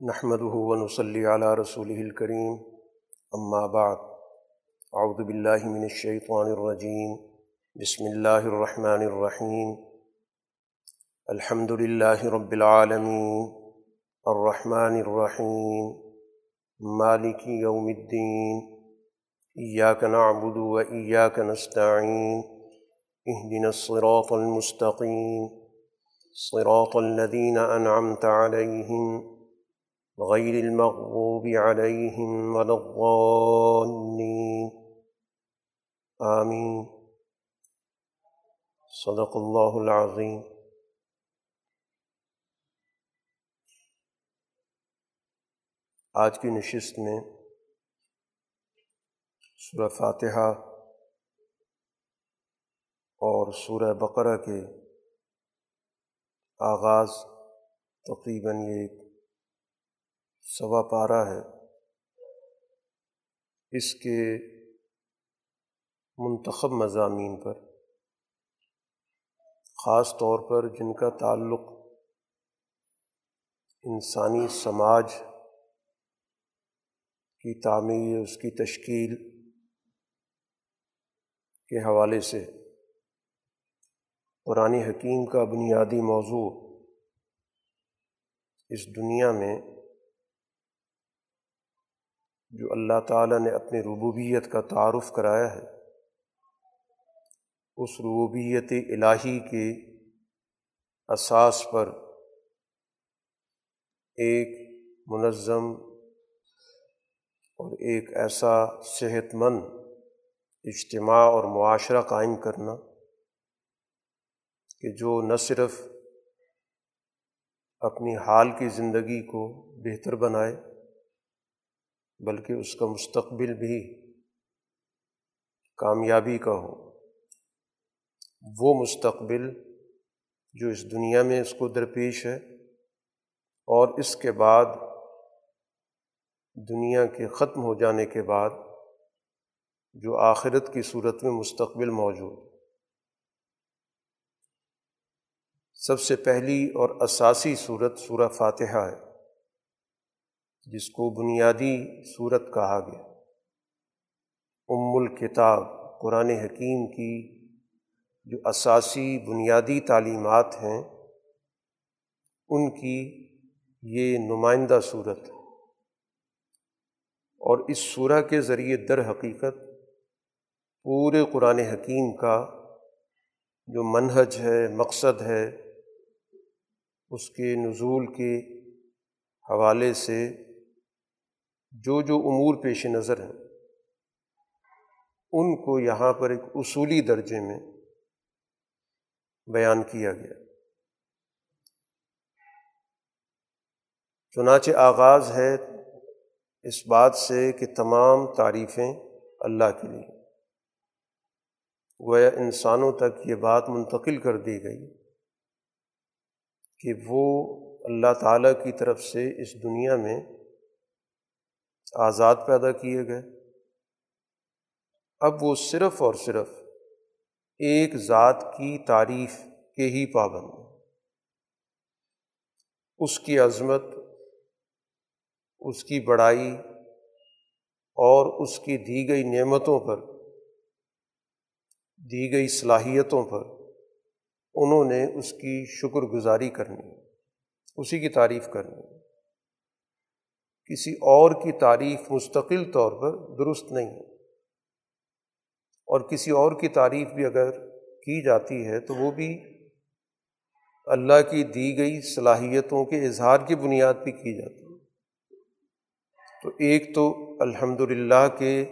نحمد ونصلی علی رسول الکریم اما بعد اعوذ باللہ من الشیطان الرجیم بسم اللہ الرحمن الرحیم الحمد للہ رب العالمین الرحمن الرحیم مالک یوم الدین ایاک نعبد و ایاک نستعین اہدنا الصراط المستقیم صراط الذین انعمت علیہم غیر المغضوب علیہم ولا الضالین آمین صدق اللہ العظیم آج کی نشست میں سورہ فاتحہ اور سورہ بقرہ کے آغاز تقریباً یہ ایک سوا پارہ ہے۔ اس کے منتخب مضامین پر، خاص طور پر جن کا تعلق انسانی سماج کی تعمیر، اس کی تشکیل کے حوالے سے، قرآن حکیم کا بنیادی موضوع اس دنیا میں جو اللہ تعالیٰ نے اپنی ربوبیت کا تعارف کرایا ہے، اس ربوبیت الہی کے اساس پر ایک منظم اور ایک ایسا صحت مند اجتماع اور معاشرہ قائم کرنا کہ جو نہ صرف اپنی حال کی زندگی کو بہتر بنائے بلکہ اس کا مستقبل بھی کامیابی کا ہو۔ وہ مستقبل جو اس دنیا میں اس کو درپیش ہے اور اس کے بعد دنیا کے ختم ہو جانے کے بعد جو آخرت کی صورت میں مستقبل موجود۔ سب سے پہلی اور اساسی صورت سورہ فاتحہ ہے۔ جس کو بنیادی صورت کہا گیا۔ ام الکتاب، قرآن حکیم کی جو اساسی بنیادی تعلیمات ہیں، ان کی یہ نمائندہ صورت اور اس صورح کے ذریعے در حقیقت پورے قرآن حکیم کا جو منہج ہے، مقصد ہے، اس کے نزول کے حوالے سے جو جو امور پیش نظر ہیں، ان کو یہاں پر ایک اصولی درجے میں بیان کیا گیا۔ چنانچہ آغاز ہے اس بات سے کہ تمام تعریفیں اللہ کے لیے۔ گویا انسانوں تک یہ بات منتقل کر دی گئی کہ وہ اللہ تعالیٰ کی طرف سے اس دنیا میں آزاد پیدا کیے گئے۔ اب وہ صرف اور صرف ایک ذات کی تعریف کے ہی پابند اس کی عظمت، اس کی بڑائی اور اس کی دی گئی نعمتوں پر، دی گئی صلاحیتوں پر انہوں نے اس کی شکر گزاری کرنی، اسی کی تعریف کرنی۔ کسی اور کی تعریف مستقل طور پر درست نہیں ہے۔ اور کسی اور کی تعریف بھی اگر کی جاتی ہے تو وہ بھی اللہ کی دی گئی صلاحیتوں کے اظہار کی بنیاد پہ کی جاتی ہے۔ تو ایک تو الحمد للہ کے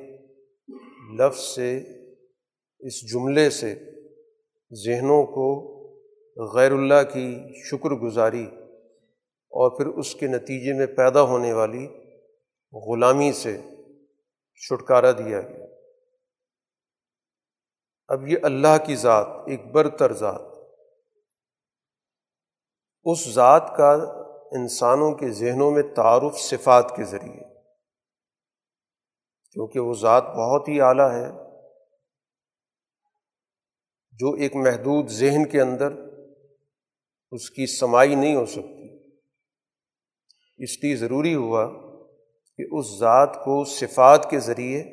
لفظ سے، اس جملے سے ذہنوں کو غیر اللہ کی شکر گزاری اور پھر اس کے نتیجے میں پیدا ہونے والی غلامی سے چھٹکارا دیا گیا۔ اب یہ اللہ کی ذات، ایک برتر ذات، اس ذات کا انسانوں کے ذہنوں میں تعارف صفات کے ذریعے، کیونکہ وہ ذات بہت ہی اعلیٰ ہے، جو ایک محدود ذہن کے اندر اس کی سمائی نہیں ہو سکتی۔ اس لیے ضروری ہوا کہ اس ذات کو صفات کے ذریعے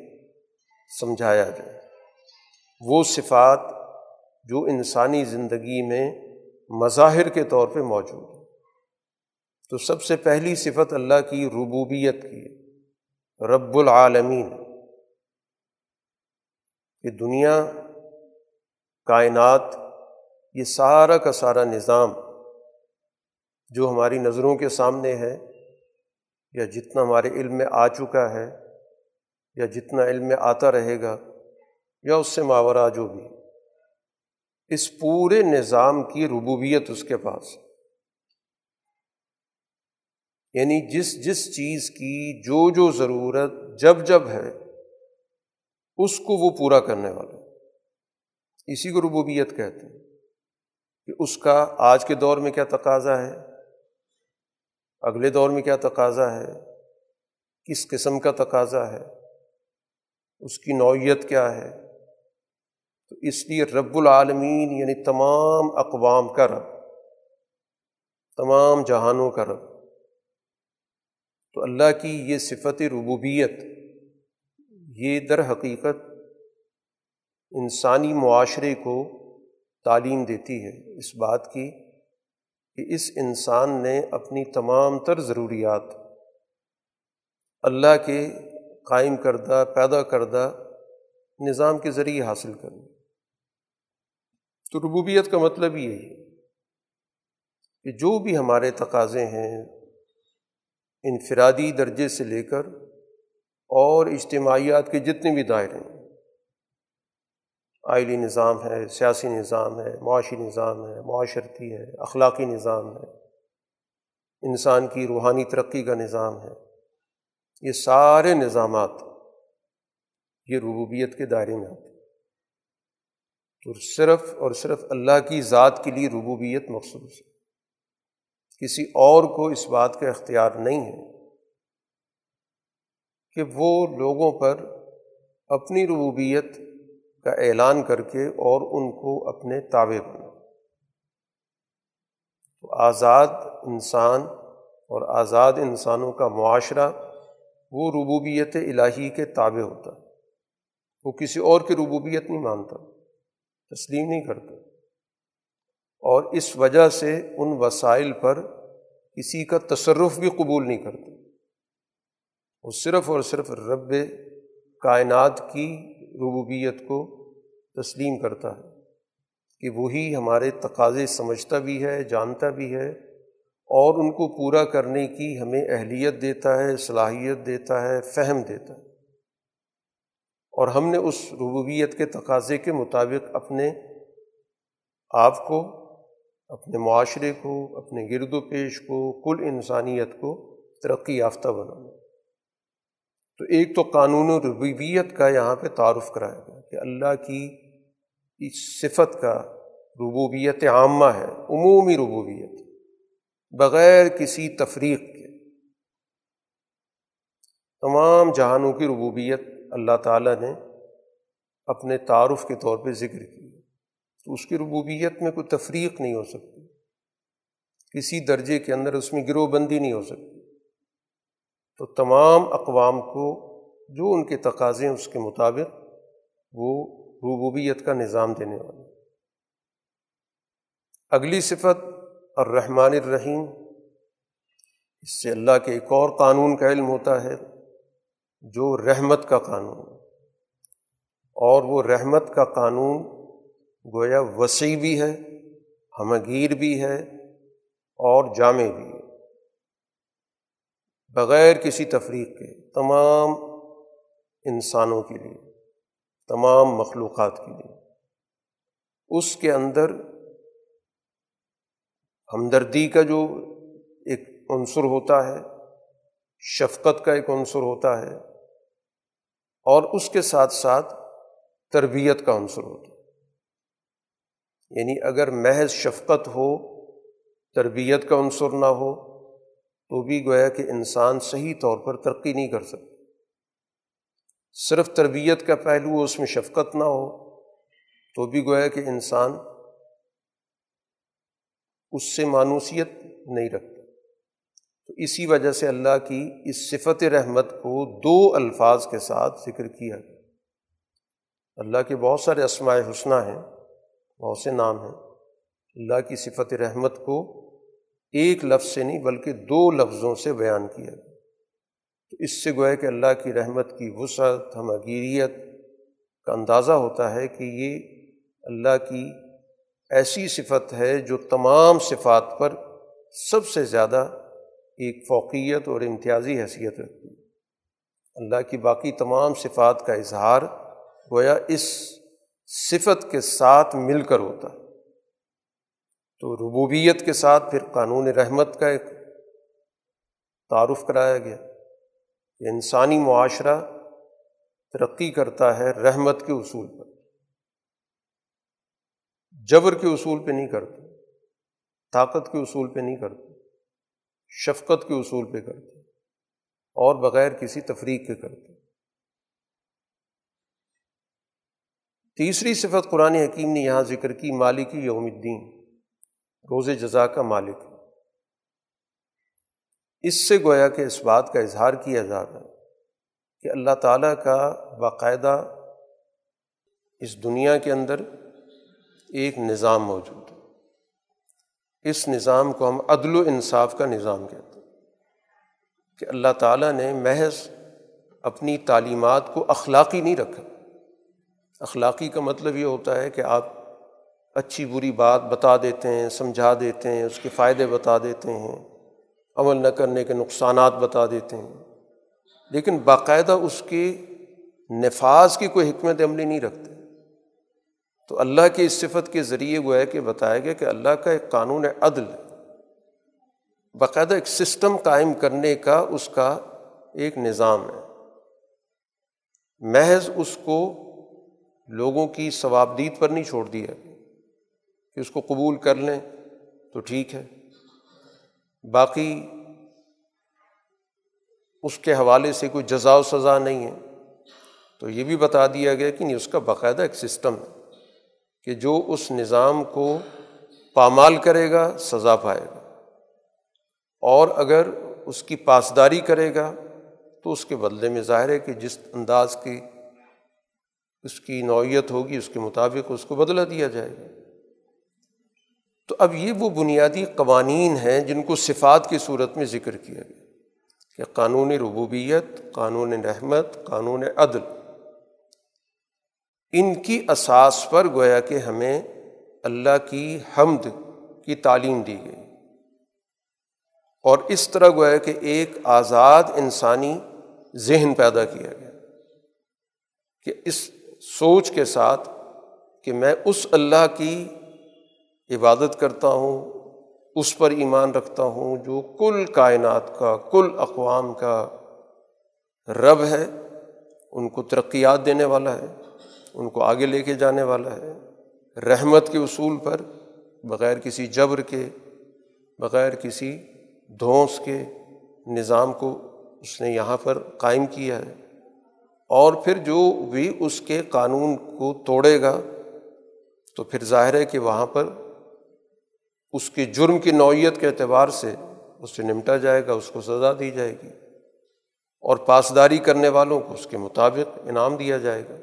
سمجھایا جائے۔ وہ صفات جو انسانی زندگی میں مظاہر کے طور پہ موجود ہے تو سب سے پہلی صفت اللہ کی ربوبیت کی رب العالمین۔ کہ دنیا، کائنات، یہ سارا کا سارا نظام جو ہماری نظروں کے سامنے ہے یا جتنا ہمارے علم میں آ چکا ہے، یا جتنا علم میں آتا رہے گا، یا اس سے ماورہ جو بھی، اس پورے نظام کی ربوبیت اس کے پاس یعنی جس جس چیز کی جو جو ضرورت جب جب ہے، اس کو وہ پورا کرنے والا اسی کو ربوبیت کہتے ہیں کہ اس کا آج کے دور میں کیا تقاضا ہے؟ اگلے دور میں کیا تقاضا ہے؟ کس قسم کا تقاضا ہے؟ اس کی نوعیت کیا ہے؟ تو اس لیے رب العالمین یعنی تمام اقوام کا رب، تمام جہانوں کا رب۔ تو اللہ کی یہ صفت ربوبیت، یہ در حقیقت انسانی معاشرے کو تعلیم دیتی ہے اس بات کی۔ کہ اس انسان نے اپنی تمام تر ضروریات اللہ کے قائم کردہ، پیدا کردہ نظام کے ذریعے حاصل کرنی تو ربوبیت کا مطلب یہی ہے کہ جو بھی ہمارے تقاضے ہیں انفرادی درجے سے لے کر اور اجتماعیات کے جتنے بھی دائرے ہیں آئلی نظام ہے، سیاسی نظام ہے، معاشی نظام ہے، معاشرتی ہے، اخلاقی نظام ہے، انسان کی روحانی ترقی کا نظام ہے۔ یہ سارے نظامات یہ ربوبیت کے دائرے میں آتے ہیں۔ تو صرف اور صرف اللہ کی ذات کے لیے ربوبیت مخصوص ہے۔ کسی اور کو اس بات کا اختیار نہیں ہے کہ وہ لوگوں پر اپنی ربوبیت کا اعلان کر کے اور ان کو اپنے تابع بنا تو آزاد انسان اور آزاد انسانوں کا معاشرہ وہ ربوبیت الہی کے تابع ہوتا۔ وہ کسی اور کی ربوبیت نہیں مانتا، تسلیم نہیں کرتا۔ اور اس وجہ سے ان وسائل پر کسی کا تصرف بھی قبول نہیں کرتا۔ وہ صرف اور صرف رب کائنات کی ربوبیت کو تسلیم کرتا ہے کہ وہی ہمارے تقاضے سمجھتا بھی ہے، جانتا بھی ہے اور ان کو پورا کرنے کی ہمیں اہلیت دیتا ہے، صلاحیت دیتا ہے، فہم دیتا ہے۔ اور ہم نے اس ربوبیت کے تقاضے کے مطابق اپنے آپ کو، اپنے معاشرے کو، اپنے گرد و پیش کو، کل انسانیت کو ترقی یافتہ بنانا۔ تو ایک تو قانون و ربوبیت کا یہاں پہ تعارف کرایا گیا کہ اللہ کی اس صفت کا ربوبیت عامہ ہے، عمومی ربوبیت، بغیر کسی تفریق کے۔ تمام جہانوں کی ربوبیت اللہ تعالیٰ نے اپنے تعارف کے طور پہ ذکر کی۔ تو اس کی ربوبیت میں کوئی تفریق نہیں ہو سکتی، کسی درجے کے اندر اس میں گروہ بندی نہیں ہو سکتی۔ تو تمام اقوام کو جو ان کے تقاضے ہیں اس کے مطابق وہ ربوبیت کا نظام دینے والے اگلی صفت، الرحمن الرحیم۔ اس سے اللہ کے ایک اور قانون کا علم ہوتا ہے، جو رحمت کا قانون۔ اور وہ رحمت کا قانون گویا وسیع بھی ہے، ہمگیر بھی ہے اور جامع بھی ہے۔ بغیر کسی تفریق کے تمام انسانوں کے لیے، تمام مخلوقات کے لیے۔ اس کے اندر ہمدردی کا جو ایک عنصر ہوتا ہے، شفقت کا ایک عنصر ہوتا ہے، اور اس کے ساتھ ساتھ تربیت کا عنصر ہوتا ہے۔ یعنی اگر محض شفقت ہو، تربیت کا عنصر نہ ہو تو بھی گویا کہ انسان صحیح طور پر ترقی نہیں کر سکتا۔ صرف تربیت کا پہلو ہو اس میں شفقت نہ ہو، تو بھی گویا کہ انسان اس سے مانوسیت نہیں رکھتا۔ تو اسی وجہ سے اللہ کی اس صفت رحمت کو دو الفاظ کے ساتھ ذکر کیا۔ گیا اللہ کے بہت سارے اسماء حسنہ ہیں، بہت سے نام ہیں۔ اللہ کی صفت رحمت کو ایک لفظ سے نہیں بلکہ دو لفظوں سے بیان کیا گیا۔ تو اس سے گویا کہ اللہ کی رحمت کی وسعت ہمگیریت کا اندازہ ہوتا ہے کہ یہ اللہ کی ایسی صفت ہے جو تمام صفات پر سب سے زیادہ ایک فوقیت اور امتیازی حیثیت رکھتی ہے۔ اللہ کی باقی تمام صفات کا اظہار گویا اس صفت کے ساتھ مل کر ہوتا ہے۔ تو ربوبیت کے ساتھ پھر قانون رحمت کا ایک تعارف کرایا گیا کہ انسانی معاشرہ ترقی کرتا ہے رحمت کے اصول پر۔ جبر کے اصول پہ نہیں کرتے طاقت کے اصول پہ نہیں کرتے شفقت کے اصول پہ کرتے اور بغیر کسی تفریق کے کرتے تیسری صفت قرآن حکیم نے یہاں ذکر کی مالکی یوم الدین۔ روز جزا کا مالک۔ اس سے گویا کہ اس بات کا اظہار کیا جا رہا ہے کہ اللہ تعالیٰ کا باقاعدہ اس دنیا کے اندر ایک نظام موجود ہے۔ اس نظام کو ہم عدل و انصاف کا نظام کہتے ہیں۔ کہ اللہ تعالیٰ نے محض اپنی تعلیمات کو اخلاقی نہیں رکھا۔ اخلاقی کا مطلب یہ ہوتا ہے کہ آپ اچھی بری بات بتا دیتے ہیں، سمجھا دیتے ہیں، اس کے فائدے بتا دیتے ہیں، عمل نہ کرنے کے نقصانات بتا دیتے ہیں۔ لیکن باقاعدہ اس کے نفاذ کی کوئی حکمت عملی نہیں رکھتے۔ تو اللہ کی اس صفت کے ذریعے وہ ہے کہ بتایا گیا کہ اللہ کا ایک قانون عدل باقاعدہ ایک سسٹم قائم کرنے کا اس کا ایک نظام ہے۔ محض اس کو لوگوں کی ثوابدید پر نہیں چھوڑ دیا۔ کہ اس کو قبول کر لیں، تو ٹھیک ہے۔ باقی اس کے حوالے سے کوئی جزا و سزا نہیں ہے۔ تو یہ بھی بتا دیا گیا کہ نہیں، اس کا باقاعدہ ایک سسٹم ہے کہ جو اس نظام کو پامال کرے گا، سزا پائے گا۔ اور اگر اس کی پاسداری کرے گا، تو اس کے بدلے میں ظاہر ہے کہ جس انداز کی اس کی نوعیت ہوگی، اس کے مطابق اس کو بدلا دیا جائے گا۔ تو اب یہ وہ بنیادی قوانین ہیں جن کو صفات کی صورت میں ذکر کیا گیا کہ قانون ربوبیت، قانون رحمت، قانون عدل۔ ان کی اساس پر گویا کہ ہمیں اللہ کی حمد کی تعلیم دی گئی۔ اور اس طرح گویا کہ ایک آزاد انسانی ذہن پیدا کیا گیا کہ اس سوچ کے ساتھ کہ میں اس اللہ کی عبادت کرتا ہوں، اس پر ایمان رکھتا ہوں جو کل کائنات کا، کل اقوام کا رب ہے، ان کو ترقیات دینے والا ہے، ان کو آگے لے کے جانے والا ہے، رحمت کے اصول پر، بغیر کسی جبر کے، بغیر کسی دھونس کے نظام کو اس نے یہاں پر قائم کیا ہے۔ اور پھر جو بھی اس کے قانون کو توڑے گا، تو پھر ظاہر ہے کہ وہاں پر اس کے جرم کی نوعیت کے اعتبار سے اس سے نمٹا جائے گا، اس کو سزا دی جائے گی۔ اور پاسداری کرنے والوں کو اس کے مطابق انعام دیا جائے گا۔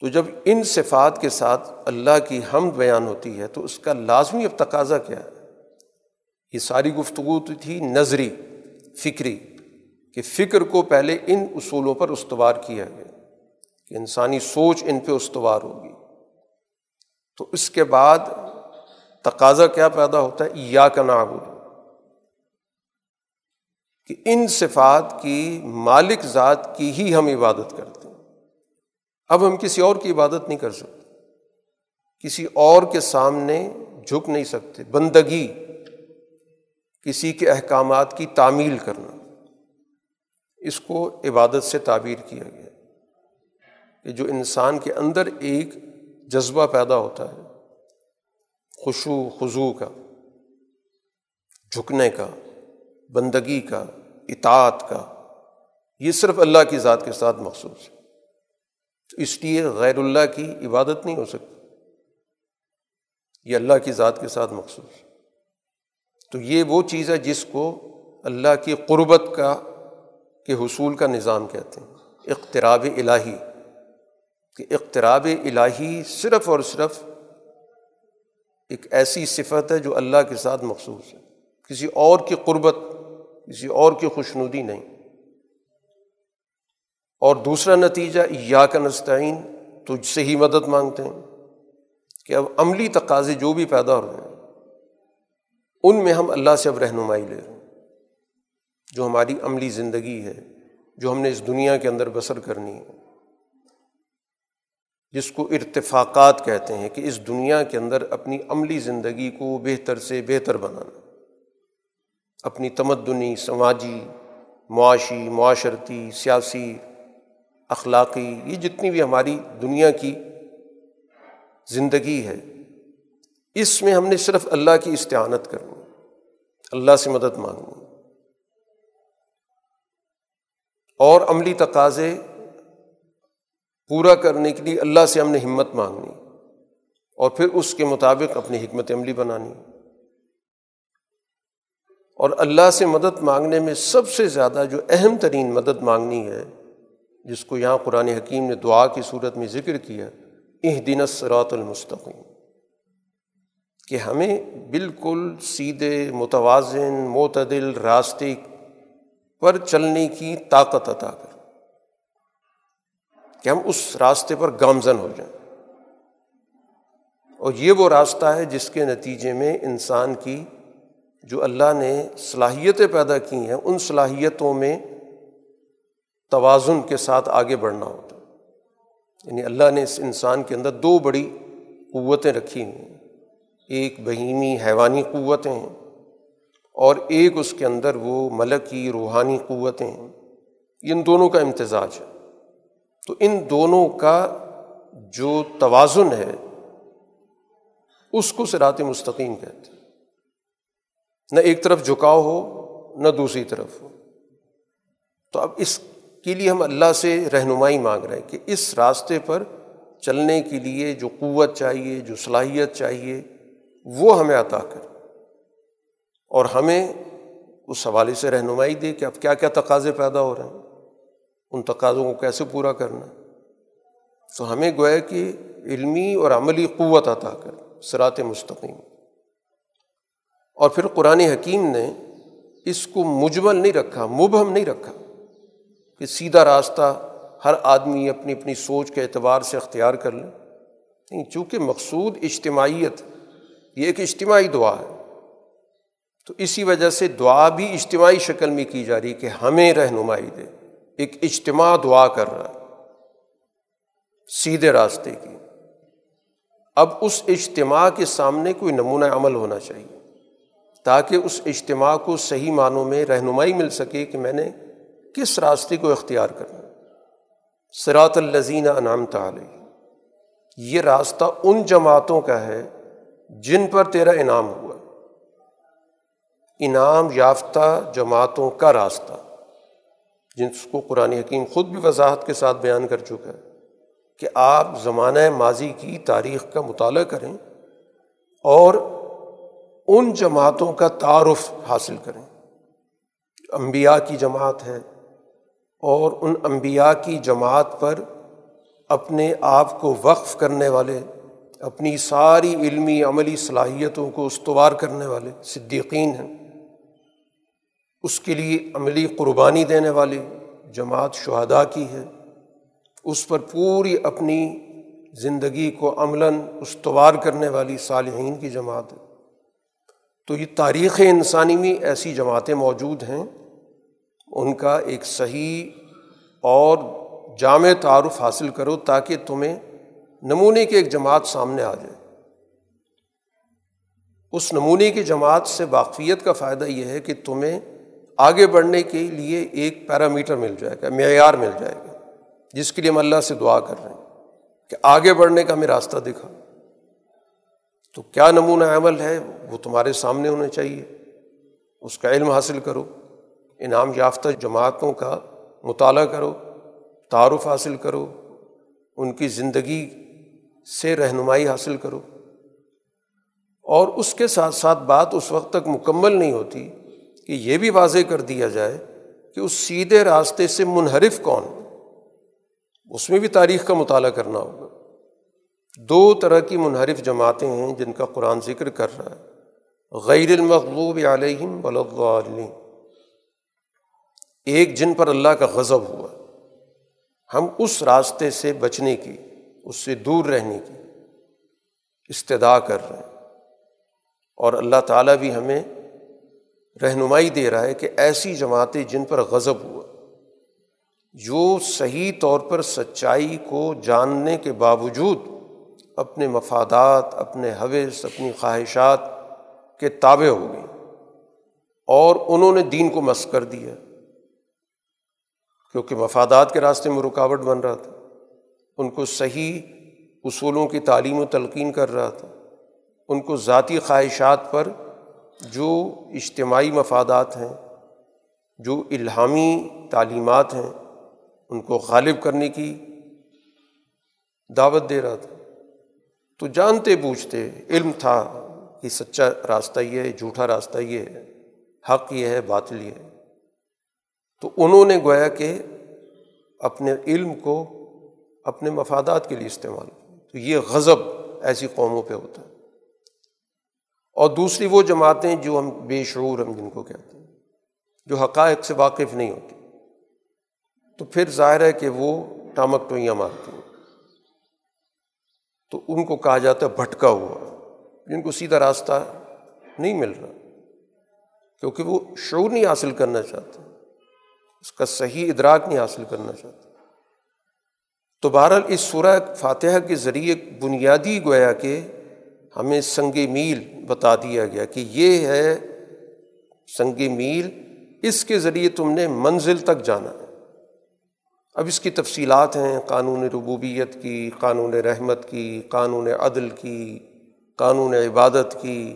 تو جب ان صفات کے ساتھ اللہ کی حمد بیان ہوتی ہے، تو اس کا لازمی اب تقاضا کیا ہے؟ یہ ساری گفتگو تو تھی نظری، فکری، کہ فکر کو پہلے ان اصولوں پر استوار کیا گیا، کہ انسانی سوچ ان پہ استوار ہوگی۔ تو اس کے بعد تقاضا کیا پیدا ہوتا ہے؟ یا کا نابود کہ ان صفات کی مالک ذات کی ہی ہم عبادت کرتے ہیں۔ اب ہم کسی اور کی عبادت نہیں کر سکتے۔ کسی اور کے سامنے جھک نہیں سکتے۔ بندگی، کسی کے احکامات کی تعمیل کرنا۔ اس کو عبادت سے تعبیر کیا گیا کہ جو انسان کے اندر ایک جذبہ پیدا ہوتا ہے خوشو خضو کا، جھکنے کا، بندگی کا، اطاعت کا، یہ صرف اللہ کی ذات کے ساتھ مخصوص ہے۔ اس لیے غیر اللہ کی عبادت نہیں ہو سکتی۔ یہ اللہ کی ذات کے ساتھ مخصوص تو یہ وہ چیز ہے جس کو اللہ کی قربت کا، کے حصول کا نظام کہتے ہیں۔ اقتراب الہی، کہ اقتراب الہی صرف اور صرف ایک ایسی صفت ہے جو اللہ کے ساتھ مخصوص ہے۔ کسی اور کی قربت، کسی اور کی خوشنودی نہیں۔ اور دوسرا نتیجہ یا کا نستعین، تجھ سے ہی مدد مانگتے ہیں۔ کہ اب عملی تقاضے جو بھی پیدا ہو رہے ہیں، ان میں ہم اللہ سے اب رہنمائی لے رہے ہیں۔ جو ہماری عملی زندگی ہے، جو ہم نے اس دنیا کے اندر بسر کرنی ہے۔ جس کو ارتفاقات کہتے ہیں کہ اس دنیا کے اندر اپنی عملی زندگی کو بہتر سے بہتر بنانا، اپنی تمدنی، سماجی، معاشی، معاشرتی، سیاسی، اخلاقی، یہ جتنی بھی ہماری دنیا کی زندگی ہے، اس میں ہم نے صرف اللہ کی استعانت کرنی اللہ سے مدد مانگنی اور عملی تقاضے پورا کرنے کے لیے اللہ سے ہم نے ہمت مانگنی اور پھر اس کے مطابق اپنی حکمت عملی بنانی۔ اور اللہ سے مدد مانگنے میں سب سے زیادہ جو اہم ترین مدد مانگنی ہے، جس کو یہاں قرآن حکیم نے دعا کی صورت میں ذکر کیا اہ دن سرات المستقیم۔ کہ ہمیں بالکل سیدھے، متوازن، معتدل، راستے پر چلنے کی طاقت عطا کر کہ ہم اس راستے پر گامزن ہو جائیں۔ اور یہ وہ راستہ ہے جس کے نتیجے میں انسان کی جو اللہ نے صلاحیتیں پیدا کی ہیں، ان صلاحیتوں میں توازن کے ساتھ آگے بڑھنا ہوتا ہے۔ یعنی اللہ نے اس انسان کے اندر دو بڑی قوتیں رکھی ہوئی ہیں۔ ایک بہیمی حیوانی قوتیں ہیں اور ایک اس کے اندر وہ ملکی روحانی قوتیں ہیں۔ ان دونوں کا امتزاج ہے۔ تو ان دونوں کا جو توازن ہے، اس کو سرات مستقیم کہتے ہیں۔ نہ ایک طرف جھکاؤ ہو، نہ دوسری طرف ہو۔ تو اب اس کے لیے ہم اللہ سے رہنمائی مانگ رہے ہیں کہ اس راستے پر چلنے کے لیے جو قوت چاہیے، جو صلاحیت چاہیے، وہ ہمیں عطا کر اور ہمیں اس حوالے سے رہنمائی دے کہ اب کیا کیا تقاضے پیدا ہو رہے ہیں۔ ان تقاضوں کو کیسے پورا کرنا تو ہمیں گویا کہ علمی اور عملی قوت عطا کر سرات مستقیم۔ اور پھر قرآن حکیم نے اس کو مجمل نہیں رکھا، مبہم نہیں رکھا کہ سیدھا راستہ ہر آدمی اپنی اپنی سوچ کے اعتبار سے اختیار کر لے۔ نہیں، چونکہ مقصود اجتماعیت، یہ ایک اجتماعی دعا ہے۔ تو اسی وجہ سے دعا بھی اجتماعی شکل میں کی جا رہی کہ ہمیں رہنمائی دے۔ ایک اجتماع دعا کر رہا سیدھے راستے کی۔ اب اس اجتماع کے سامنے کوئی نمونہ عمل ہونا چاہیے، تاکہ اس اجتماع کو صحیح معنوں میں رہنمائی مل سکے کہ میں نے کس راستے کو اختیار کرنا۔ سرات الزین انعام تعلیہ یہ راستہ ان جماعتوں کا ہے جن پر تیرا انعام ہوا۔ انعام یافتہ جماعتوں کا راستہ۔ جس کو قرآن حکیم خود بھی وضاحت کے ساتھ بیان کر چکا ہے کہ آپ زمانہ ماضی کی تاریخ کا مطالعہ کریں اور ان جماعتوں کا تعارف حاصل کریں۔ امبیا کی جماعت ہے اور ان امبیا کی جماعت پر اپنے آپ کو وقف کرنے والے، اپنی ساری علمی عملی صلاحیتوں کو استوار کرنے والے صدیقین ہیں۔ اس کے لیے عملی قربانی دینے والی جماعت شہدا کی ہے۔ اس پر پوری اپنی زندگی کو عملاً استوار کرنے والی صالحین کی جماعت ہے۔ تو یہ تاریخ انسانی میں ایسی جماعتیں موجود ہیں۔ ان کا ایک صحیح اور جامع تعارف حاصل کرو تاکہ تمہیں نمونے کی ایک جماعت سامنے آ جائے۔ اس نمونے کی جماعت سے واقفیت کا فائدہ یہ ہے کہ تمہیں آگے بڑھنے کے لیے ایک پیرامیٹر مل جائے گا، معیار مل جائے گا، جس کے لیے ہم اللہ سے دعا کر رہے ہیں کہ آگے بڑھنے کا ہمیں راستہ دکھا۔ تو کیا نمونہ عمل ہے؟ وہ تمہارے سامنے ہونا چاہیے۔ اس کا علم حاصل کرو، انعام یافتہ جماعتوں کا مطالعہ کرو، تعارف حاصل کرو، ان کی زندگی سے رہنمائی حاصل کرو۔ اور اس کے ساتھ ساتھ بات اس وقت تک مکمل نہیں ہوتی کہ یہ بھی واضح کر دیا جائے کہ اس سیدھے راستے سے منحرف کون؟ اس میں بھی تاریخ کا مطالعہ کرنا ہوگا۔ دو طرح کی منحرف جماعتیں ہیں جن کا قرآن ذکر کر رہا ہے۔ غیر المغلوب علیہم ولغلین ایک جن پر اللہ کا غضب ہوا۔ ہم اس راستے سے بچنے کی، اس سے دور رہنے کی استدا کر رہے ہیں۔ اور اللہ تعالیٰ بھی ہمیں رہنمائی دے رہا ہے کہ ایسی جماعتیں جن پر غضب ہوا، جو صحیح طور پر سچائی کو جاننے کے باوجود اپنے مفادات، اپنے حوث، اپنی خواہشات کے تابع ہو گئی اور انہوں نے دین کو مس کر دیا کیونکہ مفادات کے راستے میں رکاوٹ بن رہا تھا۔ ان کو صحیح اصولوں کی تعلیم و تلقین کر رہا تھا۔ ان کو ذاتی خواہشات پر جو اجتماعی مفادات ہیں، جو الہامی تعلیمات ہیں، ان کو غالب کرنے کی دعوت دے رہا تھا۔ تو جانتے بوجھتے علم تھا کہ سچا راستہ یہ ہے، جھوٹا راستہ یہ ہے، حق یہ ہے، باطل یہ ہے۔ تو انہوں نے گویا کہ اپنے علم کو اپنے مفادات کے لیے استعمال۔ تو یہ غضب ایسی قوموں پہ ہوتا ہے۔ اور دوسری وہ جماعتیں جو ہم بے شعور ہم جن کو کہتے ہیں، جو حقائق سے واقف نہیں ہوتی۔ تو پھر ظاہر ہے کہ وہ ٹامک ٹوئیاں مارتی ہیں۔ تو ان کو کہا جاتا ہے بھٹکا ہوا، جن کو سیدھا راستہ نہیں مل رہا، کیونکہ وہ شعور نہیں حاصل کرنا چاہتے، اس کا صحیح ادراک نہیں حاصل کرنا چاہتے۔ تو بہرحال اس سورہ فاتحہ کے ذریعے بنیادی گویا کہ ہمیں سنگ میل بتا دیا گیا کہ یہ ہے سنگ میل، اس کے ذریعے تم نے منزل تک جانا ہے۔ اب اس کی تفصیلات ہیں، قانون ربوبیت کی، قانون رحمت کی، قانون عدل کی، قانون عبادت کی۔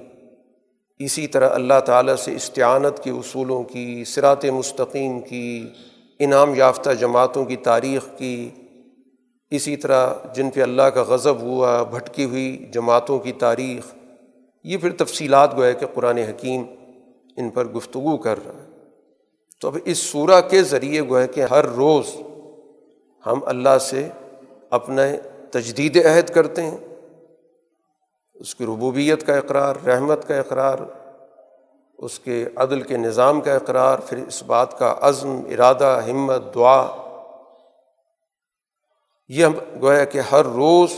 اسی طرح اللہ تعالیٰ سے استعانت کے اصولوں کی سرات مستقیم کی، انعام یافتہ جماعتوں کی تاریخ کی۔ اسی طرح جن پہ اللہ کا غضب ہوا، بھٹکی ہوئی جماعتوں کی تاریخ، یہ پھر تفصیلات گوئے کہ قرآن حکیم ان پر گفتگو کر رہا ہے۔ تو اب اس صورح کے ذریعے گوئے کہ ہر روز ہم اللہ سے اپنے تجدید عہد کرتے ہیں۔ اس کی ربوبیت کا اقرار، رحمت کا اقرار، اس کے عدل کے نظام کا اقرار، پھر اس بات کا عزم، ارادہ، ہمت، دعا یہ ہم گویا کہ ہر روز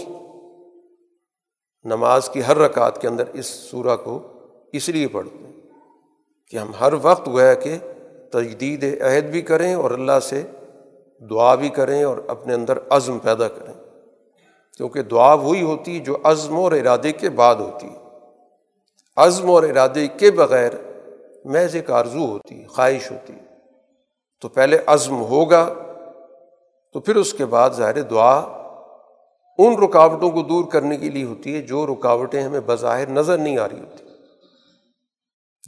نماز کی ہر رکعت کے اندر اس سورہ کو اس لیے پڑھتے ہیں کہ ہم ہر وقت گویا کہ تجدید عہد بھی کریں اور اللہ سے دعا بھی کریں اور اپنے اندر عزم پیدا کریں۔ کیونکہ دعا وہی ہوتی جو عزم اور ارادے کے بعد ہوتی ہے۔ عزم اور ارادے کے بغیر محض ایک آرزو ہوتی خواہش ہوتی تو پہلے عزم ہوگا تو پھر اس کے بعد ظاہر دعا ان رکاوٹوں کو دور کرنے کے لیے ہوتی ہے جو رکاوٹیں ہمیں بظاہر نظر نہیں آ رہی ہوتی۔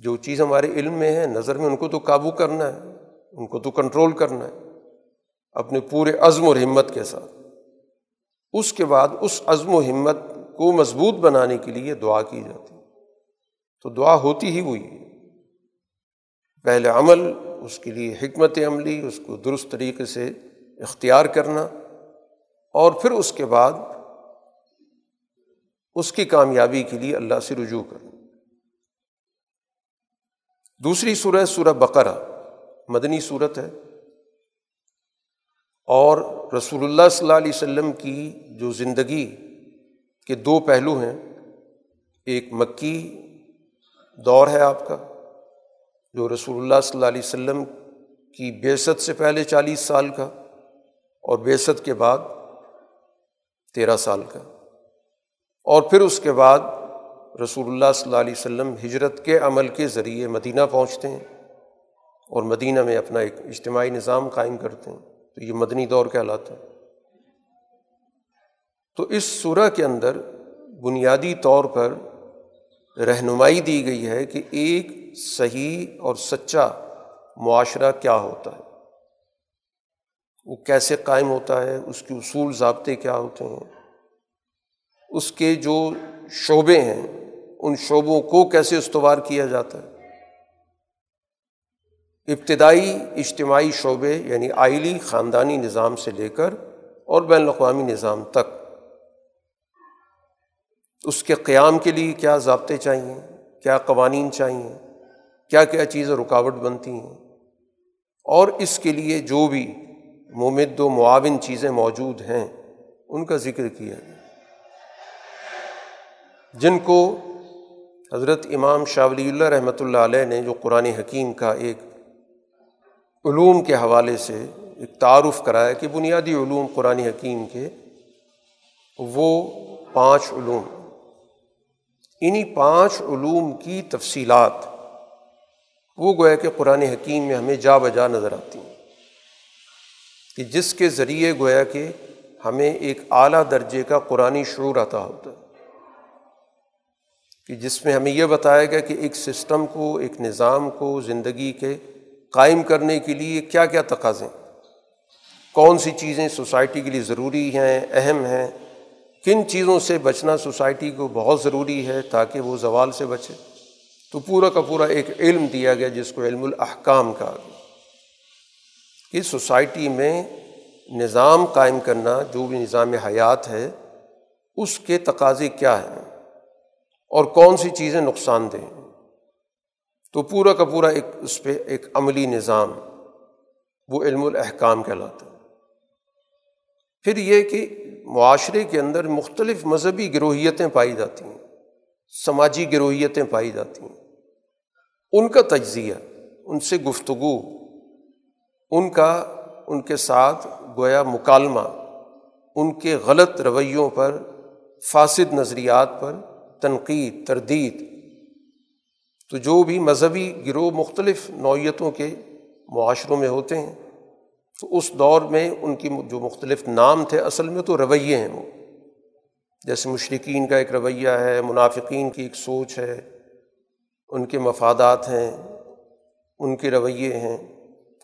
جو چیز ہمارے علم میں ہے، نظر میں ان کو تو قابو کرنا ہے، ان کو تو کنٹرول کرنا ہے، اپنے پورے عزم و ہمت کے ساتھ۔ اس کے بعد اس عزم و ہمت کو مضبوط بنانے کے لیے دعا کی جاتی۔ تو دعا ہوتی ہی ہوئی ہے۔ پہلے عمل، اس کے لیے حکمت عملی، اس کو درست طریقے سے اختیار کرنا اور پھر اس کے بعد اس کی کامیابی کے لیے اللہ سے رجوع کرنا۔ دوسری سورہ سورہ بقرہ، مدنی صورت ہے۔ اور رسول اللہ صلی اللہ علیہ وسلم کی جو زندگی کے دو پہلو ہیں، ایک مکی دور ہے آپ کا، جو رسول اللہ صلی اللہ علیہ وسلم کی بیست سے پہلے چالیس سال کا اور بیست کے بعد تیرہ سال کا۔ اور پھر اس کے بعد رسول اللہ صلی اللہ علیہ وسلم ہجرت کے عمل کے ذریعے مدینہ پہنچتے ہیں اور مدینہ میں اپنا ایک اجتماعی نظام قائم کرتے ہیں۔ تو یہ مدنی دور کہلاتا ہے۔ تو اس صورح کے اندر بنیادی طور پر رہنمائی دی گئی ہے کہ ایک صحیح اور سچا معاشرہ کیا ہوتا ہے۔ وہ کیسے قائم ہوتا ہے، اس کے اصول ضابطے کیا ہوتے ہیں۔ اس کے جو شعبے ہیں، ان شعبوں کو کیسے استوار کیا جاتا ہے۔ ابتدائی اجتماعی شعبے یعنی آئلی خاندانی نظام سے لے کر اور بین الاقوامی نظام تک۔ اس کے قیام کے لیے کیا ضابطے چاہئیں، کیا قوانین چاہئیں، کیا کیا چیزیں رکاوٹ بنتی ہیں۔ اور اس کے لیے جو بھی ممد و معاون چیزیں موجود ہیں، ان کا ذکر کیا۔ گیا جن کو حضرت امام شاہ ولی اللہ رحمۃ اللہ علیہ نے، جو قرآن حکیم کا ایک علوم کے حوالے سے ایک تعارف کرایا کہ بنیادی علوم قرآن حکیم کے، وہ پانچ علوم۔ انہیں پانچ علوم کی تفصیلات، وہ گویا کہ قرآن حکیم میں ہمیں جا بجا نظر آتی ہیں۔ کہ جس کے ذریعے گویا کہ ہمیں ایک اعلیٰ درجے کا قرآن شعور آتا ہوتا ہے۔ کہ جس میں ہمیں یہ بتایا گیا کہ ایک سسٹم کو، ایک نظام کو زندگی کے قائم کرنے کے لیے کیا کیا تقاضے کون سی چیزیں سوسائٹی کے لیے ضروری ہیں، اہم ہیں، کن چیزوں سے بچنا سوسائٹی کو بہت ضروری ہے تاکہ وہ زوال سے بچے۔ تو پورا کا پورا ایک علم دیا گیا جس کو علم الاحکام کہا گیا۔ کہ سوسائٹی میں نظام قائم کرنا جو بھی نظام حیات ہے، اس کے تقاضے کیا ہیں؟ اور کون سی چیزیں نقصان دیں تو پورا کا پورا ایک اس پہ ایک عملی نظام، وہ علم الاحکام کہلاتا ہے۔ پھر یہ کہ معاشرے کے اندر مختلف مذہبی گروہیتیں پائی جاتی ہیں، سماجی گروہیتیں پائی جاتی ہیں۔ ان کا تجزیہ، ان سے گفتگو ان کا ان کے ساتھ گویا مکالمہ، ان کے غلط رویوں پر، فاسد نظریات پر تنقید، تردید۔ تو جو بھی مذہبی گروہ مختلف نوعیتوں کے معاشروں میں ہوتے ہیں، تو اس دور میں ان کی جو مختلف نام تھے اصل میں تو رویے ہیں وہ۔ جیسے مشرقین کا ایک رویہ ہے، منافقین کی ایک سوچ ہے، ان کے مفادات ہیں، ان کے رویے ہیں۔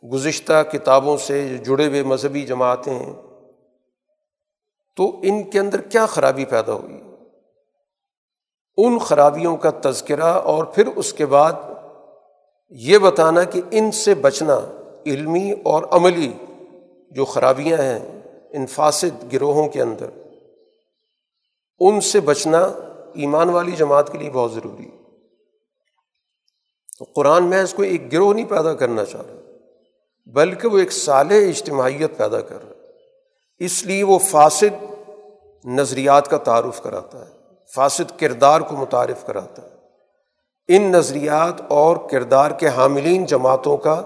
گزشتہ کتابوں سے جڑے ہوئے مذہبی جماعتیں ہیں، تو ان کے اندر کیا خرابی پیدا ہوئی؟ ان خرابیوں کا تذکرہ اور پھر اس کے بعد یہ بتانا کہ ان سے بچنا علمی اور عملی جو خرابیاں ہیں ان فاسد گروہوں کے اندر، ان سے بچنا ایمان والی جماعت کے لیے بہت ضروری۔ تو قرآن میں اس کو ایک گروہ نہیں پیدا کرنا چاہ رہا۔ بلکہ وہ ایک سال اجتماعیت پیدا کر رہا ہے۔ اس لیے وہ فاسد نظریات کا تعارف کراتا ہے، فاسد کردار کو متعارف کراتا ہے۔ ان نظریات اور کردار کے حاملین جماعتوں کا،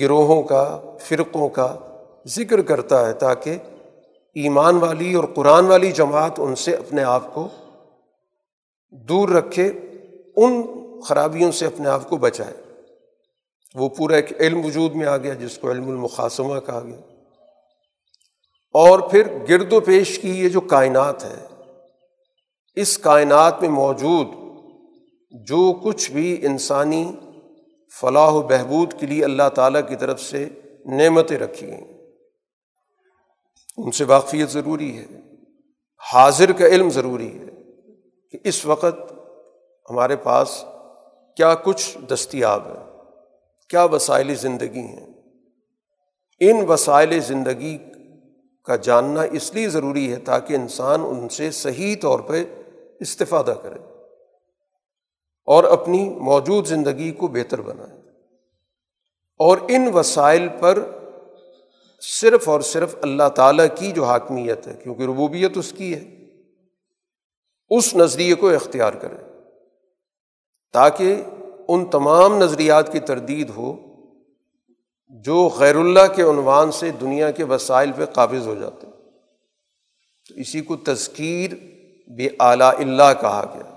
گروہوں کا، فرقوں کا ذکر کرتا ہے تاکہ ایمان والی اور قرآن والی جماعت ان سے اپنے آپ کو دور رکھے، ان خرابیوں سے اپنے آپ کو بچائے۔ وہ پورا ایک علم وجود میں آ گیا جس کو علم المقاسمہ کہا گیا۔ اور پھر گرد و پیش کی یہ جو کائنات ہے، اس کائنات میں موجود جو کچھ بھی انسانی فلاح و بہبود کے لیے اللہ تعالیٰ کی طرف سے نعمتیں رکھی گئیں۔ ان سے واقفیت ضروری ہے۔ حاضر کا علم ضروری ہے کہ اس وقت ہمارے پاس کیا کچھ دستیاب ہے۔ کیا وسائل زندگی ہیں؟ ان وسائل زندگی کا جاننا اس لیے ضروری ہے تاکہ انسان ان سے صحیح طور پہ استفادہ کرے اور اپنی موجود زندگی کو بہتر بنائے۔ اور ان وسائل پر صرف اور صرف اللہ تعالیٰ کی جو حاکمیت ہے، کیونکہ ربوبیت اس کی ہے، اس نظریے کو اختیار کرے تاکہ ان تمام نظریات کی تردید ہو جو غیر اللہ کے عنوان سے دنیا کے وسائل پہ قابض ہو جاتے تو اسی کو تذکیر بے اعلیٰ اللہ کہا گیا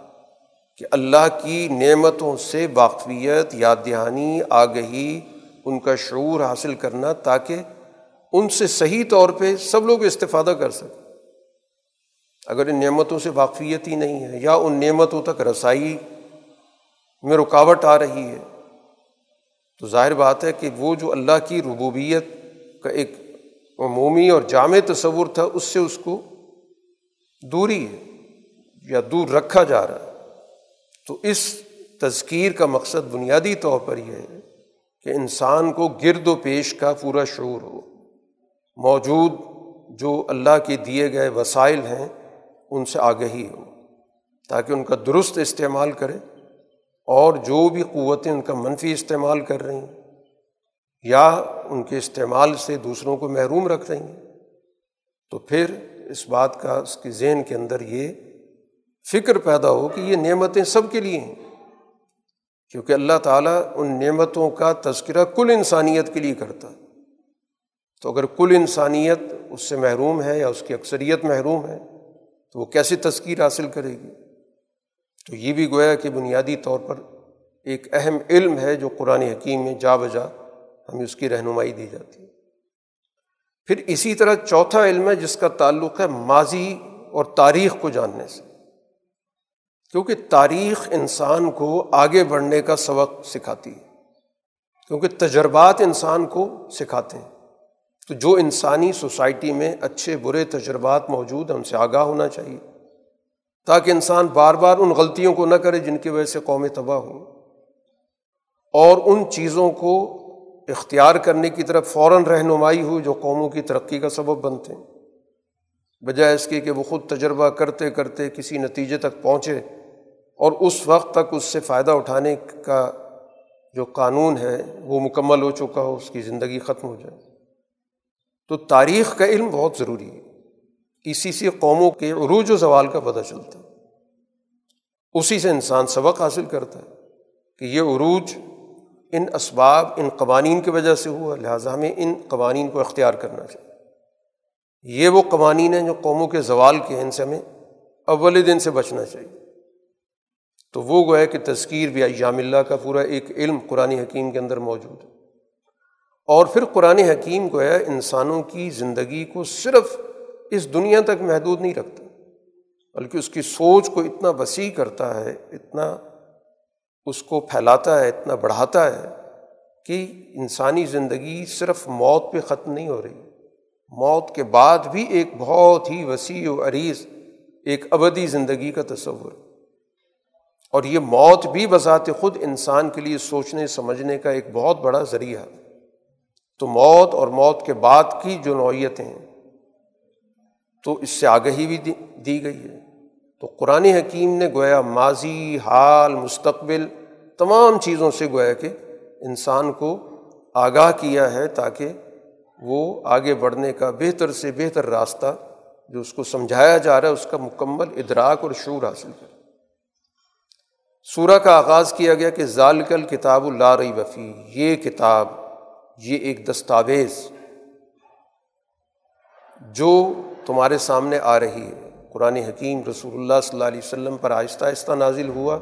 کہ اللہ کی نعمتوں سے واقفیت، یاد دہانی، آگہی ان کا شعور حاصل کرنا تاکہ ان سے صحیح طور پہ سب لوگ استفادہ کر سکیں۔ اگر ان نعمتوں سے واقفیت ہی نہیں ہے یا ان نعمتوں تک رسائی میں رکاوٹ آ رہی ہے۔ تو ظاہر بات ہے کہ وہ جو اللہ کی ربوبیت کا ایک عمومی اور جامع تصور تھا، اس سے اس کو دوری ہے یا دور رکھا جا رہا ہے۔ تو اس تذکیر کا مقصد بنیادی طور پر یہ ہے کہ انسان کو گرد و پیش کا پورا شعور ہو۔ موجود جو اللہ کے دیے گئے وسائل ہیں، ان سے آگہی ہو تاکہ ان کا درست استعمال کرے۔ اور جو بھی قوتیں ان کا منفی استعمال کر رہی ہیں، یا ان کے استعمال سے دوسروں کو محروم رکھ رہی ہیں، تو پھر اس بات کا، اس کے ذہن کے اندر یہ فکر پیدا ہو کہ یہ نعمتیں سب کے لیے ہیں۔ کیونکہ اللہ تعالیٰ ان نعمتوں کا تذکرہ کل انسانیت کے لیے کرتا تو اگر کل انسانیت اس سے محروم ہے یا اس کی اکثریت محروم ہے، تو وہ کیسے تذکیر حاصل کرے گی؟ تو یہ بھی گویا کہ بنیادی طور پر ایک اہم علم ہے جو قرآن حکیم میں جا بجا ہمیں اس کی رہنمائی دی جاتی ہے۔ پھر اسی طرح چوتھا علم ہے جس کا تعلق ہے ماضی اور تاریخ کو جاننے سے۔ کیونکہ تاریخ انسان کو آگے بڑھنے کا سبق سکھاتی ہے۔ کیونکہ تجربات انسان کو سکھاتے ہیں۔ تو جو انسانی سوسائٹی میں اچھے برے تجربات موجود ہیں، ان سے آگاہ ہونا چاہیے۔ تاکہ انسان بار بار ان غلطیوں کو نہ کرے جن کی وجہ سے قومیں تباہ ہوں۔ اور ان چیزوں کو اختیار کرنے کی طرف فوراً رہنمائی ہو جو قوموں کی ترقی کا سبب بنتے ہیں۔ بجائے اس کے کہ وہ خود تجربہ کرتے کرتے کسی نتیجے تک پہنچے اور اس وقت تک اس سے فائدہ اٹھانے کا جو قانون ہے وہ مکمل ہو چکا ہو، اس کی زندگی ختم ہو جائے۔ تو تاریخ کا علم بہت ضروری ہے۔ اسی سے قوموں کے عروج و زوال کا پتہ چلتا ہے۔ اسی سے انسان سبق حاصل کرتا ہے کہ یہ عروج ان اسباب، ان قوانین کی وجہ سے ہوا، لہٰذا ہمیں ان قوانین کو اختیار کرنا چاہیے۔ یہ وہ قوانین ہیں جو قوموں کے زوال کے ہیں، ان سے ہمیں اول دن سے بچنا چاہیے۔ تو وہ گویا کہ تذکیر بھی ایام اللہ کا پورا ایک علم قرآن حکیم کے اندر موجود ہے۔ اور پھر قرآن حکیم کو ہے انسانوں کی زندگی کو صرف اس دنیا تک محدود نہیں رکھتا، بلکہ اس کی سوچ کو اتنا وسیع کرتا ہے، اتنا اس کو پھیلاتا ہے، اتنا بڑھاتا ہے کہ انسانی زندگی صرف موت پہ ختم نہیں ہو رہی۔ موت کے بعد بھی ایک بہت ہی وسیع و عریض، ایک ابدی زندگی کا تصور۔ اور یہ موت بھی بذات خود انسان کے لیے سوچنے، سمجھنے کا ایک بہت بڑا ذریعہ تو موت اور موت کے بعد کی جو نوعیتیں ہیں تو اس سے آگہی بھی دی گئی ہے۔ تو قرآن حکیم نے گویا ماضی، حال، مستقبل تمام چیزوں سے گویا کہ انسان کو آگاہ کیا ہے تاکہ وہ آگے بڑھنے کا بہتر سے بہتر راستہ جو اس کو سمجھایا جا رہا ہے، اس کا مکمل ادراک اور شعور حاصل کرے۔ سورہ کا آغاز کیا گیا کہ ذالکل کتاب اللہ رئی وفی یہ کتاب، یہ ایک دستاویز جو تمہارے سامنے آ رہی ہے۔ قرآن حکیم رسول اللہ صلی اللہ علیہ وسلم پر آہستہ آہستہ نازل ہوا،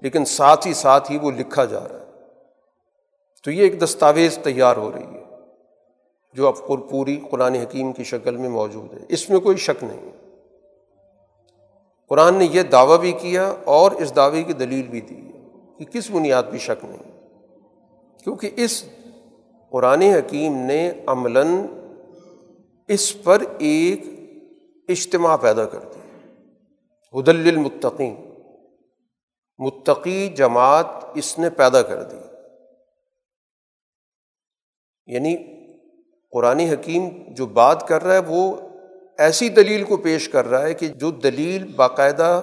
لیکن ساتھ ہی ساتھ ہی وہ لکھا جا رہا ہے۔ تو یہ ایک دستاویز تیار ہو رہی ہے، جو اب پوری قرآن حکیم کی شکل میں موجود ہے۔ اس میں کوئی شک نہیں قرآن نے یہ دعویٰ بھی کیا اور اس دعوے کی دلیل بھی دی کہ کس بنیاد بھی شک نہیں۔ کیونکہ اس قرآن حکیم نے عملاً اس پر ایک اجتماع پیدا کر دیا حدل المتقین متقی جماعت اس نے پیدا کر دی۔ یعنی قرآن حکیم جو بات کر رہا ہے وہ ایسی دلیل کو پیش کر رہا ہے کہ جو دلیل باقاعدہ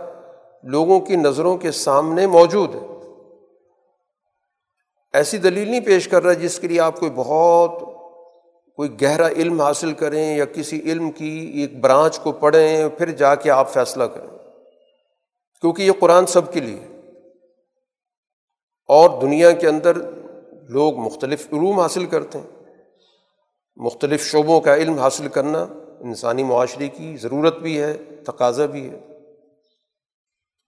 لوگوں کی نظروں کے سامنے موجود ہے۔ ایسی دلیل نہیں پیش کر رہا جس کے لیے آپ کوئی بہت کوئی گہرا علم حاصل کریں یا کسی علم کی ایک برانچ کو پڑھیں، پھر جا کے آپ فیصلہ کریں۔ کیونکہ یہ قرآن سب کے لیے اور دنیا کے اندر لوگ مختلف علوم حاصل کرتے ہیں۔ مختلف شعبوں کا علم حاصل کرنا انسانی معاشرے کی ضرورت بھی ہے، تقاضا بھی ہے۔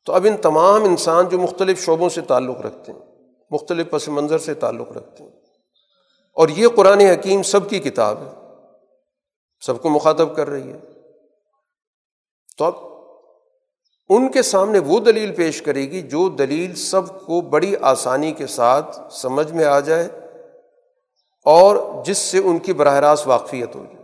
تو اب ان تمام انسان جو مختلف شعبوں سے تعلق رکھتے ہیں، مختلف پس منظر سے تعلق رکھتے ہیں اور یہ قرآن حکیم سب کی کتاب ہے۔ سب کو مخاطب کر رہی ہے۔ تو اب ان کے سامنے وہ دلیل پیش کرے گی جو دلیل سب کو بڑی آسانی کے ساتھ سمجھ میں آ جائے اور جس سے ان کی براہ راست واقفیت ہو جائے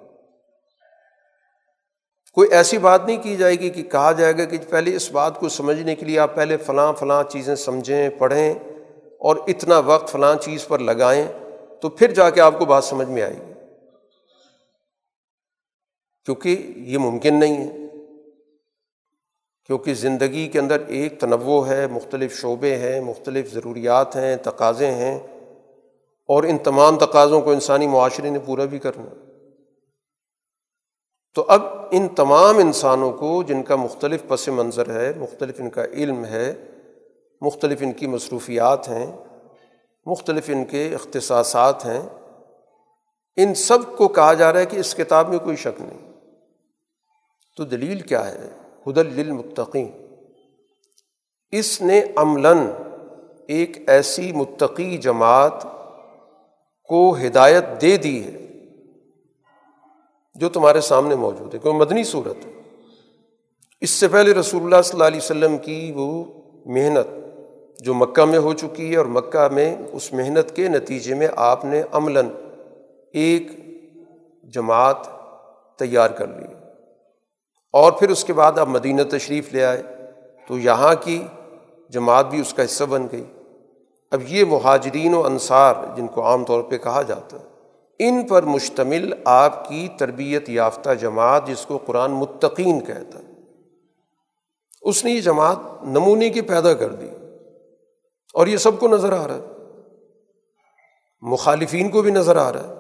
کوئی ایسی بات نہیں کی جائے گی کہ کہا جائے گا کہ پہلے اس بات کو سمجھنے کے لیے آپ پہلے فلاں فلاں چیزیں سمجھیں، پڑھیں اور اتنا وقت فلاں چیز پر لگائیں۔ تو پھر جا کے آپ کو بات سمجھ میں آئے گی۔ کیونکہ یہ ممکن نہیں ہے۔ کیونکہ زندگی کے اندر ایک تنوع ہے، مختلف شعبے ہیں، مختلف ضروریات ہیں، تقاضے ہیں، اور ان تمام تقاضوں کو انسانی معاشرے نے پورا بھی کرنا۔ تو اب ان تمام انسانوں کو جن کا مختلف پس منظر ہے، مختلف ان کا علم ہے، مختلف ان کی مصروفیات ہیں مختلف ان کے اختصاصات ہیں۔ ان سب کو کہا جا رہا ہے کہ اس کتاب میں کوئی شک نہیں۔ تو دلیل کیا ہے؟ حدل للمتقین۔ اس نے عملاً ایک ایسی متقی جماعت کو ہدایت دے دی ہے جو تمہارے سامنے موجود ہے کیونکہ مدنی صورت ہے۔ اس سے پہلے رسول اللہ صلی اللہ علیہ وسلم کی وہ محنت جو مکہ میں ہو چکی ہے اور مکہ میں اس محنت کے نتیجے میں آپ نے عملاً ایک جماعت تیار کر لی۔ اور پھر اس کے بعد آپ مدینہ تشریف لے آئے، تو یہاں کی جماعت بھی اس کا حصہ بن گئی۔ اب یہ مہاجرین و انصار جن کو عام طور پہ کہا جاتا ہے، ان پر مشتمل آپ کی تربیت یافتہ جماعت جس کو قرآن متقین کہتا ہے۔ اس نے یہ جماعت نمونے کی پیدا کر دی۔ اور یہ سب کو نظر آ رہا ہے۔ مخالفین کو بھی نظر آ رہا ہے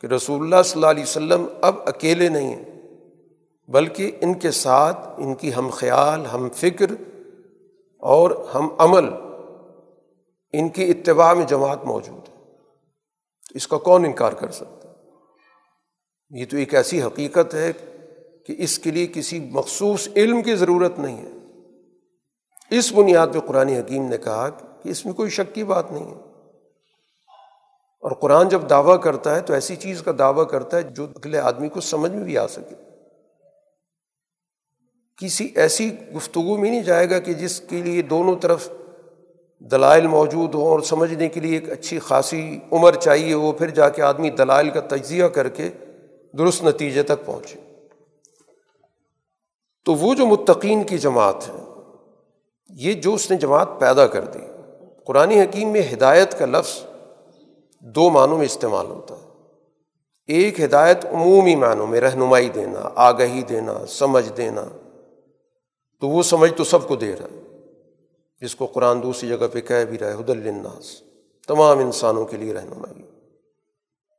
کہ رسول اللہ صلی اللہ علیہ وسلم اب اکیلے نہیں ہیں، بلکہ ان کے ساتھ ان کی ہم خیال، ہم فکر اور ہم عمل، ان کی اتباع میں جماعت موجود ہے۔ اس کا کون انکار کر سکتا؟ یہ تو ایک ایسی حقیقت ہے کہ اس کے لیے کسی مخصوص علم کی ضرورت نہیں ہے۔ اس بنیاد پہ قرآن حکیم نے کہا کہ اس میں کوئی شک کی بات نہیں ہے۔ اور قرآن جب دعویٰ کرتا ہے تو ایسی چیز کا دعویٰ کرتا ہے جو اگلے آدمی کو سمجھ میں بھی آ سکے۔ کسی ایسی گفتگو میں نہیں جائے گا کہ جس کے لیے دونوں طرف دلائل موجود ہوں اور سمجھنے کے لیے ایک اچھی خاصی عمر چاہیے ہو پھر جا کے آدمی دلائل کا تجزیہ کر کے درست نتیجے تک پہنچے۔ تو وہ جو متقین کی جماعت ہے، یہ جو اس نے جماعت پیدا کر دی قرآن حکیم میں ہدایت کا لفظ دو معنوں میں استعمال ہوتا ہے۔ ایک ہدایت عمومی معنوں میں رہنمائی دینا، آگہی دینا، سمجھ دینا۔ تو وہ سمجھ تو سب کو دے رہا ہے۔ جس کو قرآن دوسری جگہ پہ کہہ بھی رہا ہے حد الناس تمام انسانوں کے لیے رہنمائی۔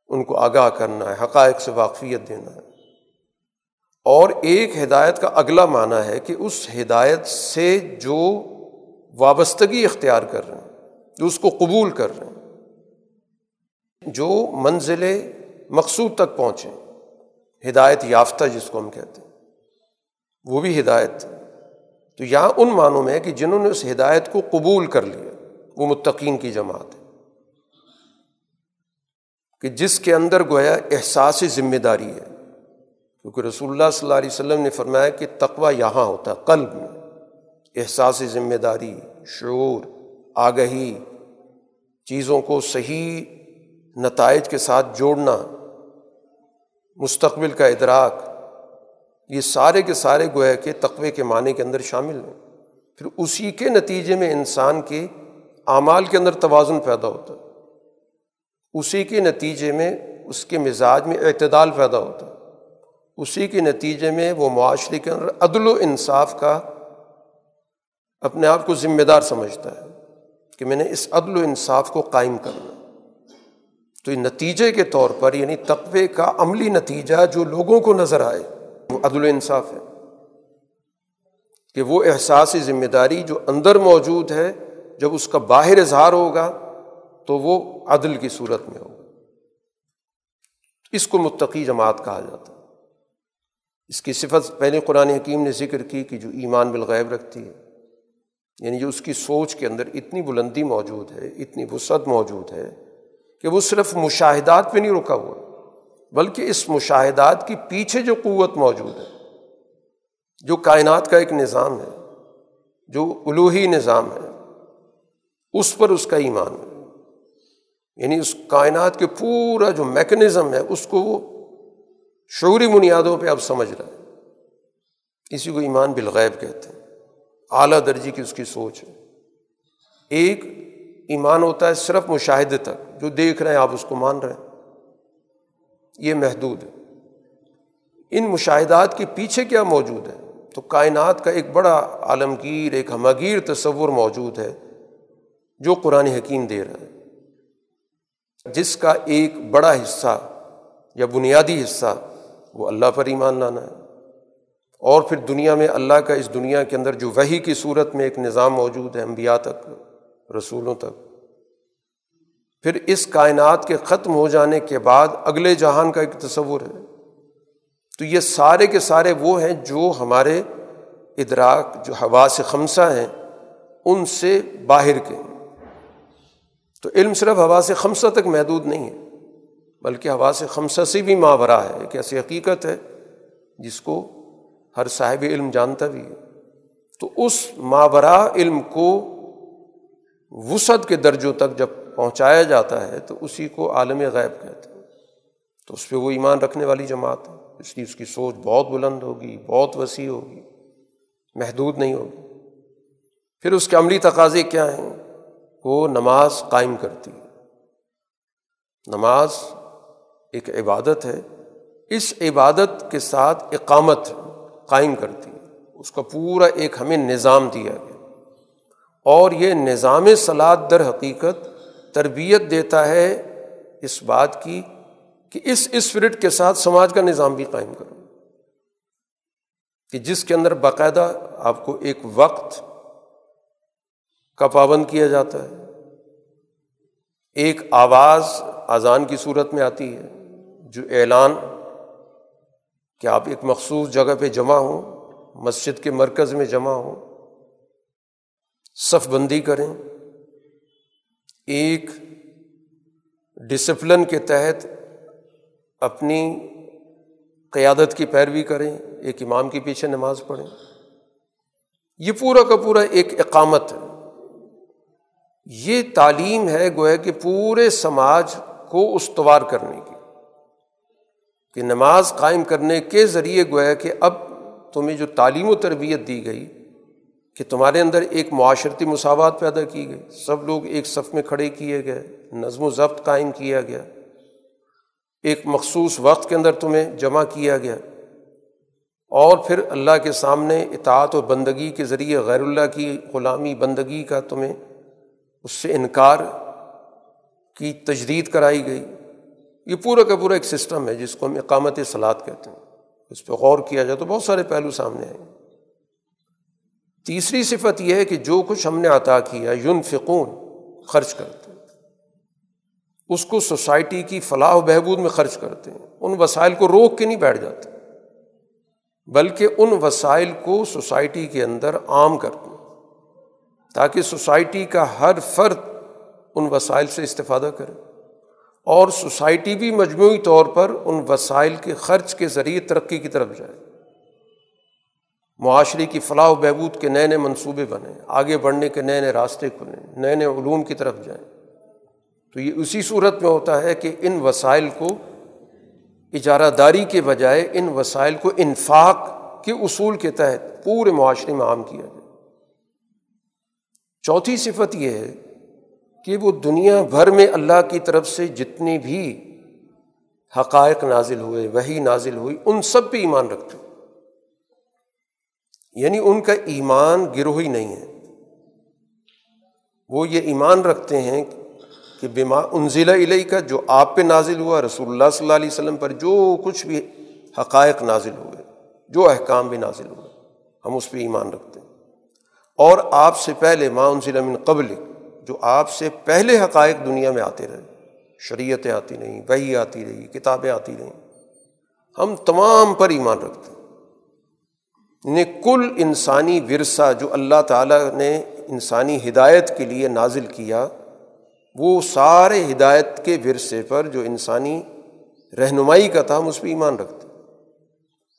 ان کو آگاہ کرنا ہے، حقائق سے واقفیت دینا ہے۔ اور ایک ہدایت کا اگلا معنی ہے کہ اس ہدایت سے جو وابستگی اختیار کر رہے ہیں جو اس کو قبول کر رہے ہیں، جو منزل مقصود تک پہنچیں ہدایت یافتہ جس کو ہم کہتے ہیں، وہ بھی ہدایت۔ تو یہاں ان معنوں میں ہے کہ جنہوں نے اس ہدایت کو قبول کر لیا، وہ متقین کی جماعت ہے۔ کہ جس کے اندر گویا احساس ذمہ داری ہے۔ کیونکہ رسول اللہ صلی اللہ علیہ وسلم نے فرمایا کہ تقوا یہاں ہوتا ہے، قلب میں۔ احساس ذمہ داری، شعور، آگہی چیزوں کو صحیح نتائج کے ساتھ جوڑنا، مستقبل کا ادراک، یہ سارے کے سارے گویا کے تقوے کے معنی کے اندر شامل ہیں۔ پھر اسی کے نتیجے میں انسان کے اعمال کے اندر توازن پیدا ہوتا ہے۔ اسی کے نتیجے میں اس کے مزاج میں اعتدال پیدا ہوتا ہے۔ اسی کے نتیجے میں وہ معاشرے کے اندر عدل و انصاف کا اپنے آپ کو ذمہ دار سمجھتا ہے۔ کہ میں نے اس عدل و انصاف کو قائم کرنا تو یہ نتیجے کے طور پر یعنی تقوے کا عملی نتیجہ جو لوگوں کو نظر آئے، وہ عدل و انصاف ہے۔ کہ وہ احساس ذمہ داری جو اندر موجود ہے، جب اس کا باہر اظہار ہوگا، تو وہ عدل کی صورت میں ہوگا۔ اس کو متقی جماعت کہا جاتا ہے۔ اس کی صفت پہلے قرآن حکیم نے ذکر کی کہ جو ایمان بالغیب رکھتی ہے یعنی جو اس کی سوچ کے اندر اتنی بلندی موجود ہے، اتنی وسعت موجود ہے کہ وہ صرف مشاہدات پہ نہیں رکا ہوا، بلکہ اس مشاہدات کی پیچھے جو قوت موجود ہے، جو کائنات کا ایک نظام ہے، جو الوحی نظام ہے، اس پر اس کا ایمان ہے۔ یعنی اس کائنات کے پورا جو میکنزم ہے، اس کو وہ شعوری بنیادوں پہ اب سمجھ رہا ہے۔ اسی کو ایمان بالغیب کہتے ہیں۔ اعلیٰ درجے کی اس کی سوچ ہے۔ ایک ایمان ہوتا ہے صرف مشاہدے تک، جو دیکھ رہے ہیں، آپ اس کو مان رہے ہیں۔ یہ محدود ہے۔ ان مشاہدات کے پیچھے کیا موجود ہے؟ تو کائنات کا ایک بڑا عالمگیر، ایک ہمگیر تصور موجود ہے، جو قرآن حکیم دے رہا ہے۔ جس کا ایک بڑا حصہ یا بنیادی حصہ وہ اللہ پر ایمان لانا ہے۔ اور پھر دنیا میں اللہ کا اس دنیا کے اندر جو وہی کی صورت میں ایک نظام موجود ہے، انبیاء تک، رسولوں تک۔ پھر اس کائنات کے ختم ہو جانے کے بعد اگلے جہان کا ایک تصور ہے۔ تو یہ سارے کے سارے وہ ہیں جو hمارے ادراک، جو ہوا سے خمسہ ہیں، ان سے باہر کے تو علم صرف ہوا سے خمسہ تک محدود نہیں ہے، بلکہ ہوا سے خمسہ سے بھی ماورا ہے۔ ایک ایسی حقیقت ہے جس کو ہر صاحب علم جانتا بھی ہے۔ تو اس ماورا علم کو وسعت کے درجوں تک جب پہنچایا جاتا ہے، تو اسی کو عالم غیب کہتے ہیں۔ تو اس پہ وہ ایمان رکھنے والی جماعت ہے۔ اس لیے اس کی سوچ بہت بلند ہوگی، بہت وسیع ہوگی، محدود نہیں ہوگی۔ پھر اس کے عملی تقاضے کیا ہیں؟ وہ نماز قائم کرتی ہے۔ نماز ایک عبادت ہے۔ اس عبادت کے ساتھ اقامت قائم کرتی ہے۔ اس کا پورا ایک ہمیں نظام دیا گیا۔ اور یہ نظام سلاد در حقیقت تربیت دیتا ہے اس بات کی کہ اس اسپرٹ کے ساتھ سماج کا نظام بھی قائم کرو۔ کہ جس کے اندر باقاعدہ آپ کو ایک وقت کا پابند کیا جاتا ہے۔ ایک آواز اذان کی صورت میں آتی ہے، جو اعلان کہ آپ ایک مخصوص جگہ پہ جمع ہوں، مسجد کے مرکز میں جمع ہوں، صف بندی کریں۔ ایک ڈسپلن کے تحت اپنی قیادت کی پیروی کریں، ایک امام کے پیچھے نماز پڑھیں۔ یہ پورا کا پورا ایک اقامت ہے۔ یہ تعلیم ہے گویا کہ پورے سماج کو استوار کرنے کی۔ کہ نماز قائم کرنے کے ذریعے گویا کہ اب تمہیں جو تعلیم و تربیت دی گئی کہ تمہارے اندر ایک معاشرتی مساوات پیدا کی گئی، سب لوگ ایک صف میں کھڑے کیے گئے، نظم و ضبط قائم کیا گیا، ایک مخصوص وقت کے اندر تمہیں جمع کیا گیا۔ اور پھر اللہ کے سامنے اطاعت و بندگی کے ذریعے غیر اللہ کی غلامی بندگی کا تمہیں اس سے انکار کی تجدید کرائی گئی۔ یہ پورا کا پورا ایک سسٹم ہے جس کو ہم اقامت سلاد کہتے ہیں۔ اس پہ غور کیا جائے تو بہت سارے پہلو سامنے آئیں تیسری صفت یہ ہے کہ جو کچھ ہم نے عطا کیا یون فکون خرچ کرتے اس کو سوسائٹی کی فلاح و بہبود میں خرچ کرتے ہیں۔ ان وسائل کو روک کے نہیں بیٹھ جاتے۔ بلکہ ان وسائل کو سوسائٹی کے اندر عام کرتے ہیں۔ تاکہ سوسائٹی کا ہر فرد ان وسائل سے استفادہ کرے۔ اور سوسائٹی بھی مجموعی طور پر ان وسائل کے خرچ کے ذریعے ترقی کی طرف جائے۔ معاشرے کی فلاح و بہبود کے نئے نئے منصوبے بنیں آگے بڑھنے کے نئے نئے راستے کھلیں نئے نئے علوم کی طرف جائیں۔ تو یہ اسی صورت میں ہوتا ہے کہ ان وسائل کو اجارہ داری کے بجائے ان وسائل کو انفاق کے اصول کے تحت پورے معاشرے میں عام کیا جائے۔ چوتھی صفت یہ ہے کہ وہ دنیا بھر میں اللہ کی طرف سے جتنے بھی حقائق نازل ہوئے وہی نازل ہوئی، ان سب پہ ایمان رکھتے یعنی ان کا ایمان گروہی نہیں ہے۔ وہ یہ ایمان رکھتے ہیں کہ بیما انزلہ علیہ کا جو آپ پہ نازل ہوا، رسول اللہ صلی اللہ علیہ وسلم پر جو کچھ بھی حقائق نازل ہوئے، جو احکام بھی نازل ہوئے، ہم اس پہ ایمان رکھتے ہیں۔ اور آپ سے پہلے ماں انزل من قبل جو آپ سے پہلے حقائق دنیا میں آتے رہے۔ شریعتیں آتی نہیں وہی آتی رہی، کتابیں آتی رہیں۔ ہم تمام پر ایمان رکھتے ہیں۔ نے کل انسانی ورثہ جو اللہ تعالیٰ نے انسانی ہدایت کے لیے نازل کیا، وہ سارے ہدایت کے ورثے پر جو انسانی رہنمائی کا تھا، ہم اس پہ ایمان رکھتے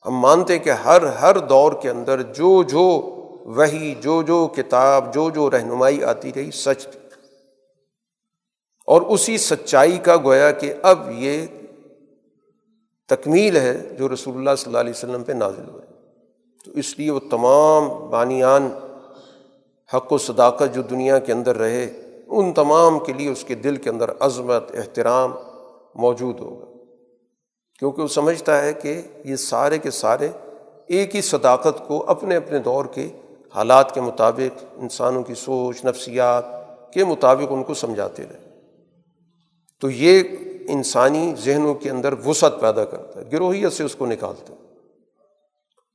ہم مانتے کہ ہر ہر دور کے اندر جو جو وہی جو جو کتاب جو جو رہنمائی آتی رہی سچ تھی۔ اور اسی سچائی کا گویا کہ اب یہ تکمیل ہے جو رسول اللہ صلی اللہ علیہ وسلم پہ نازل ہوئے تو اس لیے وہ تمام بانیان، حق و صداقت جو دنیا کے اندر رہے، ان تمام کے لیے اس کے دل کے اندر عظمت، احترام موجود ہوگا۔ کیونکہ وہ سمجھتا ہے کہ یہ سارے کے سارے ایک ہی صداقت کو اپنے اپنے دور کے حالات کے مطابق انسانوں کی سوچ، نفسیات کے مطابق ان کو سمجھاتے رہے۔ تو یہ انسانی ذہنوں کے اندر وسعت پیدا کرتا ہے، گروہیت سے اس کو نکالتا ہے۔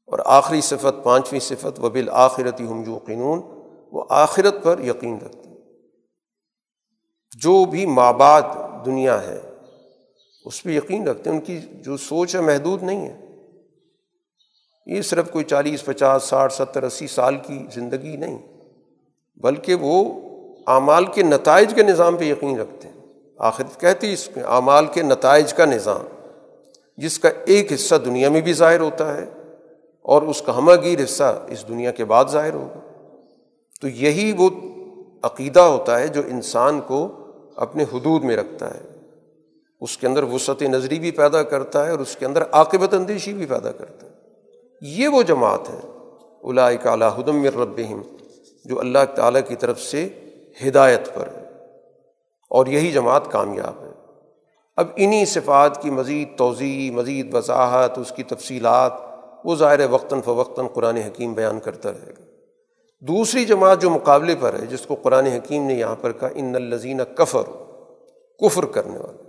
اور آخری صفت، پانچویں صفت وبل آخرتی ہم جو قنون وہ آخرت پر یقین رکھتے ہیں جو بھی ماباد دنیا ہے، اس پہ یقین رکھتے ہیں، ان کی جو سوچ ہے، محدود نہیں ہے۔ یہ صرف کوئی چالیس، پچاس، ساٹھ، ستر، اسی سال کی زندگی نہیں، بلکہ وہ اعمال کے نتائج کے نظام پہ یقین رکھتے ہیں۔ آخر کہتی اس میں اعمال کے نتائج کا نظام، جس کا ایک حصہ دنیا میں بھی ظاہر ہوتا ہے اور اس کا ہمہ گیر حصہ اس دنیا کے بعد ظاہر ہوگا۔ تو یہی وہ عقیدہ ہوتا ہے جو انسان کو اپنے حدود میں رکھتا ہے۔ اس کے اندر وسعت نظری بھی پیدا کرتا ہے اور اس کے اندر عاقبت اندیشی بھی پیدا کرتا ہے۔ یہ وہ جماعت ہے الاء ہدم ربہم، جو اللہ تعالیٰ کی طرف سے ہدایت پر ہے اور یہی جماعت کامیاب ہے۔ اب انہیں صفات کی مزید توضیع مزید وضاحت، اس کی تفصیلات وہ ظاہر وقتاً فوقتاً قرآن حکیم بیان کرتا رہے گا۔ دوسری جماعت جو مقابلے پر ہے، جس کو قرآن حکیم نے یہاں پر کہا، ان الزین کفر کفر کرنے والے۔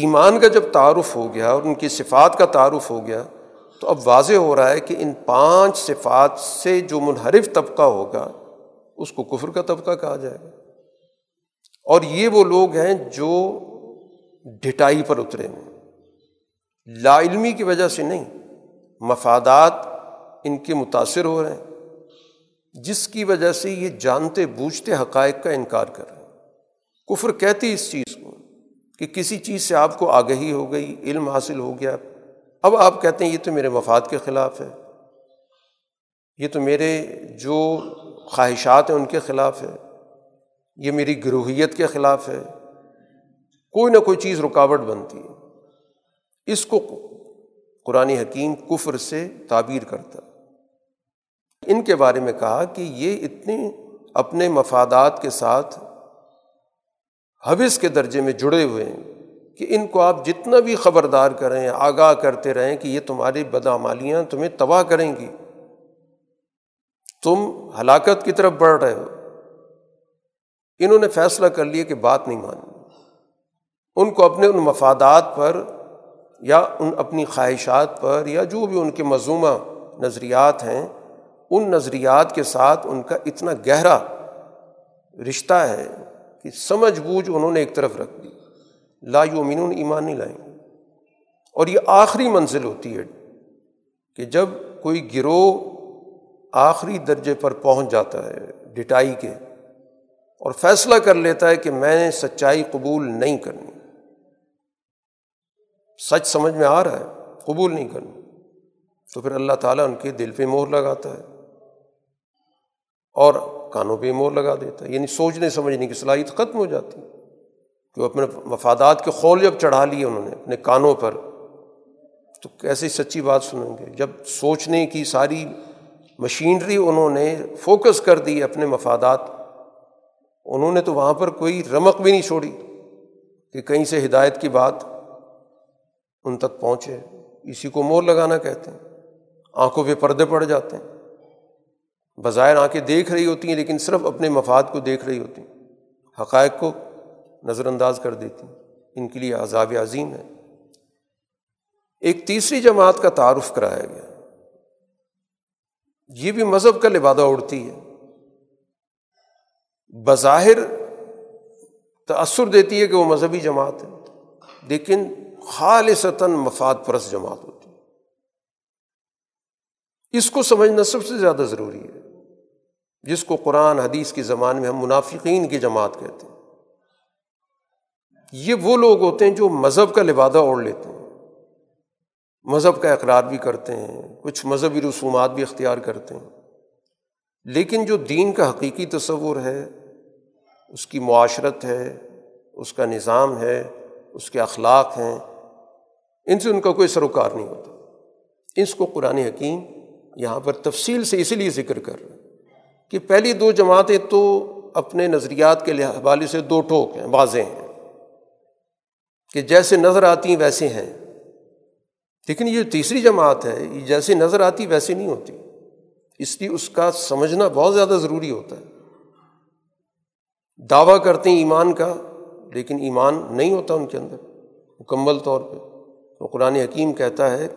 ایمان کا جب تعارف ہو گیا اور ان کی صفات کا تعارف ہو گیا تو اب واضح ہو رہا ہے کہ ان پانچ صفات سے جو منحرف طبقہ ہوگا، اس کو کفر کا طبقہ کہا جائے گا۔ اور یہ وہ لوگ ہیں جو ڈٹائی پر اترے ہیں۔ لا علمی کی وجہ سے نہیں، مفادات ان کے متاثر ہو رہے ہیں، جس کی وجہ سے یہ جانتے بوجھتے حقائق کا انکار کر رہے ہیں۔ کفر کہتی اس چیز کو کہ کسی چیز سے آپ کو آگہی ہو گئی، علم حاصل ہو گیا اب آپ کہتے ہیں یہ تو میرے مفاد کے خلاف ہے، یہ تو میرے جو خواہشات ہیں ان کے خلاف ہے، یہ میری گروہیت کے خلاف ہے۔ کوئی نہ کوئی چیز رکاوٹ بنتی ہے۔ اس کو قرآن حکیم کفر سے تعبیر کرتا ان کے بارے میں کہا کہ یہ اتنے اپنے مفادات کے ساتھ حوث کے درجے میں جڑے ہوئے ہیں۔ کہ ان کو آپ جتنا بھی خبردار کریں، آگاہ کرتے رہیں کہ یہ تمہاری بدعمالیاں تمہیں تباہ کریں گی۔ تم ہلاکت کی طرف بڑھ رہے ہو۔ انہوں نے فیصلہ کر لیا کہ بات نہیں مانی ان کو اپنے ان مفادات پر یا ان اپنی خواہشات پر یا جو بھی ان کے مضمومہ نظریات ہیں، ان نظریات کے ساتھ ان کا اتنا گہرا رشتہ ہے کہ سمجھ بوجھ انہوں نے ایک طرف رکھ دی۔ لا یومنون ایمان نہیں لائیں۔ گے اور یہ آخری منزل ہوتی ہے کہ جب کوئی گروہ آخری درجے پر پہنچ جاتا ہے ڈٹائی کے اور فیصلہ کر لیتا ہے کہ میں نے سچائی قبول نہیں کرنی۔ سچ سمجھ میں آ رہا ہے، قبول نہیں کرنی۔ تو پھر اللہ تعالیٰ ان کے دل پہ مور لگاتا ہے اور کانوں پہ مور لگا دیتا ہے۔ یعنی سوچنے، سمجھنے کی صلاحیت ختم ہو جاتی۔ کہ وہ اپنے مفادات کے خول جب چڑھا لیے انہوں نے، اپنے کانوں پر۔ تو کیسے سچی بات سنیں گے؟ جب سوچنے کی ساری مشینری انہوں نے فوکس کر دی اپنے مفادات، انہوں نے تو وہاں پر کوئی رمق بھی نہیں چھوڑی کہ کہیں سے ہدایت کی بات ان تک پہنچے۔ اسی کو مور لگانا کہتے ہیں۔ آنکھوں پہ پردے پڑ جاتے ہیں۔ بظاہر آنکھیں دیکھ رہی ہوتی ہیں لیکن صرف اپنے مفاد کو دیکھ رہی ہوتی ہیں۔ حقائق کو نظر انداز کر دیتی ان کے لیے عذاب عظیم ہے۔ ایک تیسری جماعت کا تعارف کرایا گیا۔ یہ بھی مذہب کا لبادہ اڑتی ہے۔ بظاہر تأثر دیتی ہے کہ وہ مذہبی جماعت ہے، لیکن خالصتاً مفاد پرست جماعت ہوتی ہے۔ اس کو سمجھنا سب سے زیادہ ضروری ہے۔ جس کو قرآن، حدیث کے زمانے میں ہم منافقین کی جماعت کہتے ہیں۔ یہ وہ لوگ ہوتے ہیں جو مذہب کا لبادہ اوڑھ لیتے ہیں۔ مذہب کا اقرار بھی کرتے ہیں، کچھ مذہبی رسومات بھی اختیار کرتے ہیں۔ لیکن جو دین کا حقیقی تصور ہے، اس کی معاشرت ہے، اس کا نظام ہے، اس کے اخلاق ہیں، ان سے ان کا کوئی سروکار نہیں ہوتا۔ اس کو قرآن حکیم یہاں پر تفصیل سے اسی لیے ذکر کر رہے ہیں کہ پہلی دو جماعتیں تو اپنے نظریات کے حوالے سے دو ٹوک ہیں، واضح ہیں۔ کہ جیسے نظر آتی ہیں ویسے ہیں۔ لیکن یہ تیسری جماعت ہے، یہ جیسے نظر آتی ویسے نہیں ہوتی۔ اس لیے اس کا سمجھنا بہت زیادہ ضروری ہوتا ہے۔ دعویٰ کرتے ہیں ایمان کا، لیکن ایمان نہیں ہوتا ان کے اندر۔ مکمل طور پہ۔ تو قرآن حکیم کہتا ہے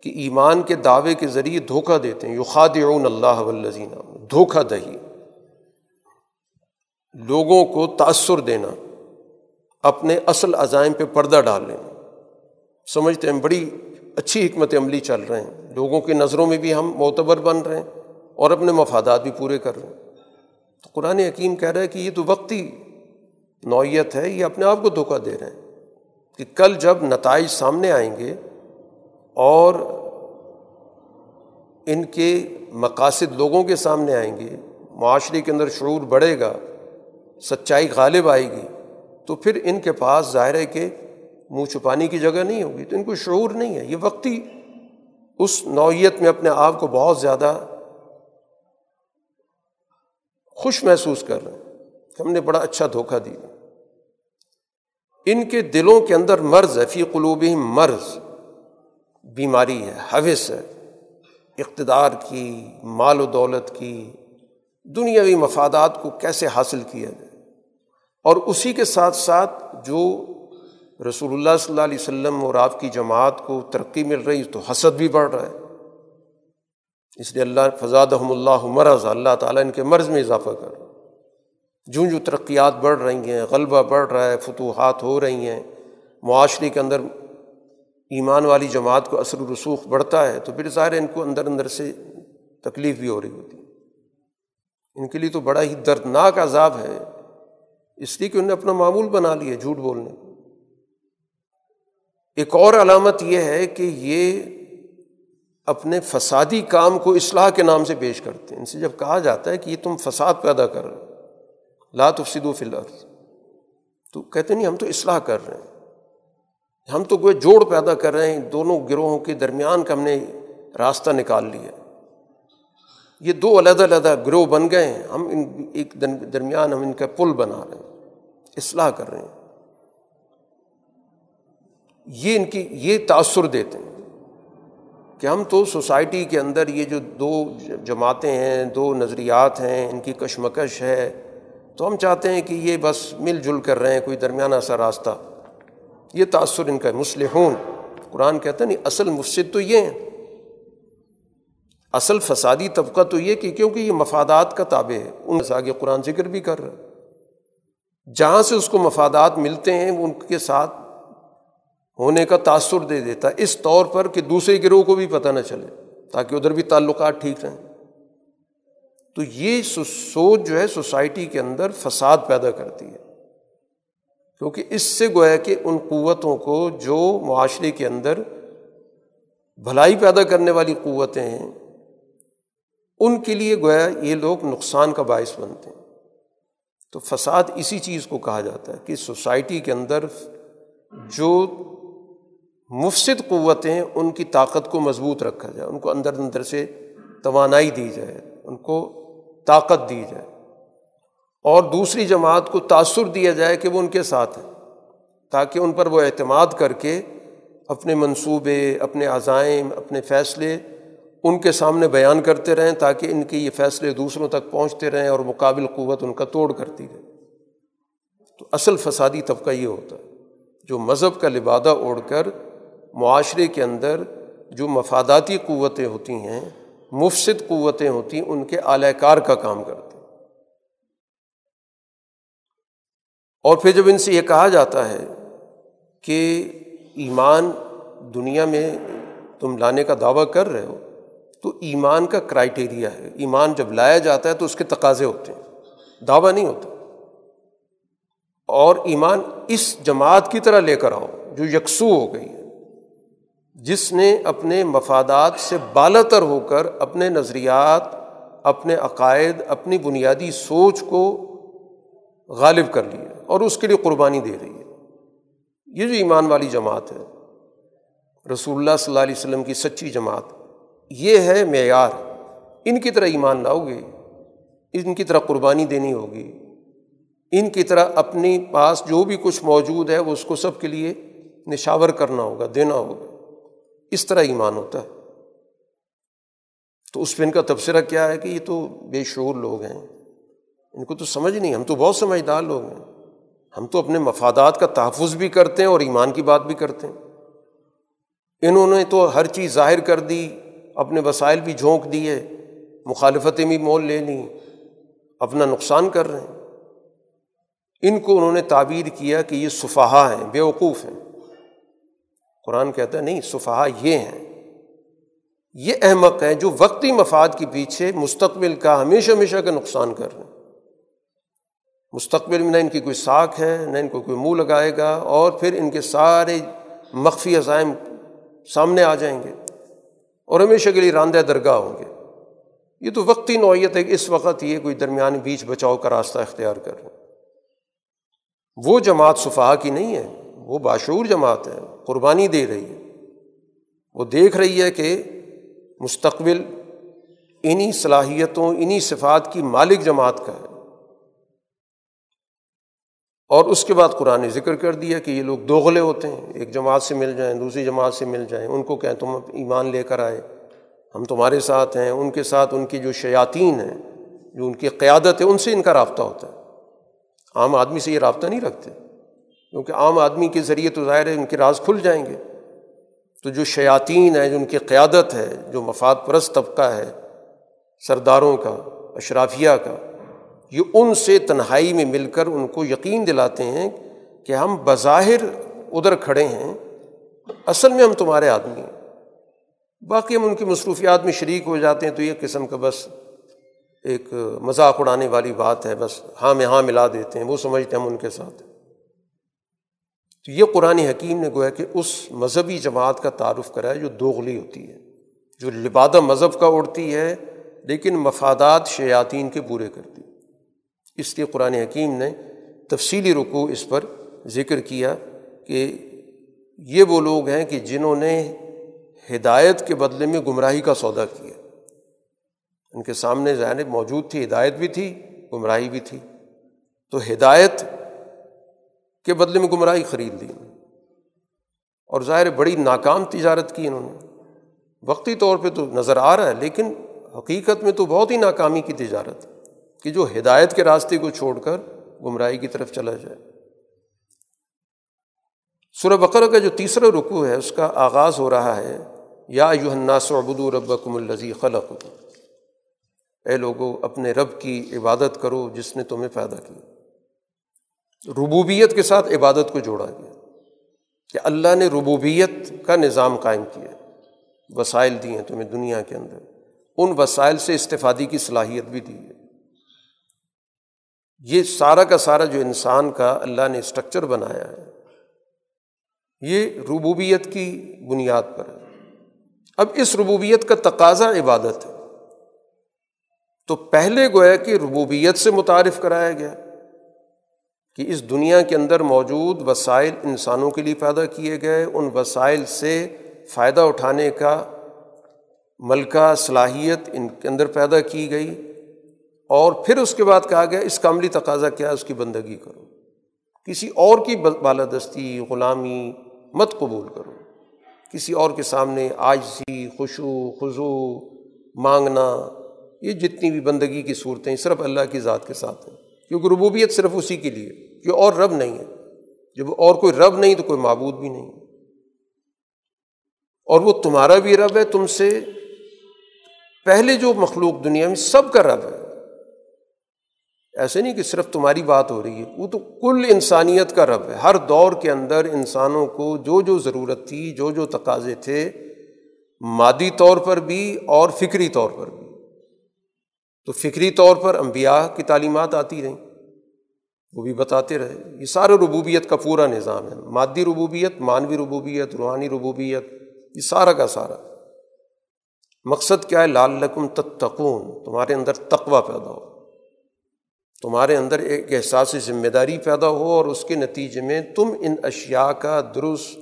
کہ ایمان کے دعوے کے ذریعے دھوکہ دیتے ہیں۔ یو خاد اللہ ولزینہ دھوکہ دہی۔ لوگوں کو تأثر دینا۔ اپنے اصل عزائم پہ پردہ ڈال لینا سمجھتے ہیں بڑی اچھی حکمت عملی چل رہے ہیں۔ لوگوں کی نظروں میں بھی ہم معتبر بن رہے ہیں اور اپنے مفادات بھی پورے کر رہے ہیں۔ تو قرآن حکیم کہہ رہا ہے کہ یہ تو وقتی نوعیت ہے، یہ اپنے آپ کو دھوکہ دے رہے ہیں کہ کل جب نتائج سامنے آئیں گے اور ان کے مقاصد لوگوں کے سامنے آئیں گے، معاشرے کے اندر شعور بڑھے گا، سچائی غالب آئے گی تو پھر ان کے پاس ظاہر ہے کہ منہ چھپانے کی جگہ نہیں ہوگی، تو ان کو شعور نہیں ہے۔ یہ وقتی اس نوعیت میں اپنے آپ کو بہت زیادہ خوش محسوس کر رہے ہیں۔ ہم نے بڑا اچھا دھوکہ دیا۔ ان کے دلوں کے اندر مرض ہے، فی قلوبی مرض۔ بیماری ہے، حوث ہے۔ اقتدار کی، مال و دولت کی، دنیاوی مفادات کو کیسے حاصل کیا جائے؟ اور اسی کے ساتھ ساتھ جو رسول اللہ صلی اللہ علیہ وسلم اور آپ کی جماعت کو ترقی مل رہی تو حسد بھی بڑھ رہا ہے۔ اس لیے اللہ فضاد اللہ مرض، اللہ تعالیٰ ان کے مرض میں اضافہ کر رہا جوں ترقیات بڑھ رہی ہیں، غلبہ بڑھ رہا ہے، فتوحات ہو رہی ہیں، معاشرے کے اندر ایمان والی جماعت کو اثر و رسوخ بڑھتا ہے، تو پھر ظاہر ان کو اندر اندر سے تکلیف بھی ہو رہی ہوتی۔ ان کے لیے تو بڑا ہی دردناک عذاب ہے۔ اس لیے کہ انہوں نے اپنا معمول بنا لیا جھوٹ بولنے۔ ایک اور علامت یہ ہے کہ یہ اپنے فسادی کام کو اصلاح کے نام سے پیش کرتے ہیں۔ ان سے جب کہا جاتا ہے کہ یہ تم فساد پیدا کر رہے لات افسد و فلر تو کہتے نہیں، ہم تو اصلاح کر رہے ہیں۔ ہم تو کوئی جوڑ پیدا کر رہے ہیں، دونوں گروہوں کے درمیان کا ہم نے راستہ نکال لیا۔ یہ دو علیحدہ علیحدہ گروہ بن گئے ہیں۔ ہم ان ایک درمیان ہم ان کا پل بنا رہے ہیں۔ اصلاح کر رہے ہیں۔ یہ ان کی، یہ تأثر دیتے ہیں۔ کہ ہم تو سوسائٹی کے اندر یہ جو دو جماعتیں ہیں، دو نظریات ہیں، ان کی کشمکش ہے، تو ہم چاہتے ہیں کہ یہ بس مل جل کر رہے ہیں کوئی درمیانہ سا راستہ۔ یہ تأثر ان کا مسلحون قرآن کہتا ہے نہیں اصل مفصد تو یہ ہیں۔ اصل فسادی طبقہ تو یہ کہ کیونکہ یہ مفادات کا تابع ہے۔ ان سے آگے قرآن ذکر بھی کر رہا ہے۔ جہاں سے اس کو مفادات ملتے ہیں، وہ ان کے ساتھ ہونے کا تأثر دے دیتا ہے۔ اس طور پر کہ دوسرے گروہ کو بھی پتہ نہ چلے، تاکہ ادھر بھی تعلقات ٹھیک رہیں۔ تو یہ سوچ جو ہے سوسائٹی کے اندر فساد پیدا کرتی ہے۔ کیونکہ اس سے گویا کہ ان قوتوں کو جو معاشرے کے اندر بھلائی پیدا کرنے والی قوتیں ہیں، ان کے لیے گویا یہ لوگ نقصان کا باعث بنتے ہیں۔ تو فساد اسی چیز کو کہا جاتا ہے کہ سوسائٹی کے اندر جو مفصد قوتیں ان کی طاقت کو مضبوط رکھا جائے، ان کو اندر اندر سے توانائی دی جائے، ان کو طاقت دی جائے۔ اور دوسری جماعت کو تأثر دیا جائے کہ وہ ان کے ساتھ ہیں، تاکہ ان پر وہ اعتماد کر کے اپنے منصوبے، اپنے عزائم، اپنے فیصلے ان کے سامنے بیان کرتے رہیں تاکہ ان کے یہ فیصلے دوسروں تک پہنچتے رہیں اور مقابل قوت ان کا توڑ کرتی رہے۔ تو اصل فسادی طبقہ یہ ہوتا ہے، جو مذہب کا لبادہ اوڑھ کر معاشرے کے اندر جو مفاداتی قوتیں ہوتی ہیں مفصد قوتیں ہوتی ہیں ان کے اعلی کار کا کام کرتے ہیں۔ اور پھر جب ان سے یہ کہا جاتا ہے کہ ایمان دنیا میں تم لانے کا دعویٰ کر رہے ہو تو ایمان کا کرائٹیریا ہے۔ ایمان جب لایا جاتا ہے تو اس کے تقاضے ہوتے ہیں۔ دعویٰ نہیں ہوتا۔ اور ایمان اس جماعت کی طرح لے کر آؤ جو یکسو ہو گئی ہے۔ جس نے اپنے مفادات سے بالا تر ہو کر اپنے نظریات، اپنے عقائد، اپنی بنیادی سوچ کو غالب کر لیا اور اس کے لیے قربانی دے رہی ہے۔ یہ جو ایمان والی جماعت ہے، رسول اللہ صلی اللہ علیہ وسلم کی سچی جماعت یہ ہے معیار۔ ان کی طرح ایمان لاؤ گے ان کی طرح قربانی دینی ہوگی۔ ان کی طرح اپنی پاس جو بھی کچھ موجود ہے، وہ اس کو سب کے لیے نشاور کرنا ہوگا، دینا ہوگا۔ اس طرح ایمان ہوتا ہے۔ تو اس پہ ان کا تبصرہ کیا ہے کہ یہ تو بے شعور لوگ ہیں۔ ان کو تو سمجھ نہیں، ہم تو بہت سمجھدار لوگ ہیں۔ ہم تو اپنے مفادات کا تحفظ بھی کرتے ہیں اور ایمان کی بات بھی کرتے ہیں۔ انہوں نے تو ہر چیز ظاہر کر دی۔ اپنے وسائل بھی جھونک دیے، مخالفتیں بھی مول لے لیں، اپنا نقصان کر رہے ہیں۔ ان کو انہوں نے تعبیر کیا کہ یہ صفحہ ہیں، بے وقوف ہیں۔ قرآن کہتا ہے، نہیں صفحہ یہ ہیں۔ یہ احمق ہیں جو وقتی مفاد کے پیچھے مستقبل کا ہمیشہ ہمیشہ کا نقصان کر رہے ہیں۔ مستقبل میں نہ ان کی کوئی ساکھ ہے، نہ ان کو کوئی منہ لگائے گا اور پھر ان کے سارے مخفی عزائم سامنے آ جائیں گے۔ اور ہمیشہ کے لیے راندہ درگاہ ہوں گے۔ یہ تو وقتی نوعیت ہے کہ اس وقت یہ کوئی درمیانی بیچ بچاؤ کا راستہ اختیار کر رہے ہیں۔ وہ جماعت صفحہ کی نہیں ہے، وہ باشعور جماعت ہے، قربانی دے رہی ہے۔ وہ دیکھ رہی ہے کہ مستقبل انہیں صلاحیتوں انہیں صفات کی مالک جماعت کا ہے۔ اور اس کے بعد قرآن نے ذکر کر دیا کہ یہ لوگ دوغلے ہوتے ہیں، ایک جماعت سے مل جائیں، دوسری جماعت سے مل جائیں، ان کو کہیں تم ایمان لے کر آئے، ہم تمہارے ساتھ ہیں، ان کے ساتھ ان کی جو شیاطین ہیں، جو ان کی قیادت ہے، ان سے ان کا رابطہ ہوتا ہے۔ عام آدمی سے یہ رابطہ نہیں رکھتے، کیونکہ عام آدمی کے ذریعے تو ظاہر ہے ان کے راز کھل جائیں گے۔ تو جو شیاطین ہے جو ان کی قیادت ہے، جو مفاد پرست طبقہ ہے، سرداروں کا، اشرافیہ کا یہ ان سے تنہائی میں مل کر ان کو یقین دلاتے ہیں کہ ہم بظاہر ادھر کھڑے ہیں۔ اصل میں ہم تمہارے آدمی ہیں۔ باقی ہم ان کی مصروفیات میں شریک ہو جاتے ہیں تو یہ قسم کا بس ایک مذاق اڑانے والی بات ہے، بس ہاں میں ہاں ملا دیتے ہیں، وہ سمجھتے ہیں ہم ان کے ساتھ۔ تو یہ قرآن حکیم نے گویا کہ اس مذہبی جماعت کا تعارف کرا ہے جو دوغلی ہوتی ہے، جو لبادہ مذہب کا اڑتی ہے، لیکن مفادات شیاطین کے پورے کرتی اس لیے قرآن حکیم نے تفصیلی رکو اس پر ذکر کیا کہ یہ وہ لوگ ہیں کہ جنہوں نے ہدایت کے بدلے میں گمراہی کا سودا کیا۔ ان کے سامنے ذہن موجود تھی، ہدایت بھی تھی، گمراہی بھی تھی۔ تو ہدایت کے بدلے میں گمراہی خرید لی۔ اور ظاہر بڑی ناکام تجارت کی انہوں نے۔ وقتی طور پہ تو نظر آ رہا ہے، لیکن حقیقت میں تو بہت ہی ناکامی کی تجارت۔ کہ جو ہدایت کے راستے کو چھوڑ کر گمراہی کی طرف چلا جائے۔ سورہ بقر کا جو تیسرا رکو ہے، اس کا آغاز ہو رہا ہے، یا یوحنا سعبد ربکم الزی خلق اے لوگو، اپنے رب کی عبادت کرو جس نے تمہیں پیدا کیا۔ ربوبیت کے ساتھ عبادت کو جوڑا گیا۔ کہ اللہ نے ربوبیت کا نظام قائم کیا۔ وسائل دیے تمہیں دنیا کے اندر۔ ان وسائل سے استفادی کی صلاحیت بھی دی ہے۔ یہ سارا کا سارا جو انسان کا اللہ نے اسٹرکچر بنایا ہے، یہ ربوبیت کی بنیاد پر ہے۔ اب اس ربوبیت کا تقاضا عبادت ہے۔ تو پہلے گویا کہ ربوبیت سے متعارف کرایا گیا کہ اس دنیا کے اندر موجود وسائل انسانوں کے لیے پیدا کیے گئے، ان وسائل سے فائدہ اٹھانے کا ملکہ، صلاحیت ان کے اندر پیدا کی گئی۔ اور پھر اس کے بعد کہا گیا، اس کا عملی تقاضا کیا ہے اس کی بندگی کرو۔ کسی اور کی بالادستی، غلامی مت قبول کرو۔ کسی اور کے سامنے آجزی خوشو خضو مانگنا، یہ جتنی بھی بندگی کی صورتیں صرف اللہ کی ذات کے ساتھ ہیں۔ کیونکہ ربوبیت صرف اسی کے لیے، کہ اور رب نہیں ہے۔ جب اور کوئی رب نہیں، تو کوئی معبود بھی نہیں۔ اور وہ تمہارا بھی رب ہے، تم سے پہلے جو مخلوق دنیا میں سب کا رب ہے۔ ایسے نہیں کہ صرف تمہاری بات ہو رہی ہے، وہ تو کل انسانیت کا رب ہے۔ ہر دور کے اندر انسانوں کو جو جو ضرورت تھی، جو جو تقاضے تھے، مادی طور پر بھی اور فکری طور پر بھی۔ تو فکری طور پر انبیاء کی تعلیمات آتی رہیں۔ وہ بھی بتاتے رہے۔ یہ سارے ربوبیت کا پورا نظام ہے۔ مادی ربوبیت مانوی ربوبیت، روحانی ربوبیت، یہ سارا کا سارا۔ مقصد کیا ہے؟ لال لقم تتقون۔ تمہارے اندر تقوا پیدا ہو۔ تمہارے اندر ایک احساس ذمہ داری پیدا ہو اور اس کے نتیجے میں تم ان اشیاء کا درست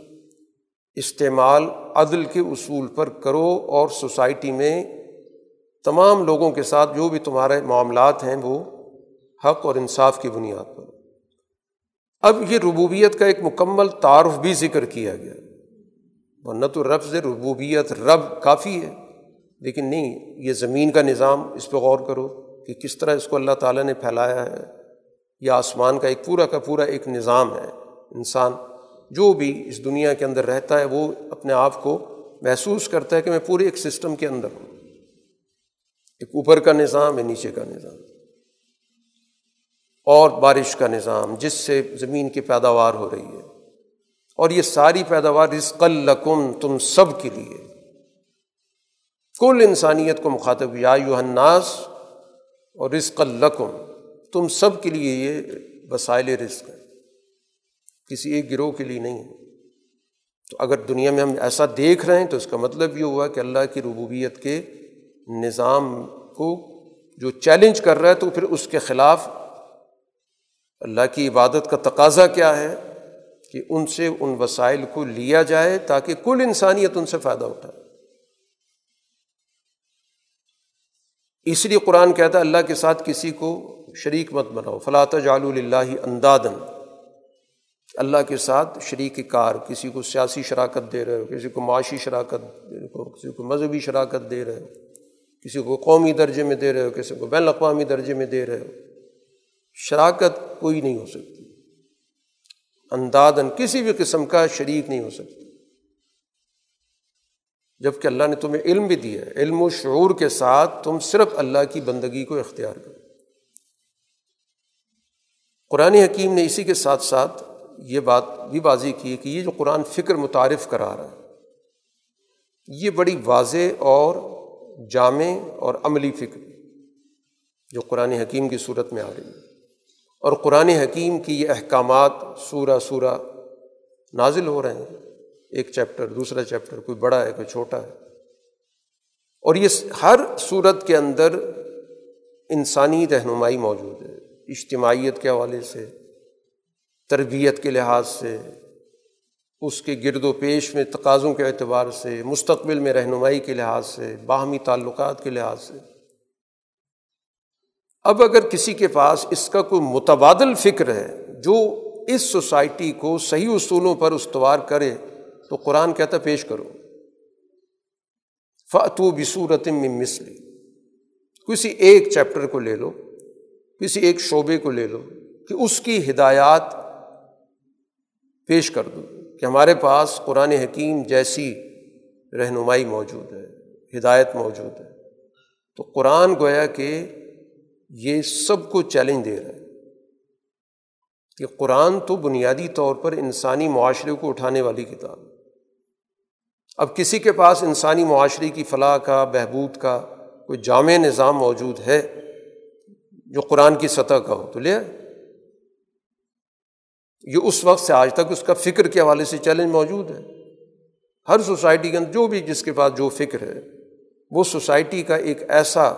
استعمال عدل کے اصول پر کرو اور سوسائٹی میں تمام لوگوں کے ساتھ جو بھی تمہارے معاملات ہیں وہ حق اور انصاف کی بنیاد پر۔ اب یہ ربوبیت کا ایک مکمل تعارف بھی ذکر کیا گیا۔ ورنہ تو رفظ ربوبیت رب کافی ہے، لیکن نہیں، یہ زمین کا نظام، اس پہ غور کرو۔ کہ کس طرح اس کو اللہ تعالیٰ نے پھیلایا ہے۔ یا آسمان کا ایک پورا کا پورا ایک نظام ہے۔ انسان جو بھی اس دنیا کے اندر رہتا ہے وہ اپنے آپ کو محسوس کرتا ہے کہ میں پورے ایک سسٹم کے اندر ہوں۔ ایک اوپر کا نظام ہے نیچے کا نظام۔ اور بارش کا نظام، جس سے زمین کی پیداوار ہو رہی ہے۔ اور یہ ساری پیداوار رزق القم تم سب کے لیے۔ کل انسانیت کو مخاطب، یا یو اور رزق القم تم سب کے لیے یہ وسائل رزق ہے کسی ایک گروہ کے لیے نہیں ہے۔ تو اگر دنیا میں ہم ایسا دیکھ رہے ہیں تو اس کا مطلب یہ ہوا کہ اللہ کی ربوبیت کے نظام کو جو چیلنج کر رہا ہے تو پھر اس کے خلاف اللہ کی عبادت کا تقاضا کیا ہے کہ ان سے ان وسائل کو لیا جائے تاکہ کل انسانیت ان سے فائدہ اٹھائے۔ اس لیے قرآن کہتا ہے اللہ کے ساتھ کسی کو شریک مت بناؤ۔ فلاط جال اللہ اندادن اللہ کے ساتھ شریک کار، کسی کو سیاسی شراکت دے رہے ہو، کسی کو معاشی شراکت دے رہے ہو، کسی کو مذہبی شراکت دے رہے ہو، کسی کو قومی درجے میں دے رہے ہو، کسی کو بین الاقوامی درجے میں دے رہے ہو۔ شراکت کوئی نہیں ہو سکتی۔ اندادن کسی بھی قسم کا شریک نہیں ہو سکتی۔ جبکہ اللہ نے تمہیں علم بھی دیا ہے، علم و شعور کے ساتھ تم صرف اللہ کی بندگی کو اختیار کرو۔ قرآن حکیم نے اسی کے ساتھ ساتھ یہ بات بھی واضح کی کہ یہ جو قرآن فکر متعارف کرا رہا ہے، یہ بڑی واضح اور جامع اور عملی فکر جو قرآن حکیم کی صورت میں آ رہی ہے۔ اور قرآن حکیم کی یہ احکامات سورہ سورہ نازل ہو رہے ہیں۔ ایک چیپٹر، دوسرا چیپٹر، کوئی بڑا ہے، کوئی چھوٹا ہے۔ اور یہ ہر صورت کے اندر انسانی رہنمائی موجود ہے۔ اجتماعیت کے حوالے سے، تربیت کے لحاظ سے، اس کے گرد و پیش میں، تقاضوں کے اعتبار سے، مستقبل میں رہنمائی کے لحاظ سے، باہمی تعلقات کے لحاظ سے۔ اب اگر کسی کے پاس اس کا کوئی متبادل فکر ہے، جو اس سوسائٹی کو صحیح اصولوں پر استوار کرے تو قرآن کہتا پیش کرو۔ فتو بصورت میں مسلی کسی ایک چیپٹر کو لے لو، کسی ایک شعبے کو لے لو کہ اس کی ہدایات پیش کر دو کہ ہمارے پاس قرآن حکیم جیسی رہنمائی موجود ہے، ہدایت موجود ہے۔ تو قرآن گویا کہ یہ سب کو چیلنج دے رہا ہے۔ کہ قرآن تو بنیادی طور پر انسانی معاشرے کو اٹھانے والی کتاب ہے۔ اب کسی کے پاس انسانی معاشرے کی فلاح کا، بہبود کا کوئی جامع نظام موجود ہے جو قرآن کی سطح کا ہو، تو لے۔ یہ اس وقت سے آج تک اس کا فکر کے حوالے سے چیلنج موجود ہے۔ ہر سوسائٹی کے اندر جو بھی جس کے پاس جو فکر ہے، وہ سوسائٹی کا ایک ایسا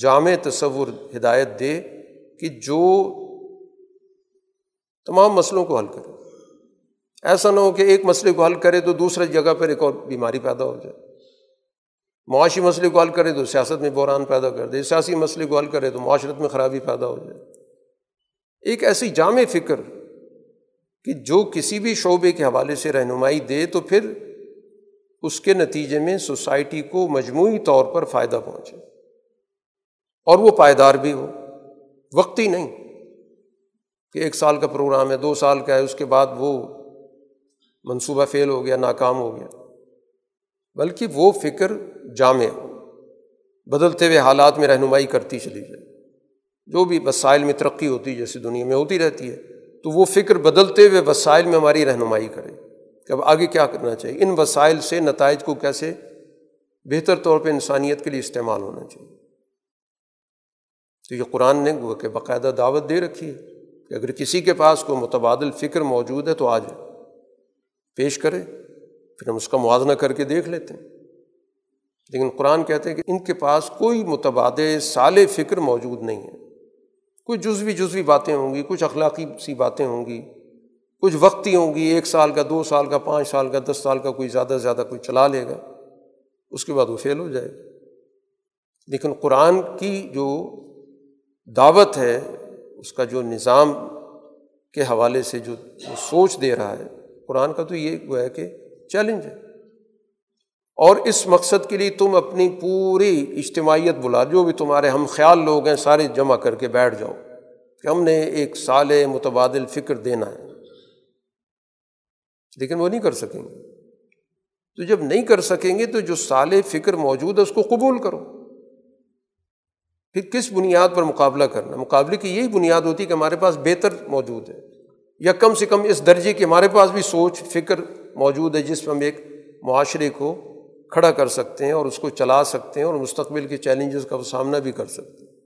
جامع تصور ہدایت دے کہ جو تمام مسئلوں کو حل کرے۔ ایسا نہ ہو کہ ایک مسئلے کو حل کرے تو دوسرے جگہ پر ایک اور بیماری پیدا ہو جائے۔ معاشی مسئلے کو حل کرے تو سیاست میں بحران پیدا کر دے۔ سیاسی مسئلے کو حل کرے تو معاشرت میں خرابی پیدا ہو جائے۔ ایک ایسی جامع فکر کہ جو کسی بھی شعبے کے حوالے سے رہنمائی دے تو پھر اس کے نتیجے میں سوسائٹی کو مجموعی طور پر فائدہ پہنچے۔ اور وہ پائیدار بھی ہو۔ وقتی نہیں کہ ایک سال کا پروگرام ہے، دو سال کا ہے، اس کے بعد وہ منصوبہ فیل ہو گیا، ناکام ہو گیا۔ بلکہ وہ فکر جامع، بدلتے ہوئے حالات میں رہنمائی کرتی چلی جائے جو بھی وسائل میں ترقی ہوتی ہے جیسے دنیا میں ہوتی رہتی ہے، تو وہ فکر بدلتے ہوئے وسائل میں ہماری رہنمائی کرے۔ کہ اب آگے کیا کرنا چاہیے؟ ان وسائل سے نتائج کو کیسے بہتر طور پہ انسانیت کے لیے استعمال ہونا چاہیے؟ تو یہ قرآن نے کہ باقاعدہ دعوت دے رکھی ہے کہ اگر کسی کے پاس کوئی متبادل فکر موجود ہے تو آج پیش کرے، پھر ہم اس کا موازنہ کر کے دیکھ لیتے ہیں۔ لیکن قرآن کہتے ہیں کہ ان کے پاس کوئی متبادل سال فکر موجود نہیں ہے۔ کچھ جزوی جزوی باتیں ہوں گی، کچھ اخلاقی سی باتیں ہوں گی، کچھ وقت ہی ہوں گی، ایک سال کا، دو سال کا، پانچ سال کا، دس سال کا، کوئی زیادہ سے زیادہ کوئی چلا لے گا، اس کے بعد وہ فیل ہو جائے گا۔ لیکن قرآن کی جو دعوت ہے، اس کا جو نظام کے حوالے سے جو سوچ دے رہا ہے قرآن کا تو یہ وہ ہے کہ چیلنج ہے۔ اور اس مقصد کے لیے تم اپنی پوری اجتماعیت بلا، جو بھی تمہارے ہم خیال لوگ ہیں، سارے جمع کر کے بیٹھ جاؤ کہ ہم نے ایک سال متبادل فکر دینا ہے۔ لیکن وہ نہیں کر سکیں گے۔ تو جب نہیں کر سکیں گے تو جو سال فکر موجود ہے، اس کو قبول کرو۔ پھر کس بنیاد پر مقابلہ کرنا؟ مقابلے کی یہی بنیاد ہوتی ہے کہ ہمارے پاس بہتر موجود ہے۔ یا کم سے کم اس درجے کی ہمارے پاس بھی سوچ فکر موجود ہے جس میں ہم ایک معاشرے کو کھڑا کر سکتے ہیں اور اس کو چلا سکتے ہیں اور مستقبل کے چیلنجز کا سامنا بھی کر سکتے ہیں۔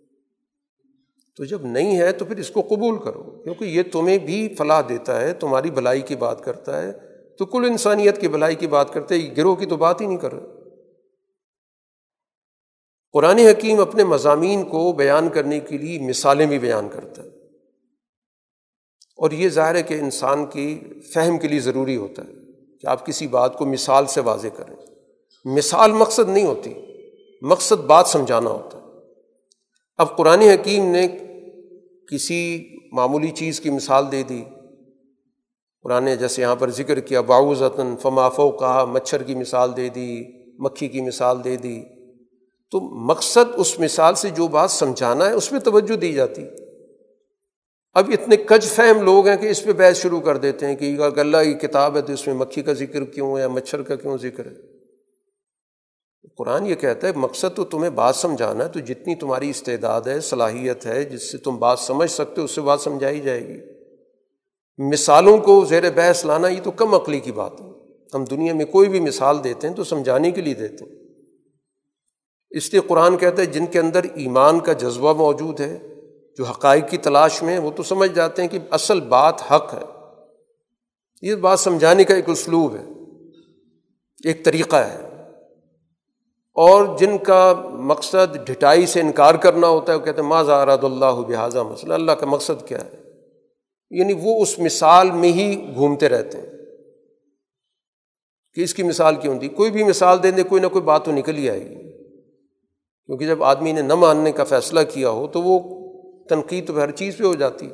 تو جب نہیں ہے تو پھر اس کو قبول کرو، کیونکہ یہ تمہیں بھی فلاح دیتا ہے، تمہاری بھلائی کی بات کرتا ہے۔ تو کل انسانیت کی بھلائی کی بات کرتے ہیں گروہ کی تو بات ہی نہیں کر رہے۔ قرآن حکیم اپنے مضامین کو بیان کرنے کے لیے مثالیں بھی بیان کرتا ہے۔ اور یہ ظاہر ہے کہ انسان کی فہم کے لیے ضروری ہوتا ہے کہ آپ کسی بات کو مثال سے واضح کریں۔ مثال مقصد نہیں ہوتی، مقصد بات سمجھانا ہوتا ہے۔ اب قرآن حکیم نے کسی معمولی چیز کی مثال دے دی۔ قرآن جیسے یہاں پر ذکر کیا باؤزن فمافو کہا مچھر کی مثال دے دی، مکھی کی مثال دے دی۔ تو مقصد اس مثال سے جو بات سمجھانا ہے، اس میں توجہ دی جاتی۔ اب اتنے کج فہم لوگ ہیں کہ اس پہ بحث شروع کر دیتے ہیں کہ اللہ کی کتاب ہے تو اس میں مکھی کا ذکر کیوں ہے یا مچھر کا کیوں ذکر ہے؟ قرآن یہ کہتا ہے، مقصد تو تمہیں بات سمجھانا ہے، تو جتنی تمہاری استعداد ہے، صلاحیت ہے، جس سے تم بات سمجھ سکتے ہو، اس سے بات سمجھائی جائے گی۔ مثالوں کو زیر بحث لانا، یہ تو کم عقلی کی بات ہے۔ ہم دنیا میں کوئی بھی مثال دیتے ہیں تو سمجھانے کے لیے دیتے ہیں۔ اس لیے قرآن کہتا ہے، جن کے اندر ایمان کا جذبہ موجود ہے جو حقائق کی تلاش میں وہ تو سمجھ جاتے ہیں کہ اصل بات حق ہے۔ یہ بات سمجھانے کا ایک اسلوب ہے، ایک طریقہ ہے۔ اور جن کا مقصد ڈھٹائی سے انکار کرنا ہوتا ہے، وہ کہتے ہیں ماضا اراد اللہ بحاظہ مسئلہ اللہ کا مقصد کیا ہے؟ یعنی وہ اس مثال میں ہی گھومتے رہتے ہیں۔ کہ اس کی مثال کیوں دی؟ کوئی بھی مثال دیں دے، کوئی نہ کوئی بات تو نکل ہی آئے گی۔ کیونکہ جب آدمی نے نہ ماننے کا فیصلہ کیا ہو، تو وہ تنقید تو ہر چیز پہ ہو جاتی۔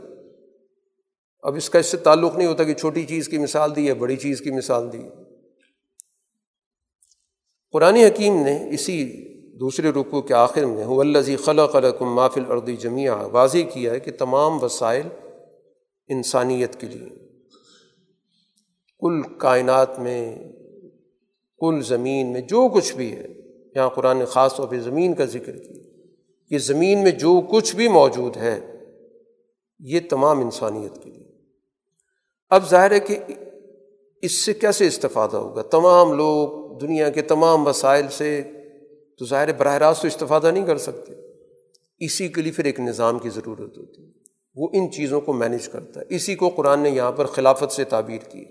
اب اس کا اس سے تعلق نہیں ہوتا کہ چھوٹی چیز کی مثال دی ہے بڑی چیز کی مثال دی۔ قرآن حکیم نے اسی دوسرے رقو کے آخر میں ولزی خلا قلقم مافل اردی جمعہ واضح کیا ہے کہ تمام وسائل انسانیت کے لیے۔ کل کائنات میں، کل زمین میں جو کچھ بھی ہے، یہاں قرآن خاص طور پہ زمین کا ذکر کیا۔ کہ زمین میں جو کچھ بھی موجود ہے، یہ تمام انسانیت کے لیے۔ اب ظاہر ہے کہ اس سے کیسے استفادہ ہوگا؟ تمام لوگ دنیا کے تمام وسائل سے تو ظاہر براہ راست تو استفادہ نہیں کر سکتے۔ اسی کے لیے پھر ایک نظام کی ضرورت ہوتی ہے۔ وہ ان چیزوں کو مینیج کرتا ہے۔ اسی کو قرآن نے یہاں پر خلافت سے تعبیر کی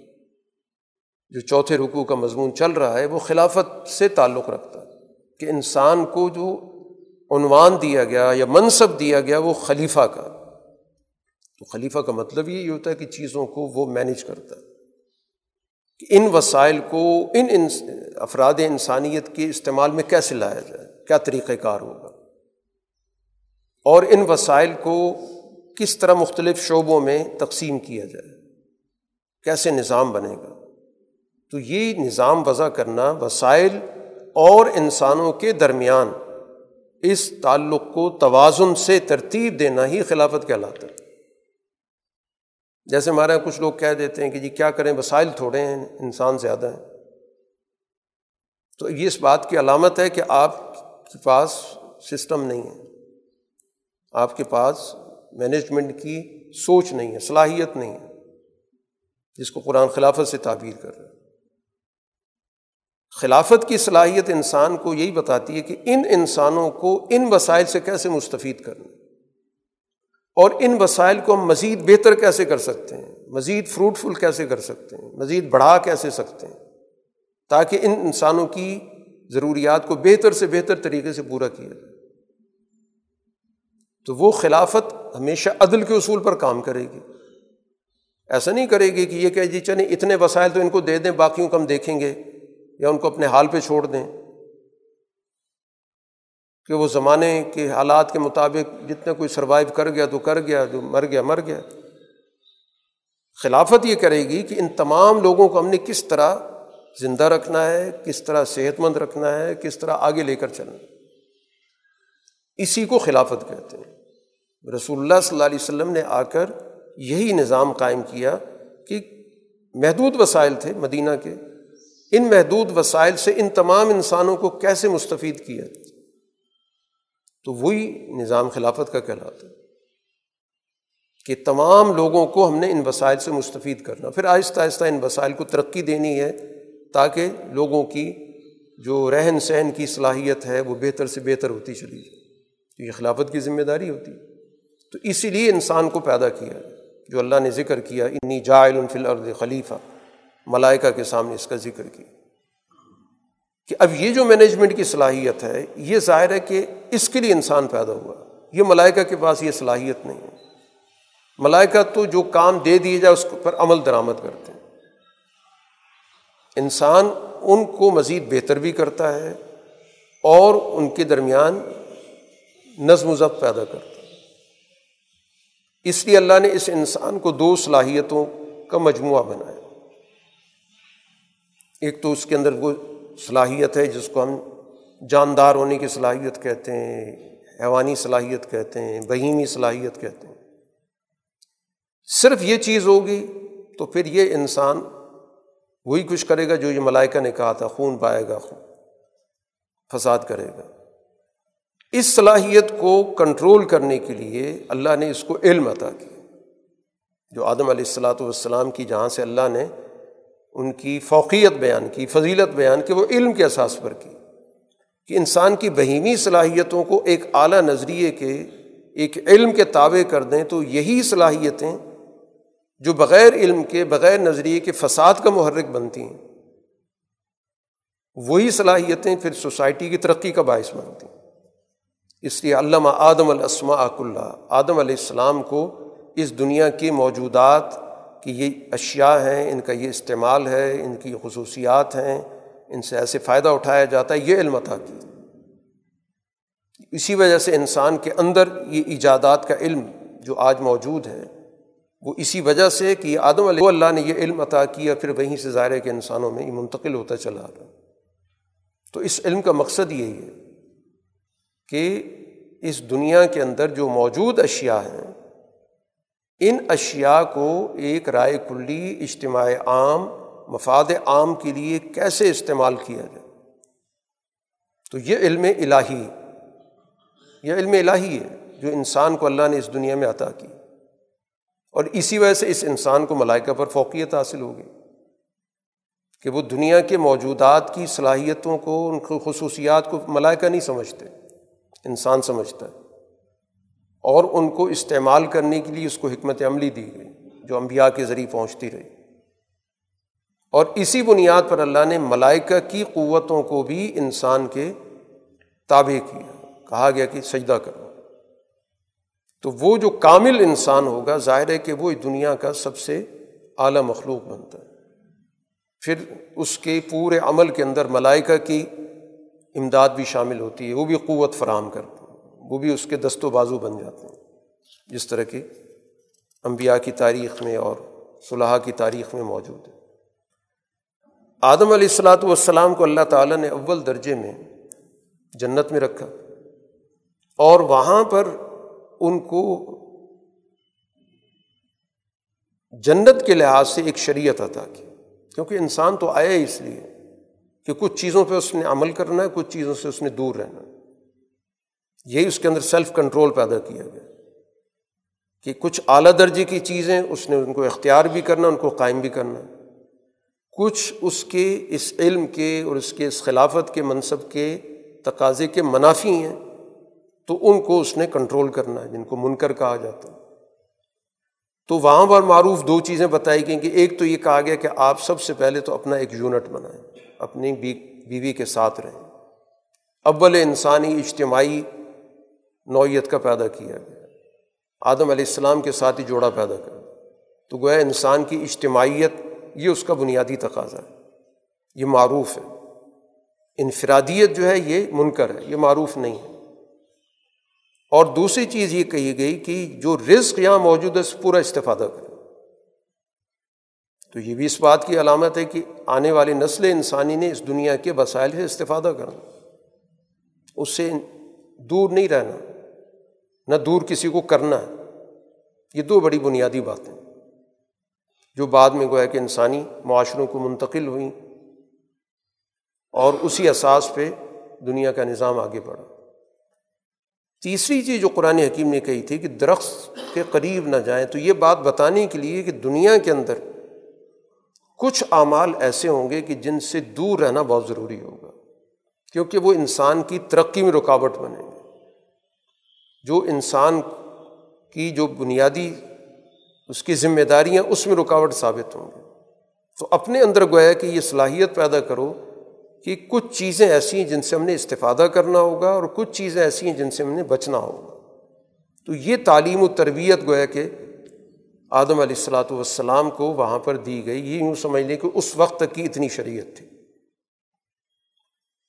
جو چوتھے رکوع کا مضمون چل رہا ہے، وہ خلافت سے تعلق رکھتا ہے کہ انسان کو جو عنوان دیا گیا یا منصب دیا گیا وہ خلیفہ کا۔ تو خلیفہ کا مطلب یہی ہوتا ہے کہ چیزوں کو وہ مینیج کرتا ہے۔ کہ ان وسائل کو ان افراد انسانیت کے استعمال میں کیسے لایا جائے؟ کیا طریقۂ کار ہوگا؟ اور ان وسائل کو کس طرح مختلف شعبوں میں تقسیم کیا جائے؟ کیسے نظام بنے گا؟ تو یہ نظام وضع کرنا وسائل اور انسانوں کے درمیان اس تعلق کو توازن سے ترتیب دینا ہی خلافت کہلاتا ہے۔ جیسے ہمارے یہاں کچھ لوگ کہہ دیتے ہیں کہ جی کیا کریں، وسائل تھوڑے ہیں، انسان زیادہ ہیں۔ تو یہ اس بات کی علامت ہے کہ آپ کے پاس سسٹم نہیں ہے۔ آپ کے پاس مینجمنٹ کی سوچ نہیں ہے، صلاحیت نہیں ہے، جس کو قرآن خلافت سے تعبیر کر رہا ہے۔ خلافت کی صلاحیت انسان کو یہی بتاتی ہے کہ ان انسانوں کو ان وسائل سے کیسے مستفید کرنا اور ان وسائل کو ہم مزید بہتر کیسے کر سکتے ہیں؟ مزید فروٹفل کیسے کر سکتے ہیں؟ مزید بڑھا کیسے سکتے ہیں؟ تاکہ ان انسانوں کی ضروریات کو بہتر سے بہتر طریقے سے پورا کیا جائے۔ تو وہ خلافت ہمیشہ عدل کے اصول پر کام کرے گی۔ ایسا نہیں کرے گی کہ یہ کہ جی چلیں اتنے وسائل تو ان کو دے دیں، باقیوں کو ہم دیکھیں گے۔ یا ان کو اپنے حال پہ چھوڑ دیں کہ وہ زمانے کے حالات کے مطابق جتنا کوئی سروائیو کر گیا تو کر گیا، جو مر گیا مر گیا۔ خلافت یہ کرے گی کہ ان تمام لوگوں کو ہم نے کس طرح زندہ رکھنا ہے، کس طرح صحت مند رکھنا ہے، کس طرح آگے لے کر چلنا اسی کو خلافت کہتے ہیں۔ رسول اللہ صلی اللہ علیہ وسلم نے آ کر یہی نظام قائم کیا کہ محدود وسائل تھے مدینہ کے۔ ان محدود وسائل سے ان تمام انسانوں کو کیسے مستفید کیا؟ تو وہی نظام خلافت کا کہلاتا ہے کہ تمام لوگوں کو ہم نے ان وسائل سے مستفید کرنا۔ پھر آہستہ آہستہ ان وسائل کو ترقی دینی ہے تاکہ لوگوں کی جو رہن سہن کی صلاحیت ہے وہ بہتر سے بہتر ہوتی چلی جائے۔ تو یہ خلافت کی ذمہ داری ہوتی ہے۔ تو اسی لیے انسان کو پیدا کیا جو اللہ نے ذکر کیا، انی جائل فی الارض خلیفہ ملائکہ کے سامنے اس کا ذکر کیا۔ کہ اب یہ جو مینجمنٹ کی صلاحیت ہے، یہ ظاہر ہے کہ اس کے لیے انسان پیدا ہوا۔ یہ ملائکہ کے پاس یہ صلاحیت نہیں ہے۔ ملائکہ تو جو کام دے دیے جائے، اس پر عمل درآمد کرتے ہیں۔ انسان ان کو مزید بہتر بھی کرتا ہے اور ان کے درمیان نظم و ضبط پیدا کرتا ہے۔ اس لیے اللہ نے اس انسان کو دو صلاحیتوں کا مجموعہ بنایا۔ ایک تو اس کے اندر وہ صلاحیت ہے جس کو ہم جاندار ہونے کی صلاحیت کہتے ہیں، حیوانی صلاحیت کہتے ہیں، بہیمی صلاحیت کہتے ہیں۔ صرف یہ چیز ہوگی تو پھر یہ انسان وہی کچھ کرے گا جو یہ ملائکہ نے کہا تھا، خون پائے گا، خون فساد کرے گا۔ اس صلاحیت کو کنٹرول کرنے کے لیے اللہ نے اس کو علم عطا کیا۔ جو آدم علیہ السلاۃ والسلام کی جہاں سے اللہ نے ان کی فوقیت بیان کی، فضیلت بیان کی، وہ علم کے اساس پر کی۔ کہ انسان کی بہیمی صلاحیتوں کو ایک اعلیٰ نظریے کے، ایک علم کے تابع کر دیں تو یہی صلاحیتیں جو بغیر علم کے، بغیر نظریے کے فساد کا محرک بنتی ہیں، وہی صلاحیتیں پھر سوسائٹی کی ترقی کا باعث بنتی ہیں۔ اس لیے علامہ آدم الاسماء اک اللہ آدم علیہ السلام کو اس دنیا کی موجودات کی یہ اشیاء ہیں، ان کا یہ استعمال ہے، ان کی خصوصیات ہیں، ان سے ایسے فائدہ اٹھایا جاتا ہے، یہ علم عطا کی۔ اسی وجہ سے انسان کے اندر یہ ایجادات کا علم جو آج موجود ہے، وہ اسی وجہ سے کہ آدم علیہ اللہ نے یہ علم عطا کیا پھر وہیں سے ظاہر کے انسانوں میں یہ منتقل ہوتا چلا رہا تو اس علم کا مقصد یہی ہے کہ اس دنیا کے اندر جو موجود اشیاء ہیں ان اشیاء کو ایک رائے کلی اجتماع عام، مفاد عام کے لیے کیسے استعمال کیا جائے؟ تو یہ علم الہی، یہ علم الہی ہے جو انسان کو اللہ نے اس دنیا میں عطا کی۔ اور اسی وجہ سے اس انسان کو ملائکہ پر فوقیت حاصل ہوگی کہ وہ دنیا کے موجودات کی صلاحیتوں کو، ان کی خصوصیات کو ملائکہ نہیں سمجھتے، انسان سمجھتا ہے۔ اور ان کو استعمال کرنے کے لیے اس کو حکمت عملی دی گئی، جو امبیا کے ذریعے پہنچتی رہی۔ اور اسی بنیاد پر اللہ نے ملائکہ کی قوتوں کو بھی انسان کے تابع کیا۔ کہا گیا کہ سجدہ کرو۔ تو وہ جو کامل انسان ہوگا، ظاہر ہے کہ وہ دنیا کا سب سے اعلیٰ مخلوق بنتا ہے۔ پھر اس کے پورے عمل کے اندر ملائکہ کی امداد بھی شامل ہوتی ہے، وہ بھی قوت فراہم کرتے وہ بھی اس کے دست و بازو بن جاتے ہیں۔ جس طرح کی امبیا کی تاریخ میں اور صلاح کی تاریخ میں موجود ہے۔ آدم علیہ السلاۃ والسلام کو اللہ تعالیٰ نے اول درجے میں جنت میں رکھا۔ اور وہاں پر ان کو جنت کے لحاظ سے ایک شریعت عطا کی۔ کیونکہ انسان تو آیا ہی اس لیے کہ کچھ چیزوں پہ اس نے عمل کرنا ہے، کچھ چیزوں سے اس نے دور رہنا۔ ہے یہی اس کے اندر سیلف کنٹرول پیدا کیا گیا کہ کچھ اعلیٰ درجے کی چیزیں اس نے ان کو اختیار بھی کرنا، ان کو قائم بھی کرنا۔ کچھ اس کے اس علم کے اور اس کے اس خلافت کے منصب کے تقاضے کے منافی ہیں تو ان کو اس نے کنٹرول کرنا ہے، جن کو منکر کہا جاتا ہے۔ تو وہاں پر معروف دو چیزیں بتائی گئیں کہ ایک تو یہ کہا گیا کہ آپ سب سے پہلے تو اپنا ایک یونٹ بنائیں، اپنی بیوی کے ساتھ رہیں۔ اول انسانی اجتماعی نوعیت کا پیدا کیا گیا۔ آدم علیہ السلام کے ساتھ ہی جوڑا پیدا کر۔ تو گویا انسان کی اجتماعیت یہ اس کا بنیادی تقاضا ہے۔ یہ معروف ہے۔ انفرادیت جو ہے یہ منکر ہے، یہ معروف نہیں ہے۔ اور دوسری چیز یہ کہی گئی کہ جو رزق یہاں موجود ہے، اس پورا استفادہ کرے تو یہ بھی اس بات کی علامت ہے کہ آنے والی نسل انسانی نے اس دنیا کے وسائل سے استفادہ کرنا۔ اس سے دور نہیں رہنا۔ نہ دور کسی کو کرنا ہے۔ یہ دو بڑی بنیادی باتیں جو بعد میں گویا کہ انسانی معاشروں کو منتقل ہوئیں اور اسی اساس پہ دنیا کا نظام آگے بڑھا۔ تیسری چیز جو قرآن حکیم نے کہی تھی کہ درخت کے قریب نہ جائیں، تو یہ بات بتانے کے لیے کہ دنیا کے اندر کچھ اعمال ایسے ہوں گے کہ جن سے دور رہنا بہت ضروری ہوگا، کیونکہ وہ انسان کی ترقی میں رکاوٹ بنے گے۔ جو انسان کی جو بنیادی اس کی ذمہ داریاں اس میں رکاوٹ ثابت ہوں گی تو اپنے اندر گویا کہ یہ صلاحیت پیدا کرو کہ کچھ چیزیں ایسی ہیں جن سے ہم نے استفادہ کرنا ہوگا اور کچھ چیزیں ایسی ہیں جن سے ہم نے بچنا ہوگا۔ تو یہ تعلیم و تربیت گویا کہ آدم علیہ السلاۃ والسلام کو وہاں پر دی گئی۔ یہ یوں سمجھ لیں کہ اس وقت تک کی اتنی شریعت تھی۔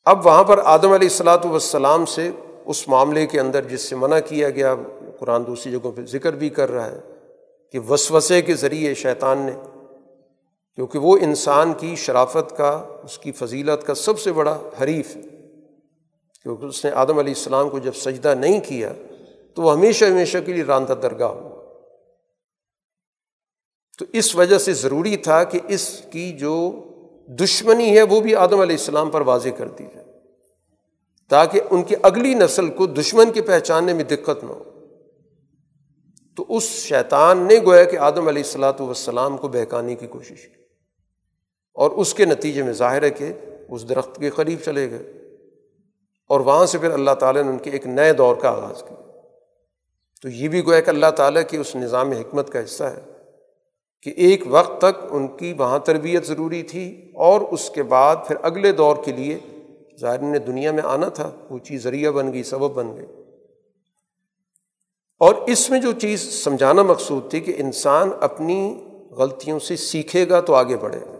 اب وہاں پر آدم علیہ السلاۃ والسلام سے اس معاملے کے اندر جس سے منع کیا گیا، قرآن دوسری جگہوں پہ ذکر بھی کر رہا ہے کہ وسوسے کے ذریعے شیطان نے، کیونکہ وہ انسان کی شرافت کا، اس کی فضیلت کا سب سے بڑا حریف ہے۔ کیونکہ اس نے آدم علیہ السلام کو جب سجدہ نہیں کیا، تو وہ ہمیشہ ہمیشہ کے لیے راندہ درگاہ ہوا۔ تو اس وجہ سے ضروری تھا کہ اس کی جو دشمنی ہے، وہ بھی آدم علیہ السلام پر واضح کر دی جائے۔ تاکہ ان کی اگلی نسل کو دشمن کی پہچاننے میں دقت نہ ہو۔ تو اس شیطان نے گویا کہ آدم علیہ السلاۃ والسلام کو بہکانے کی کوشش کی۔ اور اس کے نتیجے میں ظاہر ہے کہ اس درخت کے قریب چلے گئے۔ اور وہاں سے پھر اللہ تعالیٰ نے ان کے ایک نئے دور کا آغاز کیا۔ تو یہ بھی گویا کہ اللہ تعالیٰ کی اس نظام حکمت کا حصہ ہے کہ ایک وقت تک ان کی وہاں تربیت ضروری تھی اور اس کے بعد پھر اگلے دور کے لیے ظاہر نے دنیا میں آنا تھا، وہ چیز ذریعہ بن گئی، سبب بن گئی۔ اور اس میں جو چیز سمجھانا مقصود تھی کہ انسان اپنی غلطیوں سے سیکھے گا تو آگے بڑھے گا۔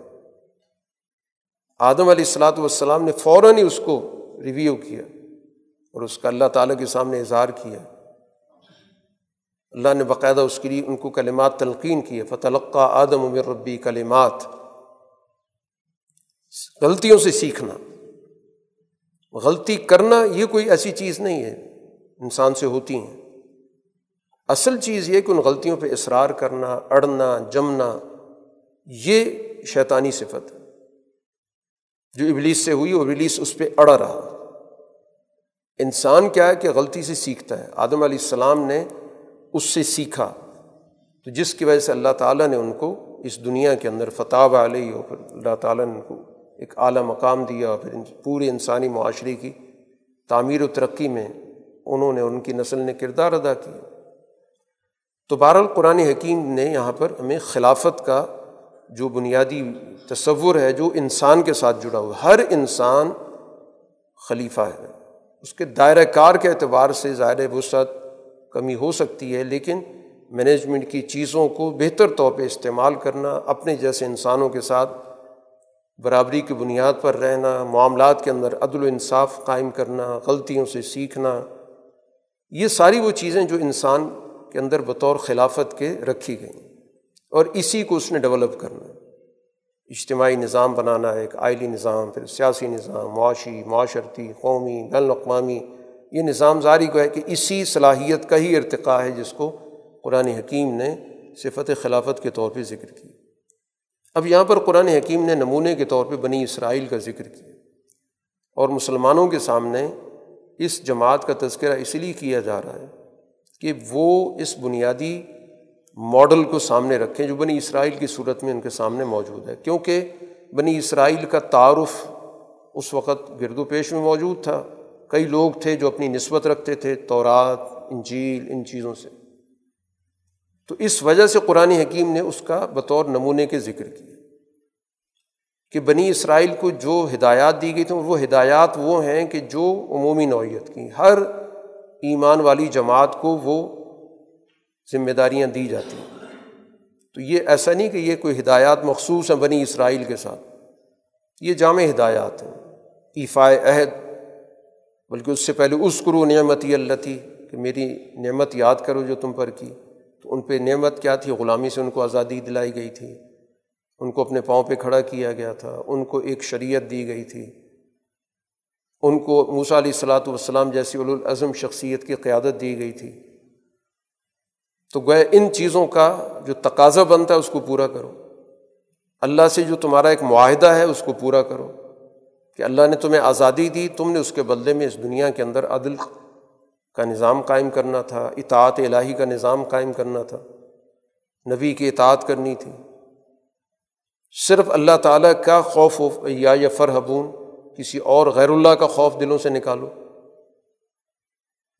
آدم علیہ السلاۃ والسلام نے فوراً ہی اس کو ریویو کیا اور اس کا اللہ تعالیٰ کے سامنے اظہار کیا۔ اللہ نے باقاعدہ اس کے لیے ان کو کلمات تلقین کیے۔ فتلقہ آدم عمر ربی کلمات۔ غلطیوں سے سیکھنا۔ غلطی کرنا یہ کوئی ایسی چیز نہیں ہے، انسان سے ہوتی ہیں۔ اصل چیز یہ کہ ان غلطیوں پہ اصرار کرنا، اڑنا، جمنا، یہ شیطانی صفت ہے۔ جو ابلیس سے ہوئی اور ابلیس اس پہ اڑا رہا۔ انسان کیا ہے کہ غلطی سے سیکھتا ہے۔ آدم علیہ السلام نے اس سے سیکھا۔ تو جس کی وجہ سے اللہ تعالیٰ نے ان کو اس دنیا کے اندر فتح علیہ اور اللہ تعالیٰ نے ان کو ایک اعلیٰ مقام دیا اور پھر پورے انسانی معاشرے کی تعمیر و ترقی میں انہوں نے ان کی نسل نے کردار ادا کیا۔ تو بہرحال قرآن حکیم نے یہاں پر ہمیں خلافت کا جو بنیادی تصور ہے، جو انسان کے ساتھ جڑا ہوا ہر انسان خلیفہ ہے۔ اس کے دائرۂ کار کے اعتبار سے ظاہر وسعت کمی ہو سکتی ہے، لیکن مینجمنٹ کی چیزوں کو بہتر طور پہ استعمال کرنا، اپنے جیسے انسانوں کے ساتھ برابری کی بنیاد پر رہنا، معاملات کے اندر عدل و انصاف قائم کرنا، غلطیوں سے سیکھنا، یہ ساری وہ چیزیں جو انسان کے اندر بطور خلافت کے رکھی گئیں اور اسی کو اس نے ڈیولپ کرنا اجتماعی نظام بنانا ہے، ایک آئلی نظام، پھر سیاسی نظام، معاشی، معاشرتی، قومی، بین الاقوامی، یہ نظام زاری کو ہے کہ اسی صلاحیت کا ہی ارتقاء ہے جس کو قرآن حکیم نے صفت خلافت کے طور پہ ذکر کی اب یہاں پر قرآن حکیم نے نمونے کے طور پہ بنی اسرائیل کا ذکر کیا اور مسلمانوں کے سامنے اس جماعت کا تذکرہ اس لیے کیا جا رہا ہے کہ وہ اس بنیادی ماڈل کو سامنے رکھیں جو بنی اسرائیل کی صورت میں ان کے سامنے موجود ہے کیونکہ بنی اسرائیل کا تعارف اس وقت گرد و پیش میں موجود تھا۔ کئی لوگ تھے جو اپنی نسبت رکھتے تھے، تورات، انجیل، ان چیزوں سے۔ تو اس وجہ سے قرآن حکیم نے اس کا بطور نمونے کے ذکر کیا کہ بنی اسرائیل کو جو ہدایات دی گئی تھیں، وہ ہدایات وہ ہیں کہ جو عمومی نوعیت کی، ہر ایمان والی جماعت کو وہ ذمہ داریاں دی جاتی ہیں۔ تو یہ ایسا نہیں کہ یہ کوئی ہدایات مخصوص ہیں بنی اسرائیل کے ساتھ، یہ جامع ہدایات ہیں۔ ایفائے عہد، بلکہ اس سے پہلے اس کرو نعمتی اللہ تھی کہ میری نعمت یاد کرو جو تم پر کی۔ تو ان پہ نعمت کیا تھی؟ غلامی سے ان کو آزادی دلائی گئی تھی۔ ان کو اپنے پاؤں پہ کھڑا کیا گیا تھا۔ ان کو ایک شریعت دی گئی تھی۔ ان کو موسا علیہ السلاۃ والسلام جیسی الاظم شخصیت کی قیادت دی گئی تھی۔ تو گوئے ان چیزوں کا جو تقاضا بنتا ہے اس کو پورا کرو۔ اللہ سے جو تمہارا ایک معاہدہ ہے اس کو پورا کرو۔ کہ اللہ نے تمہیں آزادی دی، تم نے اس کے بدلے میں اس دنیا کے اندر عدل کا نظام قائم کرنا تھا، اطاعت الہی کا نظام قائم کرنا تھا، نبی کی اطاعت کرنی تھی۔ صرف اللہ تعالیٰ کا خوف یا یا فرحبون، کسی اور غیر اللہ کا خوف دلوں سے نکالو۔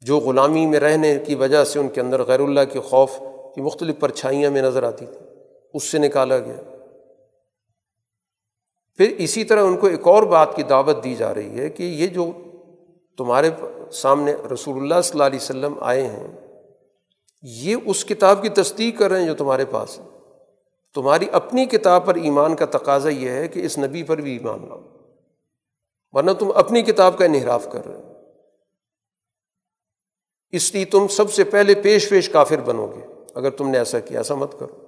جو غلامی میں رہنے کی وجہ سے ان کے اندر غیر اللہ کے خوف کی مختلف پرچھائیاں میں نظر آتی تھیں، اس سے نکالا گیا۔ پھر اسی طرح ان کو ایک اور بات کی دعوت دی جا رہی ہے کہ یہ جو تمہارے سامنے رسول اللہ صلی اللہ علیہ وسلم آئے ہیں، یہ اس کتاب کی تصدیق کر رہے ہیں جو تمہارے پاس ہے۔ تمہاری اپنی کتاب پر ایمان کا تقاضا یہ ہے کہ اس نبی پر بھی ایمان لاؤ۔ ورنہ تم اپنی کتاب کا انحراف کر رہے ہو۔ اس لیے تم سب سے پہلے پیش پیش کافر بنو گے۔ اگر تم نے ایسا کیا، ایسا مت کرو۔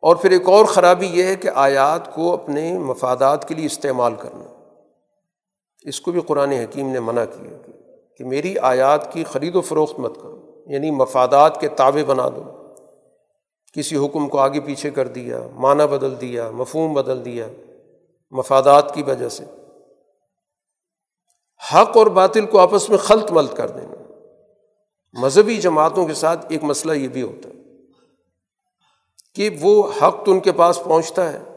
اور پھر ایک اور خرابی یہ ہے کہ آیات کو اپنے مفادات کے لیے استعمال کرنا۔ اس کو بھی قرآن حکیم نے منع کیا کہ میری آیات کی خرید و فروخت مت کرو یعنی مفادات کے تابع بنا دو۔ کسی حکم کو آگے پیچھے کر دیا، معنی بدل دیا، مفہوم بدل دیا، مفادات کی وجہ سے۔ حق اور باطل کو آپس میں خلط ملت کر دینا۔ مذہبی جماعتوں کے ساتھ ایک مسئلہ یہ بھی ہوتا ہے کہ وہ حق تو ان کے پاس پہنچتا ہے۔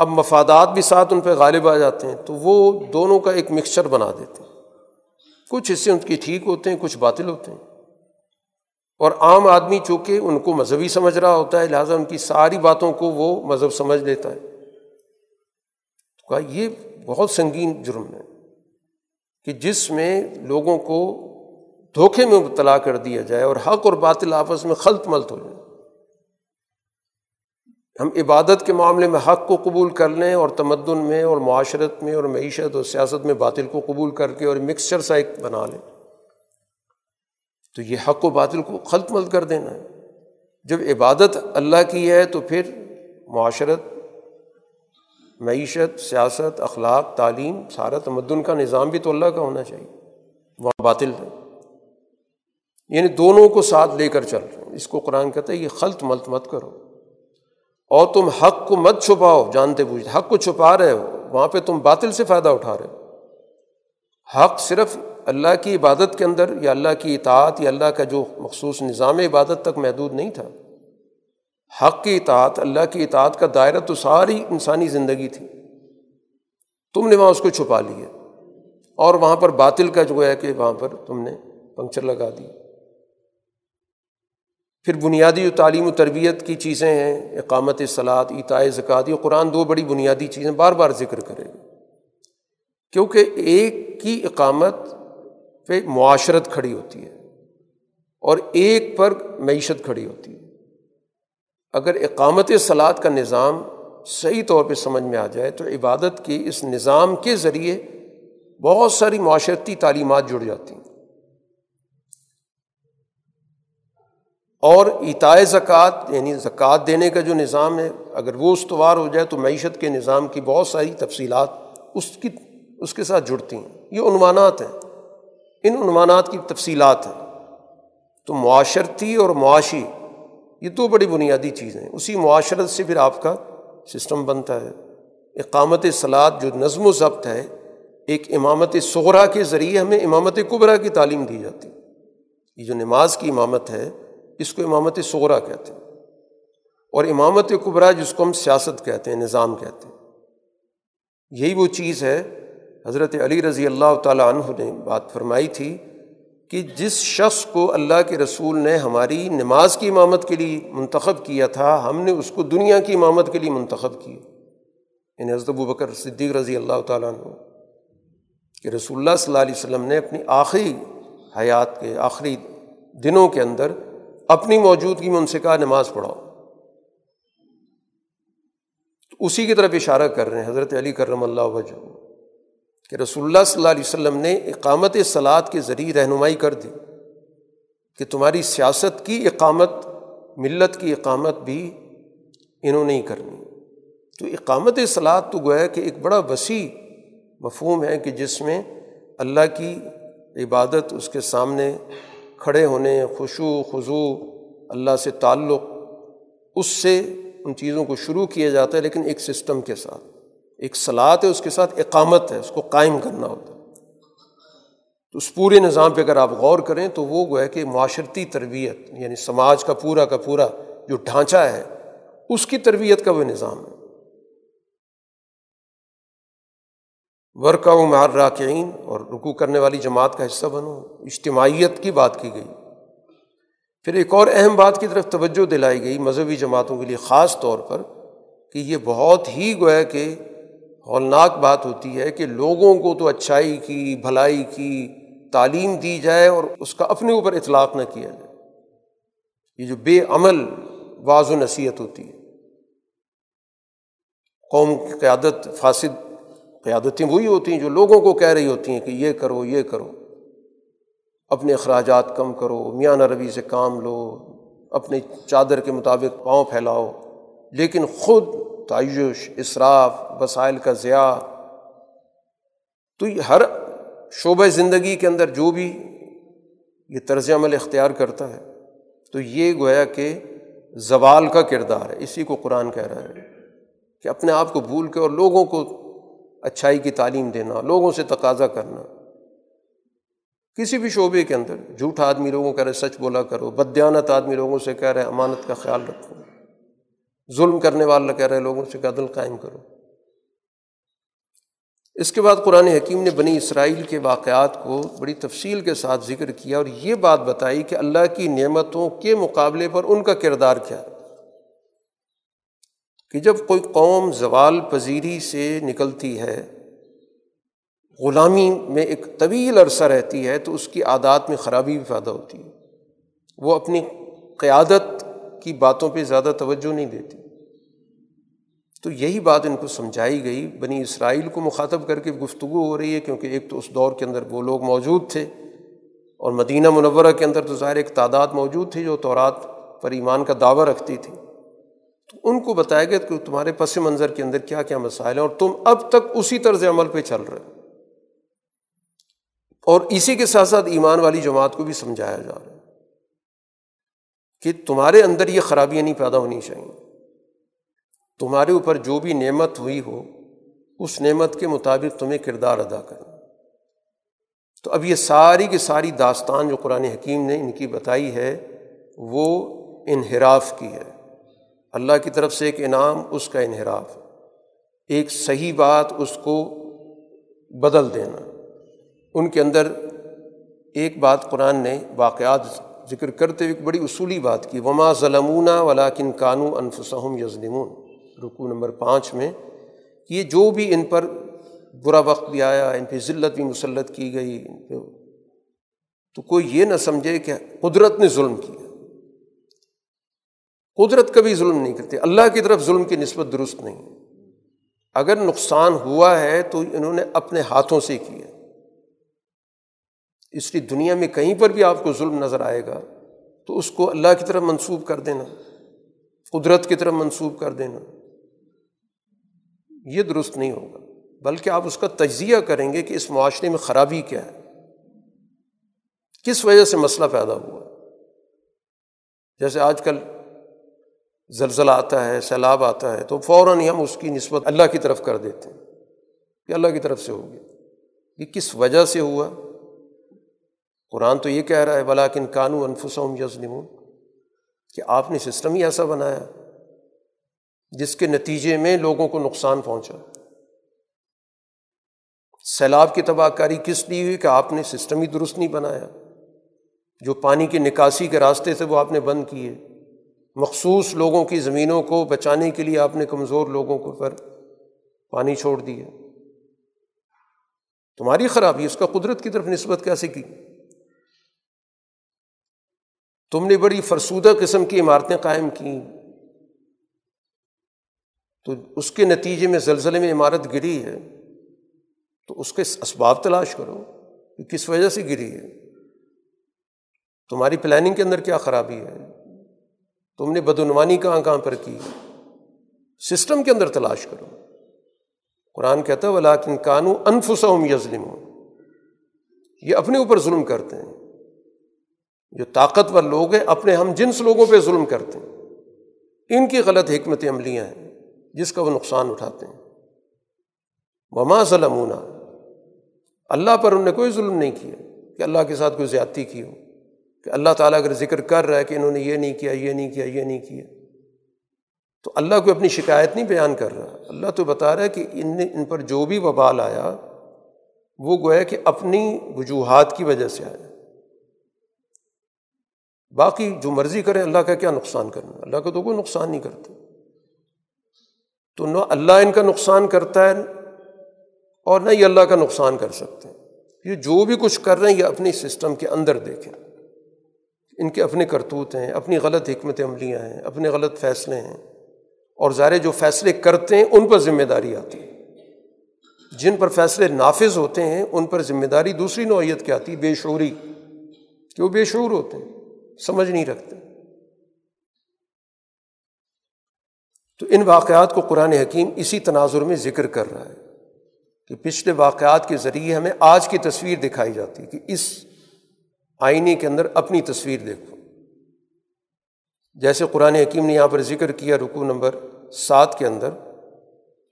اب مفادات بھی ساتھ ان پہ غالب آ جاتے ہیں، تو وہ دونوں کا ایک مکسچر بنا دیتے ہیں۔ کچھ حصے ان کے ٹھیک ہوتے ہیں، کچھ باطل ہوتے ہیں۔ اور عام آدمی چونکہ ان کو مذہبی سمجھ رہا ہوتا ہے، لہٰذا ان کی ساری باتوں کو وہ مذہب سمجھ لیتا ہے۔ تو کہا، یہ بہت سنگین جرم ہے کہ جس میں لوگوں کو دھوکے میں مبتلا کر دیا جائے اور حق اور باطل آپس میں خلط ملت ہو جائے۔ ہم عبادت کے معاملے میں حق کو قبول کر لیں اور تمدن میں اور معاشرت میں اور معیشت اور سیاست میں باطل کو قبول کر کے اور مکسچر سا ایک بنا لیں۔ تو یہ حق و باطل کو خلط ملت کر دینا ہے۔ جب عبادت اللہ کی ہے تو پھر معاشرت، معیشت، سیاست، اخلاق، تعلیم، سارا تمدن کا نظام بھی تو اللہ کا ہونا چاہیے۔ وہاں باطل ہے۔ یعنی دونوں کو ساتھ لے کر چل رہے ہیں۔ اس کو قرآن کہتا ہے یہ خلط ملت مت کرو۔ اور تم حق کو مت چھپاؤ، جانتے بوجھتے، حق کو چھپا رہے ہو، وہاں پہ تم باطل سے فائدہ اٹھا رہے ہو۔ حق صرف اللہ کی عبادت کے اندر یا اللہ کی اطاعت یا اللہ کا جو مخصوص نظام عبادت تک محدود نہیں تھا۔ حق کی اطاعت، اللہ کی اطاعت کا دائرہ تو ساری انسانی زندگی تھی۔ تم نے وہاں اس کو چھپا لیا۔ اور وہاں پر باطل کا جو ہے کہ وہاں پر تم نے پنکچر لگا دی۔ پھر بنیادی تعلیم و تربیت کی چیزیں ہیں، اقامت صلاحت اطاع زکوٰۃ، یہ قرآن دو بڑی بنیادی چیزیں بار بار ذکر کرے گا۔ کیونکہ ایک کی اقامت پہ معاشرت کھڑی ہوتی ہے اور ایک پر معیشت کھڑی ہوتی ہے۔ اگر اقامت صلاحت کا نظام صحیح طور پہ سمجھ میں آ جائے تو عبادت کے اس نظام کے ذریعے بہت ساری معاشرتی تعلیمات جڑ جاتی ہیں۔ اور اتائے زکوٰۃ یعنی زکوٰۃ دینے کا جو نظام ہے، اگر وہ استوار ہو جائے تو معیشت کے نظام کی بہت ساری تفصیلات اس کی، اس کے ساتھ جڑتی ہیں۔ یہ عنوانات ہیں۔ ان عنوانات کی تفصیلات ہیں۔ تو معاشرتی اور معاشی، یہ دو بڑی بنیادی چیزیں ہیں۔ اسی معاشرت سے پھر آپ کا سسٹم بنتا ہے۔ اقامت سلاد جو نظم و ضبط ہے، ایک امامت صغرا کے ذریعے ہمیں امامت قبرا کی تعلیم دی جاتی۔ یہ جو نماز کی امامت ہے اس کو امامت صغرا کہتے ہیں۔ اور امامت قبرا جس کو ہم سیاست کہتے ہیں، نظام کہتے ہیں۔ یہی وہ چیز ہے، حضرت علی رضی اللہ تعالیٰ عنہ نے بات فرمائی تھی کہ جس شخص کو اللہ کے رسول نے ہماری نماز کی امامت کے لیے منتخب کیا تھا، ہم نے اس کو دنیا کی امامت کے لیے منتخب کیا۔ یعنی حضرت ابو بکر صدیق رضی اللہ تعالیٰ عنہ کہ رسول اللہ صلی اللہ علیہ وسلم نے اپنی آخری حیات کے، آخری دنوں کے اندر اپنی موجودگی میں ان سے کہا نماز پڑھاؤ۔ تو اسی کی طرف اشارہ کر رہے ہیں حضرت علی کرم اللہ وجہ کہ رسول اللہ صلی اللہ علیہ وسلم نے اقامت سلاد کے ذریعے رہنمائی کر دی کہ تمہاری سیاست کی اقامت، ملت کی اقامت بھی انہوں نے ہی کرنی۔ تو اقامت سلاد تو گویا کہ ایک بڑا وسیع مفہوم ہے کہ جس میں اللہ کی عبادت اس کے سامنے کھڑے ہونے، خوشو خضو اللہ سے تعلق، اس سے ان چیزوں کو شروع کیا جاتا ہے لیکن ایک سسٹم کے ساتھ، ایک سلاد ہے، اس کے ساتھ اقامت ہے، اس کو قائم کرنا ہوتا ہے۔ تو اس پورے نظام پہ اگر آپ غور کریں، تو وہ گویا کہ معاشرتی تربیت یعنی سماج کا پورا کا پورا جو ڈھانچہ ہے، اس کی تربیت کا وہ نظام ہے۔ ورکا و مار راکعین اور رکو کرنے والی جماعت کا حصہ بنو، اجتماعیت کی بات کی گئی۔ پھر ایک اور اہم بات کی طرف توجہ دلائی گئی مذہبی جماعتوں کے لیے، خاص طور پر کہ یہ بہت ہی گویا کہ ہولناک بات ہوتی ہے کہ لوگوں کو تو اچھائی کی، بھلائی کی تعلیم دی جائے اور اس کا اپنے اوپر اطلاق نہ کیا جائے۔ یہ جو بے عمل بعض و نصیحت ہوتی ہے۔ قوم کی قیادت فاسد قیادتیں وہی ہوتی ہیں جو لوگوں کو کہہ رہی ہوتی ہیں کہ یہ کرو یہ کرو۔ اپنے اخراجات کم کرو، میاں روی سے کام لو، اپنے چادر کے مطابق پاؤں پھیلاؤ۔ لیکن خود تعیش اصراف وسائل کا ضیاع۔ تو یہ ہر شعبۂ زندگی کے اندر جو بھی یہ طرز عمل اختیار کرتا ہے، تو یہ گویا کہ زوال کا کردار ہے۔ اسی کو قرآن کہہ رہا ہے کہ اپنے آپ کو بھول کے اور لوگوں کو اچھائی کی تعلیم دینا، لوگوں سے تقاضا کرنا۔ کسی بھی شعبے کے اندر جھوٹ آدمی لوگوں کہہ رہے، سچ بولا کرو، بدیانت آدمی لوگوں سے کہہ رہے، امانت کا خیال رکھو۔ ظلم کرنے والا کہہ رہے، لوگوں سے کہ عدل قائم کرو۔ اس کے بعد قرآن حکیم نے بنی اسرائیل کے واقعات کو بڑی تفصیل کے ساتھ ذکر کیا اور یہ بات بتائی کہ اللہ کی نعمتوں کے مقابلے پر ان کا کردار کیا۔ ہے کہ جب کوئی قوم زوال پذیری سے نکلتی ہے، غلامی میں ایک طویل عرصہ رہتی ہے، تو اس کی عادات میں خرابی بھی پیدا ہوتی ہے۔ وہ اپنی قیادت کی باتوں پہ زیادہ توجہ نہیں دیتی۔ تو یہی بات ان کو سمجھائی گئی۔ بنی اسرائیل کو مخاطب کر کے گفتگو ہو رہی ہے، کیونکہ ایک تو اس دور کے اندر وہ لوگ موجود تھے، اور مدینہ منورہ کے اندر تو ظاہر ایک تعداد موجود تھی جو تورات پر ایمان کا دعویٰ رکھتی تھی۔ تو ان کو بتایا گیا کہ تمہارے پس منظر کے اندر کیا کیا مسائل ہیں اور تم اب تک اسی طرز عمل پہ چل رہے اور اسی کے ساتھ ساتھ ایمان والی جماعت کو بھی سمجھایا جا رہا ہے کہ تمہارے اندر یہ خرابیاں نہیں پیدا ہونی چاہئیں تمہارے اوپر جو بھی نعمت ہوئی ہو، اس نعمت کے مطابق تمہیں کردار ادا کرنا۔ تو اب یہ ساری کی ساری داستان جو قرآن حکیم نے ان کی بتائی ہے، وہ انحراف کی ہے۔ اللہ کی طرف سے ایک انعام، اس کا انحراف۔ ایک صحیح بات اس کو بدل دینا۔ ان کے اندر ایک بات قرآن نے واقعات ذکر کرتے ہوئے ایک بڑی اصولی بات کی۔ وما ظلمونہ ولاکن کانو انفسم یزلمون رکو نمبر پانچ میں یہ جو بھی ان پر برا وقت بھی آیا، ان پہ ذلت بھی مسلط کی گئی، ان پہ تو کوئی یہ نہ سمجھے کہ قدرت نے ظلم کیا قدرت کبھی ظلم نہیں کرتی۔ اللہ کی طرف ظلم کی نسبت درست نہیں۔ اگر نقصان ہوا ہے تو انہوں نے اپنے ہاتھوں سے کیا۔ اس لیے دنیا میں کہیں پر بھی آپ کو ظلم نظر آئے گا تو اس کو اللہ کی طرف منسوب کر دینا۔ قدرت کی طرف منسوب کر دینا۔ یہ درست نہیں ہوگا۔ بلکہ آپ اس کا تجزیہ کریں گے کہ اس معاشرے میں خرابی کیا ہے۔ کس وجہ سے مسئلہ پیدا ہوا؟ جیسے آج کل زلزلہ آتا ہے، سیلاب آتا ہے، تو فوراً ہی ہم اس کی نسبت اللہ کی طرف کر دیتے ہیں کہ اللہ کی طرف سے ہو گیا۔ یہ کس وجہ سے ہوا؟ قرآن تو یہ کہہ رہا ہے بلاکن کانو انفسم یزنمون کہ آپ نے سسٹم ہی ایسا بنایا جس کے نتیجے میں لوگوں کو نقصان پہنچا۔ سیلاب کی تباہ کاری کس لیے ہوئی؟ کہ آپ نے سسٹم ہی درست نہیں بنایا۔ جو پانی کی نکاسی کے راستے تھے وہ آپ نے بند کیے۔ مخصوص لوگوں کی زمینوں کو بچانے کے لیے آپ نے کمزور لوگوں کو پر پانی چھوڑ دیا۔ تمہاری خرابی، اس کا قدرت کی طرف نسبت کیسے کی؟ تم نے بڑی فرسودہ قسم کی عمارتیں قائم کیں۔ تو اس کے نتیجے میں زلزلے میں عمارت گری ہے۔ تو اس کے اسباب تلاش کرو کہ کس وجہ سے گری ہے۔ تمہاری پلاننگ کے اندر کیا خرابی ہے؟ تم نے بدعنوانی کہاں کہاں پر کی۔ سسٹم کے اندر تلاش کرو۔ قرآن کہتا ہے ولاکن کانو انفسم یزلم یہ اپنے اوپر ظلم کرتے ہیں۔ جو طاقتور لوگ ہیں، اپنے ہم جنس لوگوں پہ ظلم کرتے ہیں۔ ان کی غلط حکمت عملیاں ہیں، جس کا وہ نقصان اٹھاتے ہیں۔ وما ظلمونہ اللہ پر انہوں نے کوئی ظلم نہیں کیا کہ اللہ کے ساتھ کوئی زیادتی کی ہو۔ کہ اللہ تعالیٰ اگر ذکر کر رہا ہے کہ انہوں نے یہ نہیں کیا، یہ نہیں کیا، یہ نہیں کیا، تو اللہ کو اپنی شکایت نہیں بیان کر رہا۔ اللہ تو بتا رہا ہے کہ ان نے، ان پر جو بھی وبال آیا، وہ گویا کہ اپنی وجوہات کی وجہ سے آیا۔ باقی جو مرضی کرے، اللہ کا کیا نقصان کرنا؟ اللہ کا تو کوئی نقصان نہیں کرتا۔ تو نہ اللہ ان کا نقصان کرتا ہے اور نہ یہ اللہ کا نقصان کر سکتے۔ ہیں یہ جو بھی کچھ کر رہے ہیں، یہ اپنی سسٹم کے اندر دیکھیں۔ ان کے اپنے کرتوت ہیں، اپنی غلط حکمت عملیاں ہیں، اپنے غلط فیصلے ہیں۔ اور ظاہر جو فیصلے کرتے ہیں، ان پر ذمہ داری آتی ہے۔ جن پر فیصلے نافذ ہوتے ہیں، ان پر ذمہ داری دوسری نوعیت کی آتی ہے، بے شعوری۔ کہ وہ بے شعور ہوتے ہیں؟ سمجھ نہیں رکھتے۔ تو ان واقعات کو قرآن حکیم اسی تناظر میں ذکر کر رہا ہے کہ پچھلے واقعات کے ذریعے ہمیں آج کی تصویر دکھائی جاتی ہے کہ اس آئینے کے اندر اپنی تصویر دیکھو۔ جیسے قرآن حکیم نے یہاں پر ذکر کیا رکو نمبر سات کے اندر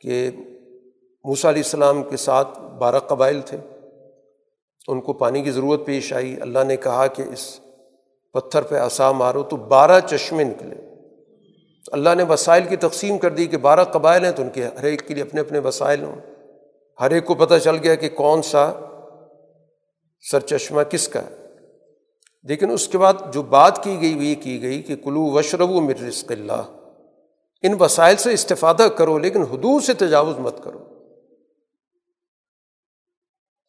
کہ موسیٰ علیہ السلام کے ساتھ بارہ قبائل تھے۔ ان کو پانی کی ضرورت پیش آئی۔ اللہ نے کہا کہ اس پتھر پہ آسا مارو تو بارہ چشمے نکلے۔ اللہ نے وسائل کی تقسیم کر دی کہ بارہ قبائل ہیں تو ان کے ہر ایک کے لیے اپنے اپنے وسائل ہوں۔ ہر ایک کو پتہ چل گیا کہ کون سا سر چشمہ کس کا ہے۔ لیکن اس کے بعد جو بات کی گئی وہ یہ کی گئی کہ کلو وشرب و رزق اللہ۔ ان وسائل سے استفادہ کرو لیکن حدود سے تجاوز مت کرو۔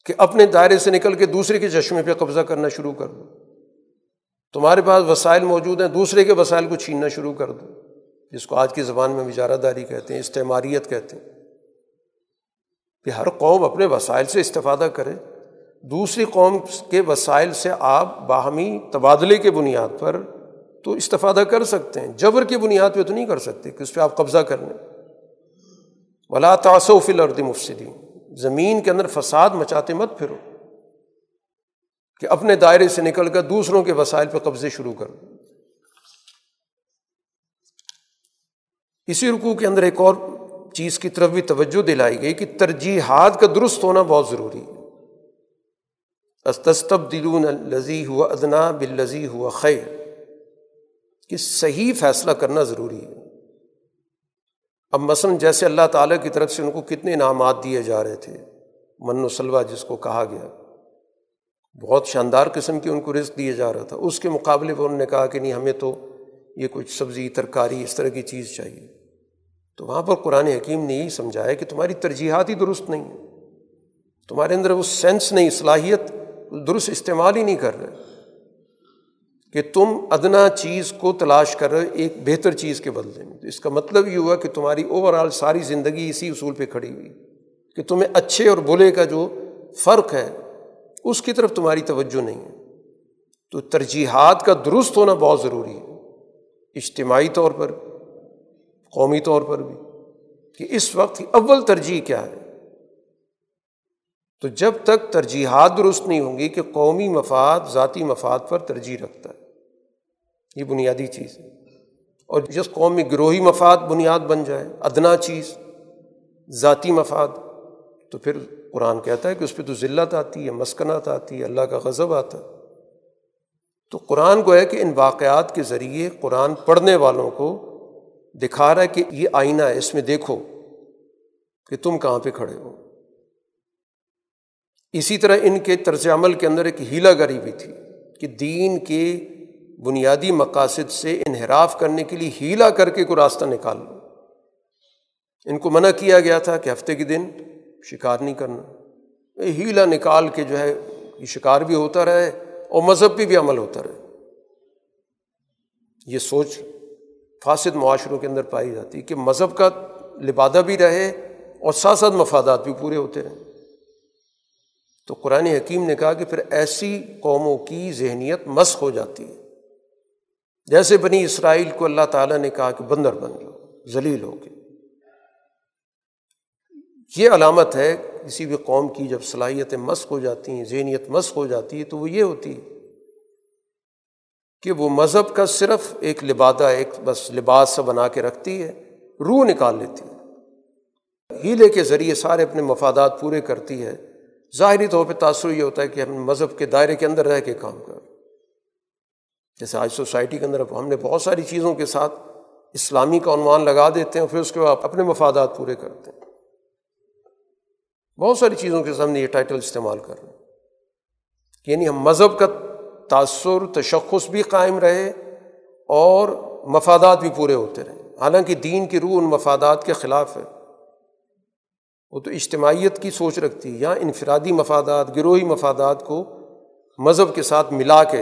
کہ اپنے دائرے سے نکل کے دوسرے کے چشمے پہ قبضہ کرنا شروع کر دو۔ تمہارے پاس وسائل موجود ہیں، دوسرے کے وسائل کو چھیننا شروع کر دو۔ جس کو آج کی زبان میں اجارہ داری کہتے ہیں، استعماریت کہتے ہیں۔ کہ ہر قوم اپنے وسائل سے استفادہ کرے۔ دوسری قوم کے وسائل سے آپ باہمی تبادلے کے بنیاد پر تو استفادہ کر سکتے ہیں۔ جبر کی بنیاد پہ تو نہیں کر سکتے کہ اس پہ آپ قبضہ کر لیں۔ ولا تاثف الرد مفصدین زمین کے اندر فساد مچاتے مت پھرو۔ کہ اپنے دائرے سے نکل کر دوسروں کے وسائل پہ قبضے شروع کر۔ دو اسی رکوع کے اندر ایک اور چیز کی طرف بھی توجہ دلائی گئی کہ ترجیحات کا درست ہونا بہت ضروری ہے۔ استب دلون لذی ہوا ادنا بال ہوا خیر۔ کہ صحیح فیصلہ کرنا ضروری ہے۔ اب مثلاً جیسے اللہ تعالیٰ کی طرف سے ان کو کتنے انعامات دیے جا رہے تھے من و سلوا جس کو کہا گیا۔ بہت شاندار قسم کی ان کو رزق دیے جا رہا تھا۔ اس کے مقابلے پر انہوں نے کہا کہ نہیں، ہمیں تو یہ کچھ سبزی، ترکاری، اس طرح کی چیز چاہیے۔ تو وہاں پر قرآن حکیم نے یہی سمجھایا کہ تمہاری ترجیحات ہی درست نہیں ہیں۔ تمہارے اندر وہ سینس نہیں، صلاحیت درست استعمال ہی نہیں کر رہے۔ کہ تم ادنا چیز کو تلاش کر رہے ایک بہتر چیز کے بدلے میں۔ تو اس کا مطلب یہ ہوا کہ تمہاری اوور آل ساری زندگی اسی اصول پہ کھڑی ہوئی۔ کہ تمہیں اچھے اور برے کا جو فرق ہے، اس کی طرف تمہاری توجہ نہیں ہے۔ تو ترجیحات کا درست ہونا بہت ضروری ہے، اجتماعی طور پر، قومی طور پر بھی۔ کہ اس وقت کی اول ترجیح کیا ہے؟ تو جب تک ترجیحات درست نہیں ہوں گی کہ قومی مفاد، ذاتی مفاد پر ترجیح رکھتا ہے۔ یہ بنیادی چیز ہے۔ اور جس قوم میں گروہی مفاد بنیاد بن جائے، ادنا چیز، ذاتی مفاد، تو پھر قرآن کہتا ہے کہ اس پہ تو ذلت آتی ہے، مسکنات آتی ہے، اللہ کا غضب آتا ہے۔ تو قرآن کو ہے کہ ان واقعات کے ذریعے قرآن پڑھنے والوں کو دکھا رہا ہے کہ یہ آئینہ ہے، اس میں دیکھو کہ تم کہاں پہ کھڑے ہو۔ اسی طرح ان کے طرز عمل کے اندر ایک ہیلا گری بھی تھی کہ دین کے بنیادی مقاصد سے انحراف کرنے کے لیے ہیلا کر کے کوئی راستہ نکال لو۔ ان کو منع کیا گیا تھا کہ ہفتے کے دن شکار نہیں کرنا۔ ہیلا نکال کے جو ہے، یہ شکار بھی ہوتا رہے اور مذہب پہ بھی عمل ہوتا رہے۔ یہ سوچ فاسد معاشروں کے اندر پائی جاتی ہے کہ مذہب کا لبادہ بھی رہے اور ساتھ ساتھ مفادات بھی پورے ہوتے رہیں تو قرآن حکیم نے کہا کہ پھر ایسی قوموں کی ذہنیت مسق ہو جاتی ہے۔ جیسے بنی اسرائیل کو اللہ تعالیٰ نے کہا کہ بندر بن جاؤ، ذلیل ہو کے یہ علامت ہے، کسی بھی قوم کی جب صلاحیتیں مسق ہو جاتی ہیں، ذہنیت مسق ہو جاتی ہے، تو وہ یہ ہوتی ہے کہ وہ مذہب کا صرف ایک لبادہ، ایک بس لباس سا بنا کے رکھتی ہے، روح نکال لیتی ہے۔ ہیلے کے ذریعے سارے اپنے مفادات پورے کرتی ہے۔ ظاہری طور پہ تاثر یہ ہوتا ہے کہ ہم مذہب کے دائرے کے اندر رہ کے کام کر جیسے آج سوسائٹی کے اندر ہم نے بہت ساری چیزوں کے ساتھ اسلامی کا عنوان لگا دیتے ہیں پھر اس کے بعد اپنے مفادات پورے کرتے ہیں۔ بہت ساری چیزوں کے سامنے یہ ٹائٹل استعمال کر رہے ہیں۔ یعنی ہم مذہب کا تأثر تشخص بھی قائم رہے اور مفادات بھی پورے ہوتے رہے حالانکہ دین کی روح ان مفادات کے خلاف ہے۔ وہ تو اجتماعیت کی سوچ رکھتی ہے یا انفرادی مفادات، گروہی مفادات کو مذہب کے ساتھ ملا کے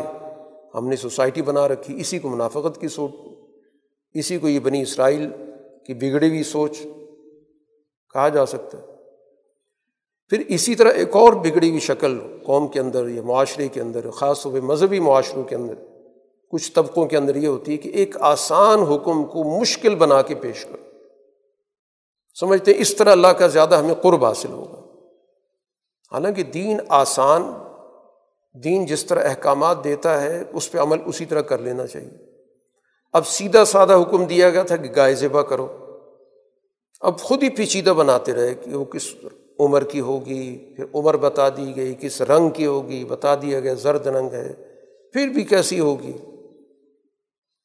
ہم نے سوسائٹی بنا رکھی، اسی کو منافقت کی سوچ، اسی کو یہ بنی اسرائیل کی بگڑی ہوئی سوچ کہا جا سکتا ہے۔ پھر اسی طرح ایک اور بگڑی ہوئی شکل قوم کے اندر، یا معاشرے کے اندر، خاص طور پہ مذہبی معاشروں کے اندر، کچھ طبقوں کے اندر یہ ہوتی ہے کہ ایک آسان حکم کو مشکل بنا کے پیش کرو۔ سمجھتے اس طرح اللہ کا زیادہ ہمیں قرب حاصل ہوگا۔ حالانکہ دین آسان، دین جس طرح احکامات دیتا ہے، اس پہ عمل اسی طرح کر لینا چاہیے۔ اب سیدھا سادہ حکم دیا گیا تھا کہ گائے ذبح کرو۔ اب خود ہی پیچیدہ بناتے رہے کہ وہ کس عمر کی ہوگی، پھر عمر بتا دی گئی، کس رنگ کی ہوگی، بتا دیا گیا زرد رنگ ہے، پھر بھی کیسی ہوگی۔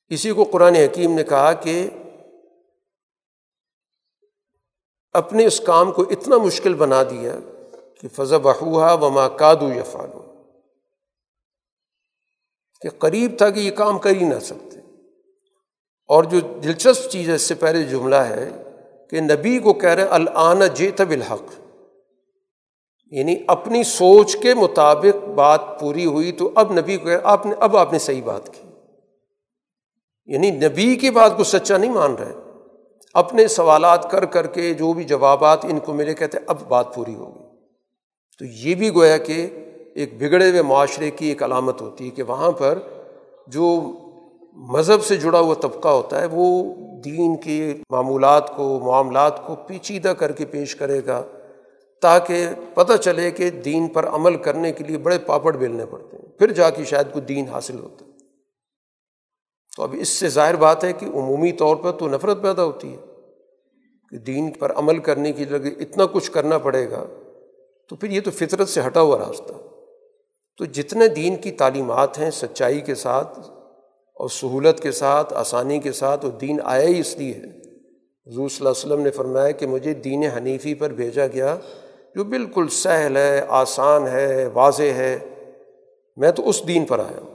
اسی کو قرآن حکیم نے کہا کہ اپنے اس کام کو اتنا مشکل بنا دیا کہ فضا بہوا وما کادو یا فالو کہ قریب تھا کہ یہ کام کر ہی نہ سکتے۔ اور جو دلچسپ چیز ہے، اس سے پہلے جملہ ہے کہ نبی کو کہہ رہے العن جے تب الحق یعنی اپنی سوچ کے مطابق بات پوری ہوئی تو اب نبی کو آپ نے، اب آپ نے صحیح بات کی۔ یعنی نبی کی بات کو سچا نہیں مان رہے۔ اپنے سوالات کر کر کے جو بھی جوابات ان کو ملے، کہتے اب بات پوری ہوگی تو یہ بھی گویا کہ ایک بگڑے ہوئے معاشرے کی ایک علامت ہوتی ہے کہ وہاں پر جو مذہب سے جڑا ہوا طبقہ ہوتا ہے، وہ دین کے معمولات کو، معاملات کو پیچیدہ کر کے پیش کرے گا، تاکہ پتہ چلے کہ دین پر عمل کرنے کے لیے بڑے پاپڑ بیلنے پڑتے ہیں۔ پھر جا کے شاید کوئی دین حاصل ہوتا ہے۔ تو اب اس سے ظاہر بات ہے کہ عمومی طور پر تو نفرت پیدا ہوتی ہے کہ دین پر عمل کرنے کی لگے اتنا کچھ کرنا پڑے گا تو پھر یہ تو فطرت سے ہٹا ہوا راستہ۔ تو جتنے دین کی تعلیمات ہیں سچائی کے ساتھ اور سہولت کے ساتھ، آسانی کے ساتھ وہ دین آیا ہی اس لیے ہے۔ حضور صلی اللہ علیہ وسلم نے فرمایا کہ مجھے دین حنیفی پر بھیجا گیا جو بالکل سہل ہے، آسان ہے، واضح ہے۔ میں تو اس دین پر آیا ہوں۔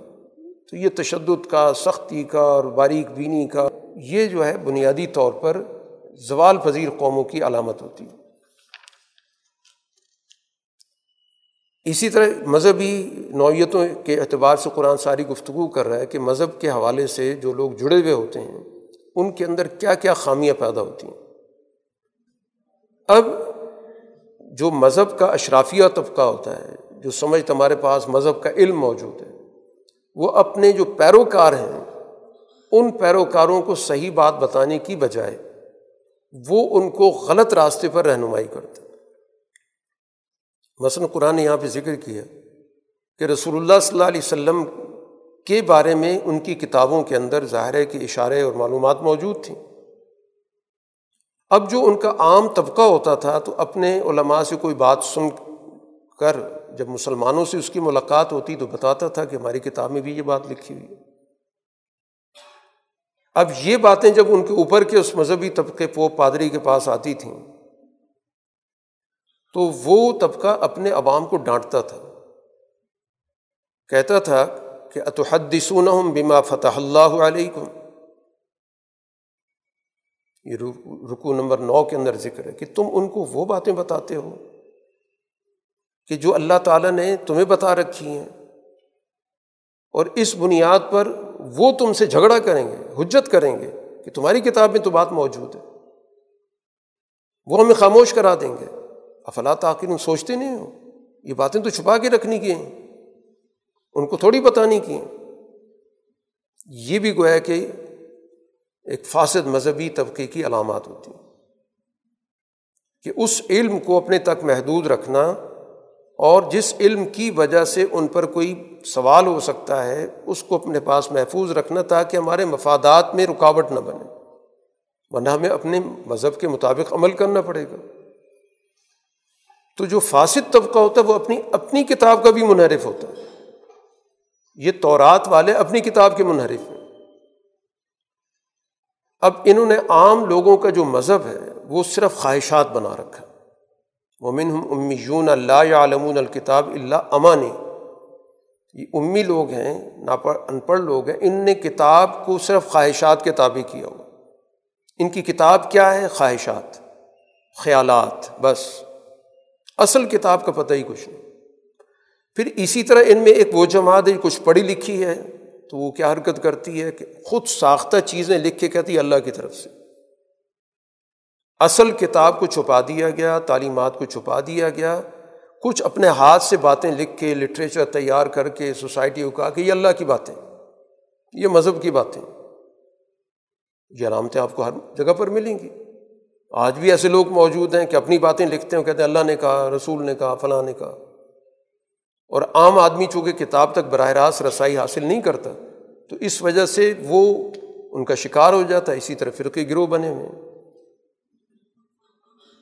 تو یہ تشدد کا، سختی کا اور باریک بینی کا، یہ جو ہے بنیادی طور پر زوال پذیر قوموں کی علامت ہوتی ہے۔ اسی طرح مذہبی نوعیتوں کے اعتبار سے قرآن ساری گفتگو کر رہا ہے کہ مذہب کے حوالے سے جو لوگ جڑے ہوئے ہوتے ہیں، ان کے اندر کیا کیا خامیاں پیدا ہوتی ہیں۔ اب جو مذہب کا اشرافیہ طبقہ ہوتا ہے، جو سمجھ تمہارے پاس مذہب کا علم موجود ہے وہ اپنے جو پیروکار ہیں، ان پیروکاروں کو صحیح بات بتانے کی بجائے وہ ان کو غلط راستے پر رہنمائی کرتے مثلاً قرآن نے یہاں پہ ذکر کیا کہ رسول اللہ صلی اللہ علیہ وسلم کے بارے میں ان کی کتابوں کے اندر ظاہر کے اشارے اور معلومات موجود تھیں۔ اب جو ان کا عام طبقہ ہوتا تھا تو اپنے علماء سے کوئی بات سن کر جب مسلمانوں سے اس کی ملاقات ہوتی تو بتاتا تھا کہ ہماری کتاب میں بھی یہ بات لکھی ہوئی ہے۔ اب یہ باتیں جب ان کے اوپر کے اس مذہبی طبقے پوپ پادری کے پاس آتی تھیں، تو وہ طبقہ اپنے عوام کو ڈانٹتا تھا۔ کہتا تھا کہ اتحدسون بما فتح اللہ علیکم۔ یہ رکو نمبر نو کے اندر ذکر ہے کہ تم ان کو وہ باتیں بتاتے ہو۔ کہ جو اللہ تعالیٰ نے تمہیں بتا رکھی ہیں۔ اور اس بنیاد پر وہ تم سے جھگڑا کریں گے، حجت کریں گے کہ تمہاری کتاب میں تو بات موجود ہے۔ وہ ہمیں خاموش کرا دیں گے۔ افلاط آخر سوچتے نہیں ہو؟ یہ باتیں تو چھپا کے رکھنی کی ہیں۔ ان کو تھوڑی بتانی کی ہیں۔ یہ بھی گویا کہ ایک فاسد مذہبی طبقے کی علامات ہوتی ہیں۔ کہ اس علم کو اپنے تک محدود رکھنا اور جس علم کی وجہ سے ان پر کوئی سوال ہو سکتا ہے، اس کو اپنے پاس محفوظ رکھنا تاکہ ہمارے مفادات میں رکاوٹ نہ بنے۔ ورنہ ہمیں اپنے مذہب کے مطابق عمل کرنا پڑے گا۔ تو جو فاسد طبقہ ہوتا ہے، وہ اپنی اپنی کتاب کا بھی منحرف ہوتا ہے۔ یہ تورات والے اپنی کتاب کے منحرف ہیں۔ اب انہوں نے عام لوگوں کا جو مذہب ہے، وہ صرف خواہشات بنا رکھا مومن ہم امیون اللہ عالمون الکتاب اللہ امانی یہ امی لوگ ہیں ناپڑھ ان پڑھ لوگ ہیں، ان نے کتاب کو صرف خواہشات کے تابع کیا ہوا۔ ان کی کتاب کیا ہے؟ خواہشات، خیالات، بس۔ اصل کتاب کا پتہ ہی کچھ نہیں۔ پھر اسی طرح ان میں ایک وہ جماعت ہے کچھ پڑھی لکھی ہے، تو وہ کیا حرکت کرتی ہے کہ خود ساختہ چیزیں لکھ کے کہتی ہے اللہ کی طرف سے۔ اصل کتاب کو چھپا دیا گیا، تعلیمات کو چھپا دیا گیا۔ کچھ اپنے ہاتھ سے باتیں لکھ کے لٹریچر تیار کر کے سوسائٹی کو کہا کہ یہ اللہ کی باتیں، یہ مذہب کی باتیں۔ یہ علامتیں آپ کو ہر جگہ پر ملیں گی۔ آج بھی ایسے لوگ موجود ہیں کہ اپنی باتیں لکھتے ہیں کہتے ہیں اللہ نے کہا، رسول نے کہا، فلاں نے کہا۔ اور عام آدمی چونکہ کتاب تک براہ راست رسائی حاصل نہیں کرتا، تو اس وجہ سے وہ ان کا شکار ہو جاتا ہے اسی طرح فرقے گروہ بنے ہوئے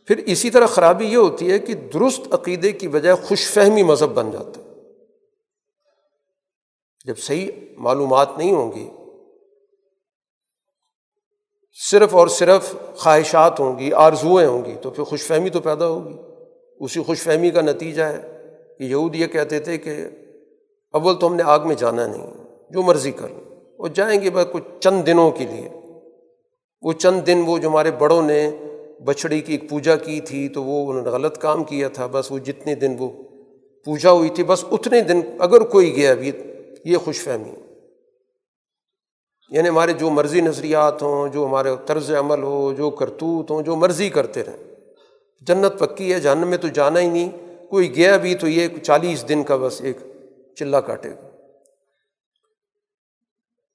پھر اسی طرح خرابی یہ ہوتی ہے کہ درست عقیدے کی بجائے خوش فہمی مذہب بن جاتا ہے۔ جب صحیح معلومات نہیں ہوں گی، صرف اور صرف خواہشات ہوں گی، آرزوئیں ہوں گی، تو پھر خوش فہمی تو پیدا ہوگی۔ اسی خوش فہمی کا نتیجہ ہے کہ یہود یہ کہتے تھے کہ اول تو ہم نے آگ میں جانا نہیں، جو مرضی کر لیں وہ جائیں گے بس کچھ چند دنوں کے لیے۔ وہ چند دن وہ جو ہمارے بڑوں نے بچھڑی کی ایک پوجا کی تھی تو وہ انہوں نے غلط کام کیا تھا، بس وہ جتنے دن وہ پوجا ہوئی تھی، بس اتنے دن اگر کوئی گیا ابھی یہ خوش فہمی۔ یعنی ہمارے جو مرضی نظریات ہوں، جو ہمارے طرز عمل ہو، جو کرتوت ہوں، جو مرضی کرتے رہیں۔ جنت پکی ہے، جہنم میں تو جانا ہی نہیں، کوئی گیا بھی تو یہ چالیس دن کا بس ایک چلہ کاٹے گا۔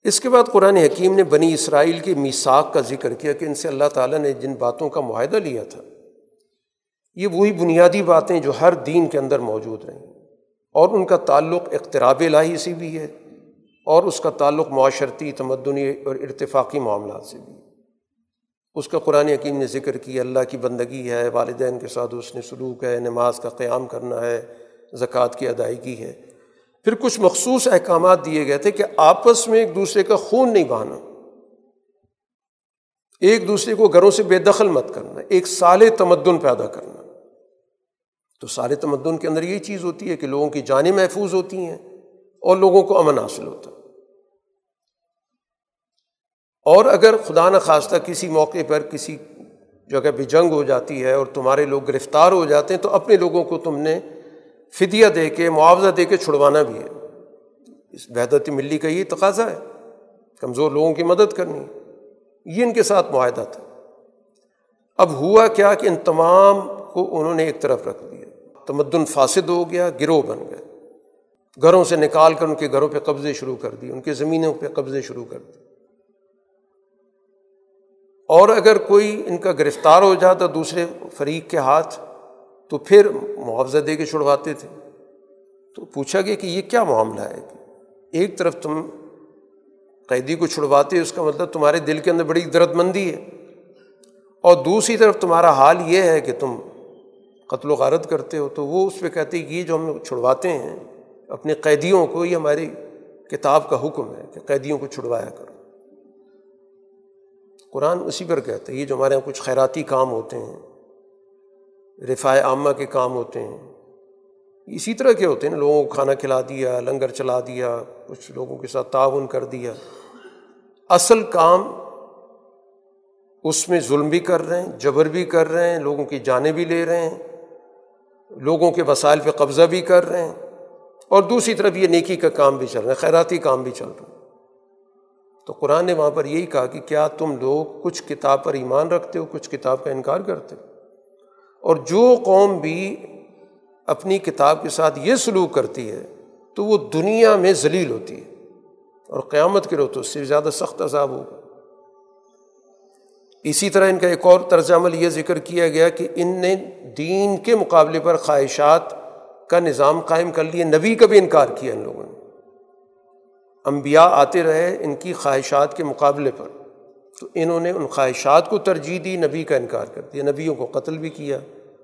اس کے بعد قرآن حکیم نے بنی اسرائیل کی میساک کا ذکر کیا کہ ان سے اللہ تعالیٰ نے جن باتوں کا معاہدہ لیا تھا، یہ وہی بنیادی باتیں جو ہر دین کے اندر موجود رہیں۔ اور ان کا تعلق اقتراب لاہی سے بھی ہے اور اس کا تعلق معاشرتی، تمدنی اور ارتفاقی معاملات سے بھی۔ اس کا قرآن حکیم نے ذکر کیا، اللہ کی بندگی ہے، والدین کے ساتھ اس نے سلوک ہے، نماز کا قیام کرنا ہے، زکوٰۃ کی ادائیگی ہے۔ پھر کچھ مخصوص احکامات دیے گئے تھے کہ آپس میں ایک دوسرے کا خون نہیں بہانا۔ ایک دوسرے کو گھروں سے بے دخل مت کرنا، ایک سال تمدن پیدا کرنا۔ تو سال تمدن کے اندر یہ چیز ہوتی ہے کہ لوگوں کی جانیں محفوظ ہوتی ہیں اور لوگوں کو امن حاصل ہوتا ہے۔ اور اگر خدا نخواستہ کسی موقع پر کسی جگہ پہ جنگ ہو جاتی ہے اور تمہارے لوگ گرفتار ہو جاتے ہیں، تو اپنے لوگوں کو تم نے فدیہ دے کے، معاوضہ دے کے چھڑوانا بھی ہے۔ اس بحدت ملی کا یہ تقاضا ہے۔ کمزور لوگوں کی مدد کرنی ہے۔ یہ ان کے ساتھ معاہدہ تھا۔ اب ہوا کیا کہ ان تمام کو انہوں نے ایک طرف رکھ دیا۔ تمدن فاسد ہو گیا، گروہ بن گئے گھروں سے نکال کر ان کے گھروں پہ قبضے شروع کر دیے، ان کے زمینوں پہ قبضے شروع کر دیے۔ اور اگر کوئی ان کا گرفتار ہو جاتا، دوسرے فریق کے ہاتھ تو پھر معاوضہ دے کے چھڑواتے تھے۔ تو پوچھا گیا کہ یہ کیا معاملہ ہے؟ ایک طرف تم قیدی کو چھڑواتے، اس کا مطلب تمہارے دل کے اندر بڑی درد مندی ہے۔ اور دوسری طرف تمہارا حال یہ ہے کہ تم قتل و غارت کرتے ہو، تو وہ اس پہ کہتے ہیں کہ یہ جو ہم چھڑواتے ہیں، اپنے قیدیوں کو، یہ ہماری کتاب کا حکم ہے کہ قیدیوں کو چھڑوایا کرو۔ قرآن اسی پر کہتا ہے، یہ جو ہمارے یہاں کچھ خیراتی کام ہوتے ہیں رفاع عامہ کے کام ہوتے ہیں۔ اسی طرح کے ہوتے ہیں نا، لوگوں کو کھانا کھلا دیا، لنگر چلا دیا، کچھ لوگوں کے ساتھ تعاون کر دیا۔ اصل کام اس میں ظلم بھی کر رہے ہیں، جبر بھی کر رہے ہیں، لوگوں کی جانیں بھی لے رہے ہیں، لوگوں کے وسائل پہ قبضہ بھی کر رہے ہیں۔ اور دوسری طرف یہ نیکی کا کام بھی چل رہا ہے، خیراتی کام بھی چل رہا ہے۔ تو قرآن نے وہاں پر یہی کہا کہ کیا تم لوگ کچھ کتاب پر ایمان رکھتے ہو، کچھ کتاب کا انکار کرتے ہو؟ اور جو قوم بھی اپنی کتاب کے ساتھ یہ سلوک کرتی ہے، تو وہ دنیا میں ذلیل ہوتی ہے اور قیامت کے روز تو اس سے زیادہ سخت عذاب ہوگا۔ اسی طرح ان کا ایک اور طرز عمل یہ ذکر کیا گیا کہ ان نے دین کے مقابلے پر خواہشات کا نظام قائم کر لیا نبی کا بھی انکار کیا ان لوگوں نے۔ انبیاء آتے رہے ان کی خواہشات کے مقابلے پر۔ تو انہوں نے ان خواہشات کو ترجیح دی، نبی کا انکار کر دیا، نبیوں کو قتل بھی کیا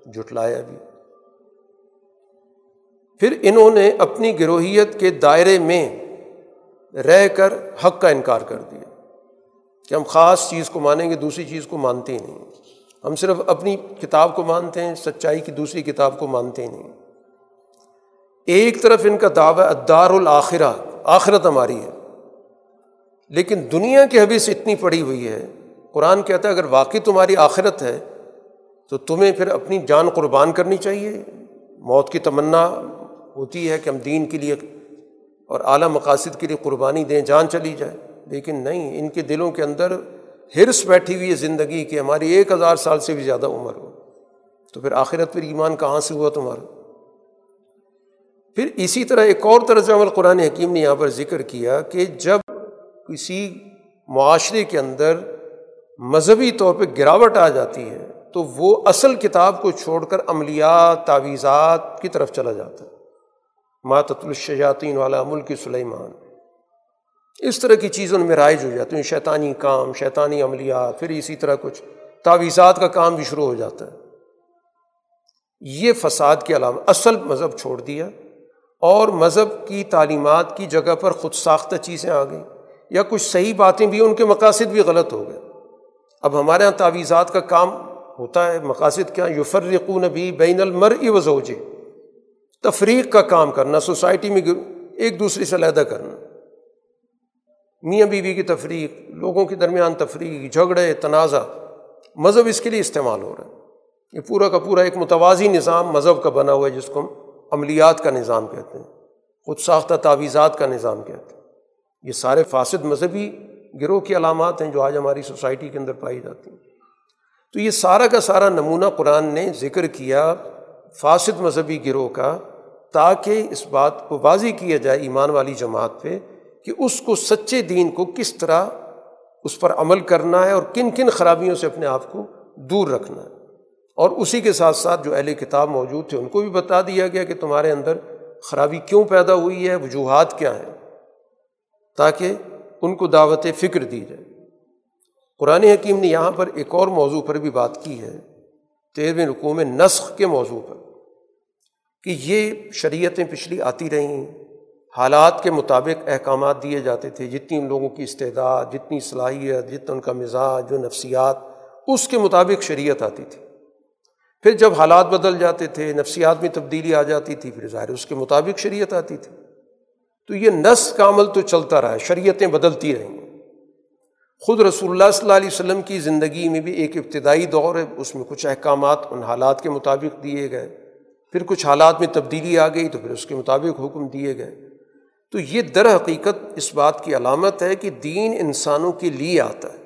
جٹلایا بھی۔ پھر انہوں نے اپنی گروہیت کے دائرے میں رہ کر حق کا انکار کر دیا کہ ہم خاص چیز کو مانیں گے، دوسری چیز کو مانتے ہی نہیں۔ ہم صرف اپنی کتاب کو مانتے ہیں، سچائی کی دوسری کتاب کو مانتے ہی نہیں۔ ایک طرف ان کا دعوی ادار الآخرہ آخرت ہماری ہے۔ لیکن دنیا کی حویث اتنی پڑی ہوئی ہے، قرآن کہتا ہے اگر واقعی تمہاری آخرت ہے، تو تمہیں پھر اپنی جان قربان کرنی چاہیے۔ موت کی تمنا ہوتی ہے کہ ہم دین کے لیے اور اعلیٰ مقاصد کے لیے قربانی دیں، جان چلی جائے۔ لیکن نہیں، ان کے دلوں کے اندر ہرس بیٹھی ہوئی ہے زندگی کہ ہماری ایک ہزار سال سے بھی زیادہ عمر ہو۔ تو پھر آخرت پھر ایمان کہاں سے ہوا تمہارا؟ پھر اسی طرح ایک اور طرز عمل قرآن حکیم نے یہاں پر ذکر کیا کہ جب کسی معاشرے کے اندر مذہبی طور پہ گراوٹ آ جاتی ہے تو وہ اصل کتاب کو چھوڑ کر عملیات، تعویذات کی طرف چلا جاتا ہے۔ ماتت الشیاطین والا ملک سلیمان اس طرح کی چیزوں میں رائج ہو جاتی ہیں۔ شیطانی کام، شیطانی عملیات، پھر اسی طرح کچھ تعویذات کا کام بھی شروع ہو جاتا ہے۔ یہ فساد کے علاوہ اصل مذہب چھوڑ دیا اور مذہب کی تعلیمات کی جگہ پر خود ساختہ چیزیں آ گئیں۔ یا کچھ صحیح باتیں بھی ان کے مقاصد بھی غلط ہو گئے۔ اب ہمارے یہاں تعویذات کا کام ہوتا ہے، مقاصد کیا؟ یفرقون بھی بین المر وزوجے تفریق کا کام کرنا، سوسائٹی میں ایک دوسرے سے علیحدہ کرنا۔ میاں بیوی کی تفریق، لوگوں کے درمیان تفریق، جھگڑے، تنازع، مذہب اس کے لیے استعمال ہو رہا ہے۔ یہ پورا کا پورا ایک متوازی نظام مذہب کا بنا ہوا ہے، جس کو ہم عملیات کا نظام کہتے ہیں، خود ساختہ تعویذات کا نظام کہتے ہیں۔ یہ سارے فاسد مذہبی گروہ کی علامات ہیں جو آج ہماری سوسائٹی کے اندر پائی جاتی ہیں۔ تو یہ سارا کا سارا نمونہ قرآن نے ذکر کیا فاسد مذہبی گروہ کا تاکہ اس بات کو واضح کیا جائے ایمان والی جماعت پہ کہ اس کو سچے دین کو کس طرح اس پر عمل کرنا ہے اور کن کن خرابیوں سے اپنے آپ کو دور رکھنا ہے۔ اور اسی کے ساتھ ساتھ جو اہل کتاب موجود تھے ان کو بھی بتا دیا گیا کہ تمہارے اندر خرابی کیوں پیدا ہوئی ہے، وجوہات کیا ہیں۔ تاکہ ان کو دعوت فکر دی جائے۔ قرآن حکیم نے یہاں پر ایک اور موضوع پر بھی بات کی ہے، تیرہویں رقوع میں نسخ کے موضوع پر، کہ یہ شریعتیں پچھلی آتی رہیں حالات کے مطابق احکامات دیے جاتے تھے، جتنی ان لوگوں کی استعداد، جتنی صلاحیت، جتنا ان کا مزاج، جو نفسیات، اس کے مطابق شریعت آتی تھی۔ پھر جب حالات بدل جاتے تھے، نفسیات میں تبدیلی آ جاتی تھی، پھر ظاہر اس کے مطابق شریعت آتی تھی۔ تو یہ نس کا عمل تو چلتا رہا ہے، شریعتیں بدلتی رہیں خود رسول اللہ صلی اللہ علیہ وسلم کی زندگی میں بھی ایک ابتدائی دور ہے، اس میں کچھ احکامات ان حالات کے مطابق دیے گئے۔ پھر کچھ حالات میں تبدیلی آ گئی تو پھر اس کے مطابق حکم دیے گئے۔ تو یہ در حقیقت اس بات کی علامت ہے کہ دین انسانوں کے لیے آتا ہے۔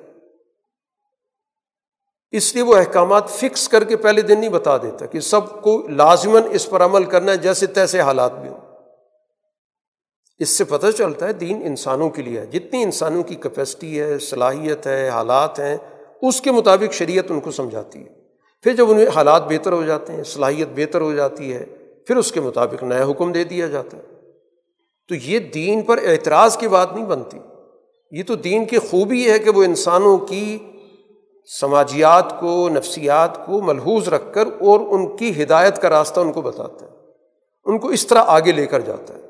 اس لیے وہ احکامات فکس کر کے پہلے دن نہیں بتا دیتا کہ سب کو لازماً اس پر عمل کرنا ہے، جیسے تیسے حالات بھی ہوں۔ اس سے پتہ چلتا ہے دین انسانوں کے لیے ہے۔ جتنی انسانوں کی کیپیسٹی ہے، صلاحیت ہے، حالات ہیں، اس کے مطابق شریعت ان کو سمجھاتی ہے۔ پھر جب انہیں حالات بہتر ہو جاتے ہیں، صلاحیت بہتر ہو جاتی ہے، پھر اس کے مطابق نیا حکم دے دیا جاتا ہے۔ تو یہ دین پر اعتراض کی بات نہیں بنتی۔ یہ تو دین کی خوبی ہے کہ وہ انسانوں کی سماجیات کو، نفسیات کو ملحوظ رکھ کر اور ان کی ہدایت کا راستہ ان کو بتاتا ہے۔ ان کو اس طرح آگے لے کر جاتا ہے۔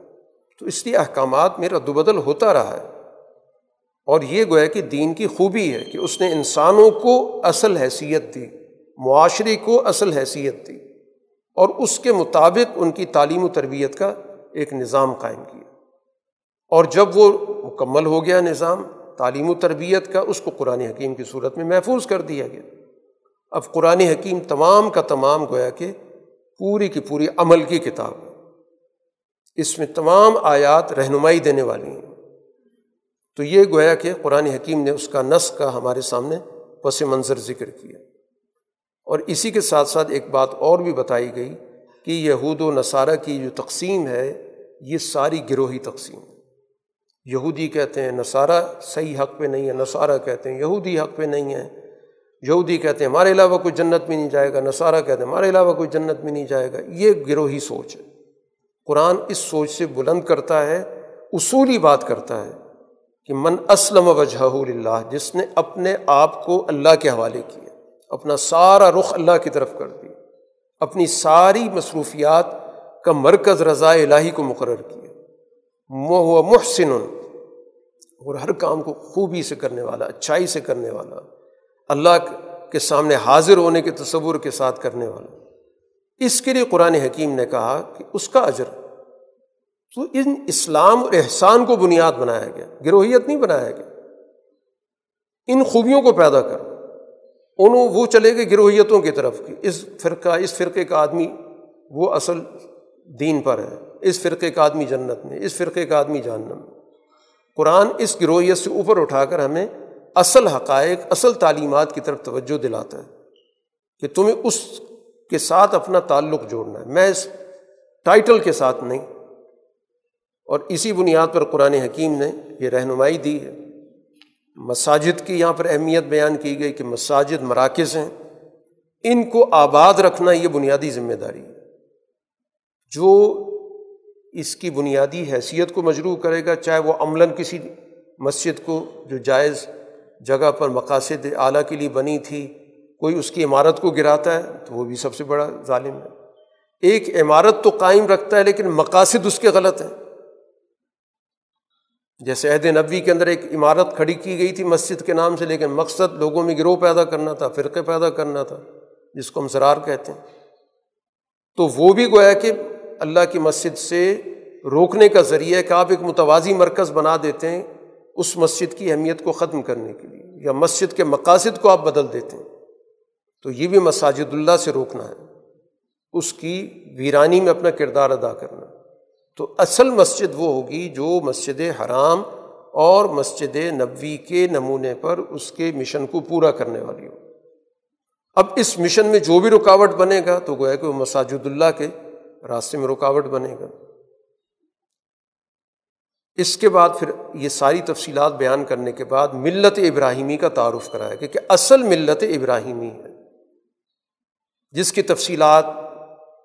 تو اس لیے احکامات میں رد و بدل ہوتا رہا ہے۔ اور یہ گویا کہ دین کی خوبی ہے کہ اس نے انسانوں کو اصل حیثیت دی، معاشرے کو اصل حیثیت دی، اور اس کے مطابق ان کی تعلیم و تربیت کا ایک نظام قائم کیا۔ اور جب وہ مکمل ہو گیا نظام، تعلیم و تربیت کا اس کو قرآن حکیم کی صورت میں محفوظ کر دیا گیا۔ اب قرآن حکیم تمام کا تمام گویا کہ پوری کی پوری عمل کی کتاب ہے۔ اس میں تمام آیات رہنمائی دینے والی ہیں۔ تو یہ گویا کہ قرآن حکیم نے اس کا نس کا ہمارے سامنے پس منظر ذکر کیا۔ اور اسی کے ساتھ ساتھ ایک بات اور بھی بتائی گئی کہ یہود و نصارہ کی جو تقسیم ہے، یہ ساری گروہی تقسیم یہودی کہتے ہیں نصارہ صحیح حق پہ نہیں ہے، نصارہ کہتے ہیں یہودی حق پہ نہیں ہے۔ یہودی کہتے ہیں ہمارے علاوہ کوئی جنت میں نہیں جائے گا، نصارہ کہتے ہیں ہمارے علاوہ کوئی جنت میں نہیں جائے گا۔ یہ گروہی سوچ ہے۔ قرآن اس سوچ سے بلند کرتا ہے، اصولی بات کرتا ہے کہ من اسلم وجہ اللہ جس نے اپنے آپ کو اللہ کے حوالے کیا، اپنا سارا رخ اللہ کی طرف کر دیا، اپنی ساری مصروفیات کا مرکز رضاء الہی کو مقرر کیا۔ وہ محسن، اور ہر کام کو خوبی سے کرنے والا، اچھائی سے کرنے والا، اللہ کے سامنے حاضر ہونے کے تصور کے ساتھ کرنے والا۔ اس کے لیے قرآن حکیم نے کہا کہ اس کا اجر تو ان اسلام اور احسان کو بنیاد بنایا گیا، گروہیت نہیں بنایا گیا۔ ان خوبیوں کو پیدا کر۔ انہوں وہ چلے گئے گروہیتوں کی طرف کی۔ اس فرقہ، اس فرقے کا آدمی وہ اصل دین پر ہے۔ اس فرقے کا آدمی جنت میں، اس فرقے کا آدمی جہنم۔ میں قرآن اس گروہیت سے اوپر اٹھا کر ہمیں اصل حقائق، اصل تعلیمات کی طرف توجہ دلاتا ہے کہ تمہیں اس کے ساتھ اپنا تعلق جوڑنا ہے۔ میں اس ٹائٹل کے ساتھ نہیں۔ اور اسی بنیاد پر قرآن حکیم نے یہ رہنمائی دی ہے۔ مساجد کی یہاں پر اہمیت بیان کی گئی کہ مساجد مراکز ہیں۔ ان کو آباد رکھنا یہ بنیادی ذمہ داری ہے۔ جو اس کی بنیادی حیثیت کو مجروح کرے گا، چاہے وہ عملاً کسی مسجد کو جو جائز جگہ پر مقاصد اعلیٰ کے لیے بنی تھی کوئی اس کی عمارت کو گراتا ہے تو وہ بھی سب سے بڑا ظالم ہے۔ ایک عمارت تو قائم رکھتا ہے لیکن مقاصد اس کے غلط ہیں۔ جیسے عہد نبوی کے اندر ایک عمارت کھڑی کی گئی تھی مسجد کے نام سے، لیکن مقصد لوگوں میں گروہ پیدا کرنا تھا، فرقے پیدا کرنا تھا، جس کو ہم زرار کہتے ہیں۔ تو وہ بھی گویا کہ اللہ کی مسجد سے روکنے کا ذریعہ ہے کہ آپ ایک متوازی مرکز بنا دیتے ہیں اس مسجد کی اہمیت کو ختم کرنے کے لیے، یا مسجد کے مقاصد کو آپ بدل دیتے ہیں۔ تو یہ بھی مساجد اللہ سے روکنا ہے، اس کی ویرانی میں اپنا کردار ادا کرنا۔ تو اصل مسجد وہ ہوگی جو مسجد حرام اور مسجد نبوی کے نمونے پر اس کے مشن کو پورا کرنے والی ہو۔ اب اس مشن میں جو بھی رکاوٹ بنے گا تو گویا کہ وہ مساجد اللہ کے راستے میں رکاوٹ بنے گا۔ اس کے بعد پھر یہ ساری تفصیلات بیان کرنے کے بعد ملت ابراہیمی کا تعارف کرایا کہ اصل ملت ابراہیمی ہے۔ جس کی تفصیلات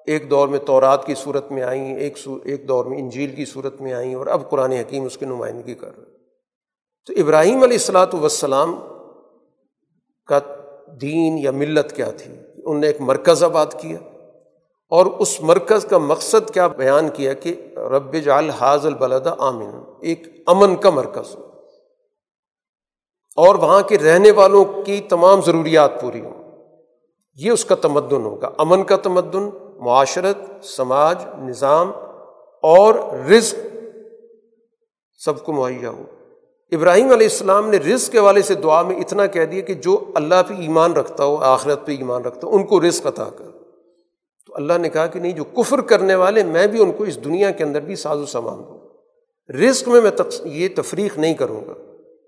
ایک دور میں تورات کی صورت میں آئیں، ایک ایک دور میں انجیل کی صورت میں آئیں اور اب قرآن حکیم اس کی نمائندگی کر رہے تو ابراہیم علیہ السلاۃ وسلام کا دین یا ملت کیا تھی؟ ان نے ایک مرکز آباد کیا اور اس مرکز کا مقصد کیا؟ بیان کیا کہ رب جال حاض البلد آمن ایک امن کا مرکز ہو۔ اور وہاں کے رہنے والوں کی تمام ضروریات پوری ہوں۔ یہ اس کا تمدن ہوگا۔ امن کا تمدن، معاشرت، سماج، نظام اور رزق سب کو مہیا ہو۔ ابراہیم علیہ السلام نے رزق کے والے سے دعا میں اتنا کہہ دیا کہ جو اللہ پہ ایمان رکھتا ہو، آخرت پہ ایمان رکھتا ہو، ان کو رزق عطا کر۔ تو اللہ نے کہا کہ نہیں، جو کفر کرنے والے، میں بھی ان کو اس دنیا کے اندر بھی ساز و سامان دوں۔ رزق میں میں یہ تفریق نہیں کروں گا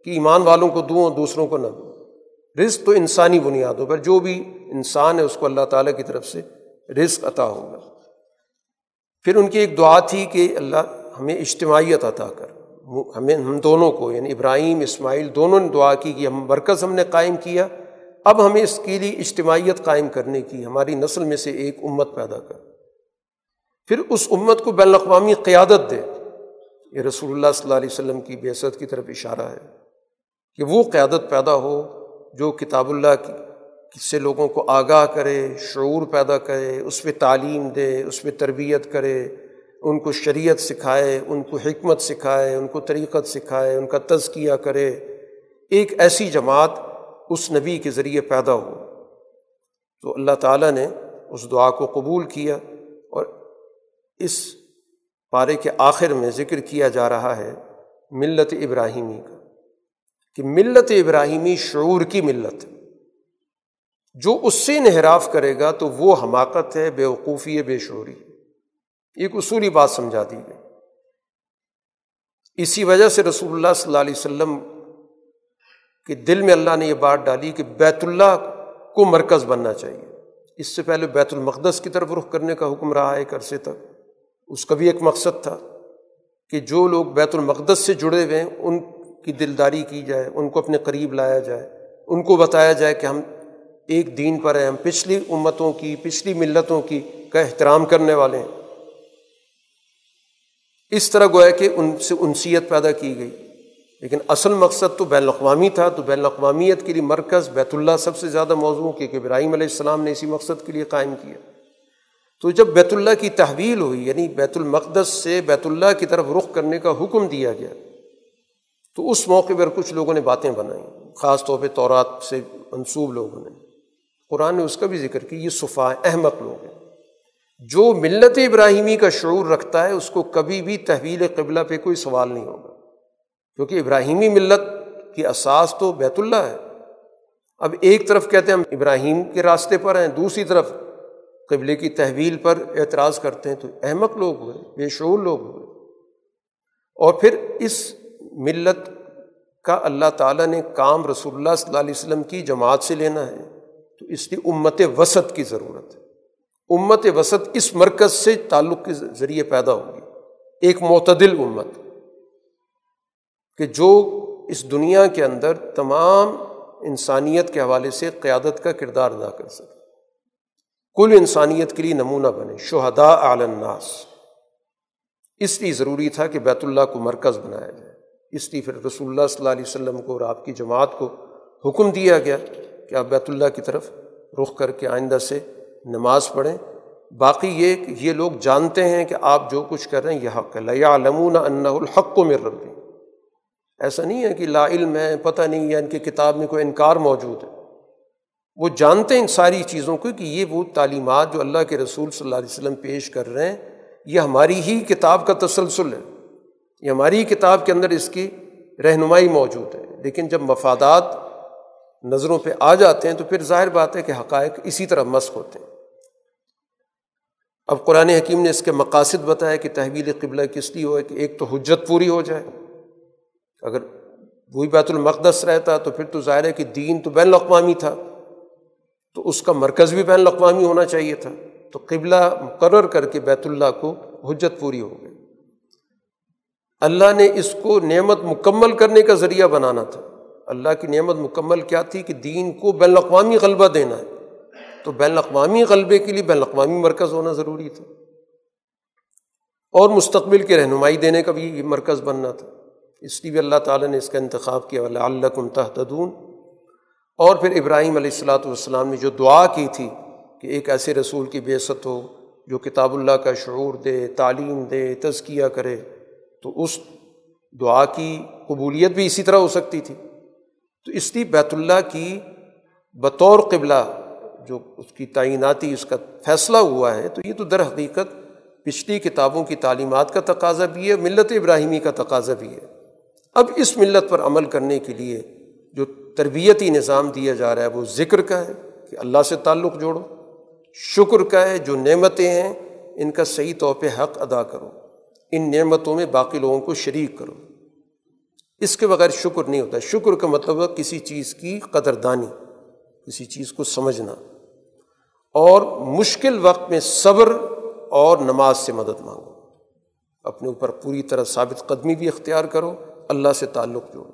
کہ ایمان والوں کو دوں اور دوسروں کو نہ دوں۔ رزق تو انسانی بنیادوں پر، جو بھی انسان ہے، اس کو اللہ تعالیٰ کی طرف سے رزق عطا ہوگا۔ پھر ان کی ایک دعا تھی کہ اللہ ہمیں اجتماعیت عطا کر۔ ہمیں، ہم دونوں کو یعنی ابراہیم، اسماعیل، دونوں نے دعا کی کہ ہم مرکز ہم نے قائم کیا۔ اب ہمیں اس کے لیے اجتماعیت قائم کرنے کی، ہماری نسل میں سے ایک امت پیدا کر۔ پھر اس امت کو بین الاقوامی قیادت دے۔ یہ رسول اللہ صلی اللہ علیہ وسلم کی بیست کی طرف اشارہ ہے کہ وہ قیادت پیدا ہو جو کتاب اللہ کی سے لوگوں کو آگاہ کرے، شعور پیدا کرے، اس پہ تعلیم دے، اس پہ تربیت کرے، ان کو شریعت سکھائے، ان کو حکمت سکھائے، ان کو طریقت سکھائے، ان کا تزکیہ کرے۔ ایک ایسی جماعت اس نبی کے ذریعے پیدا ہو۔ تو اللہ تعالیٰ نے اس دعا کو قبول کیا اور اس پارے کے آخر میں ذکر کیا جا رہا ہے ملت ابراہیمی کا، کہ ملت ابراہیمی شعور کی ملت جو اس سے انحراف کرے گا تو وہ حماقت ہے، بے وقوفی ہے، بے شعوری۔ ایک اصولی بات سمجھا دی گئی۔ اسی وجہ سے رسول اللہ صلی اللہ علیہ وسلم کہ دل میں اللہ نے یہ بات ڈالی کہ بیت اللہ کو مرکز بننا چاہیے۔ اس سے پہلے بیت المقدس کی طرف رخ کرنے کا حکم رہا ایک عرصے تک۔ اس کا بھی ایک مقصد تھا کہ جو لوگ بیت المقدس سے جڑے ہوئے ہیں، ان کی دلداری کی جائے، ان کو اپنے قریب لایا جائے، ان کو بتایا جائے کہ ہم ایک دین پر ہیں، ہم پچھلی امتوں کی، پچھلی ملتوں کی کا احترام کرنے والے ہیں۔ اس طرح گویا کہ ان سے انسیت پیدا کی گئی۔ لیکن اصل مقصد تو بین الاقوامی تھا، تو بین الاقوامیت کے لیے مرکز بیت اللہ سب سے زیادہ موضوع کہ ابراہیم علیہ السلام نے اسی مقصد کے لیے قائم کیا۔ تو جب بیت اللہ کی تحویل ہوئی یعنی بیت المقدس سے بیت اللہ کی طرف رخ کرنے کا حکم دیا گیا، تو اس موقع پر کچھ لوگوں نے باتیں بنائیں، خاص طور پہ تورات سے منسوب لوگوں نے۔ قرآن نے اس کا بھی ذکر کی یہ صفا احمد لوگ ہیں۔ جو ملت ابراہیمی کا شعور رکھتا ہے، اس کو کبھی بھی تحویل قبلہ پہ کوئی سوال نہیں ہوگا۔ کیونکہ ابراہیمی ملت کی اساس تو بیت اللہ ہے۔ اب ایک طرف کہتے ہیں ہم ابراہیم کے راستے پر ہیں، دوسری طرف قبلے کی تحویل پر اعتراض کرتے ہیں، تو احمد لوگ ہوئے، بے شعور لوگ ہوئے۔ اور پھر اس ملت کا اللہ تعالیٰ نے کام رسول اللہ صلی اللہ علیہ وسلم کی جماعت سے لینا ہے۔ تو اس کی امت وسط کی ضرورت ہے۔ امت وسط اس مرکز سے تعلق کے ذریعے پیدا ہوگی ایک معتدل امت کہ جو اس دنیا کے اندر تمام انسانیت کے حوالے سے قیادت کا کردار ادا کر سکے۔ کل انسانیت کے لیے نمونہ بنے۔ شہدا الناس۔ اس لیے ضروری تھا کہ بیت اللہ کو مرکز بنایا جائے۔ اس لیے پھر رسول اللہ صلی اللہ علیہ وسلم کو اور آپ کی جماعت کو حکم دیا گیا۔ کہ آپ بیت اللہ کی طرف رخ کر کے آئندہ سے نماز پڑھیں۔ باقی یہ کہ یہ لوگ جانتے ہیں کہ آپ جو کچھ کر رہے ہیں، یہ حق ہے۔ لیا علمون ان نظروں پہ آ جاتے ہیں تو پھر ظاہر بات ہے کہ حقائق اسی طرح مسق ہوتے ہیں۔ اب قرآن حکیم نے اس کے مقاصد بتایا کہ تحویل قبلہ کس لیے ہو، کہ ایک تو حجت پوری ہو جائے۔ اگر وہی بیت المقدس رہتا تو پھر تو ظاہر ہے کہ دین تو بین الاقوامی تھا، تو اس کا مرکز بھی بین الاقوامی ہونا چاہیے تھا۔ تو قبلہ مقرر کر کے بیت اللہ کو حجت پوری ہو گئی۔ اللہ نے اس کو نعمت مکمل کرنے کا ذریعہ بنانا تھا۔ اللہ کی نعمت مکمل کیا تھی کہ دین کو بین الاقوامی غلبہ دینا ہے؟ تو بین الاقوامی غلبے کے لیے بین الاقوامی مرکز ہونا ضروری تھا۔ اور مستقبل کی رہنمائی دینے کا بھی یہ مرکز بننا تھا۔ اس لیے بھی اللہ تعالیٰ نے اس کا انتخاب کیا اللہ کن تحتدون اور پھر ابراہیم علیہ السلاۃ والسلام نے جو دعا کی تھی کہ ایک ایسے رسول کی بے ست ہو جو کتاب اللہ کا شعور دے، تعلیم دے، تزکیہ کرے، تو اس دعا کی قبولیت بھی اسی طرح ہو سکتی تھی۔ تو اس لیے بیت اللہ کی بطور قبلہ جو اس کی تعیناتی اس کا فیصلہ ہوا ہے، تو یہ تو در حقیقت پچھلی کتابوں کی تعلیمات کا تقاضا بھی ہے، ملت ابراہیمی کا تقاضا بھی ہے۔ اب اس ملت پر عمل کرنے کے لیے جو تربیتی نظام دیا جا رہا ہے، وہ ذکر کا ہے کہ اللہ سے تعلق جوڑو، شکر کا ہے، جو نعمتیں ہیں، ان کا صحیح طور پہ حق ادا کرو۔ ان نعمتوں میں باقی لوگوں کو شریک کرو۔ اس کے بغیر شکر نہیں ہوتا شکر کا مطلب ہے کسی چیز کی قدر دانی کسی چیز کو سمجھنا۔ اور مشکل وقت میں صبر اور نماز سے مدد مانگو۔ اپنے اوپر پوری طرح ثابت قدمی بھی اختیار کرو، اللہ سے تعلق جوڑو۔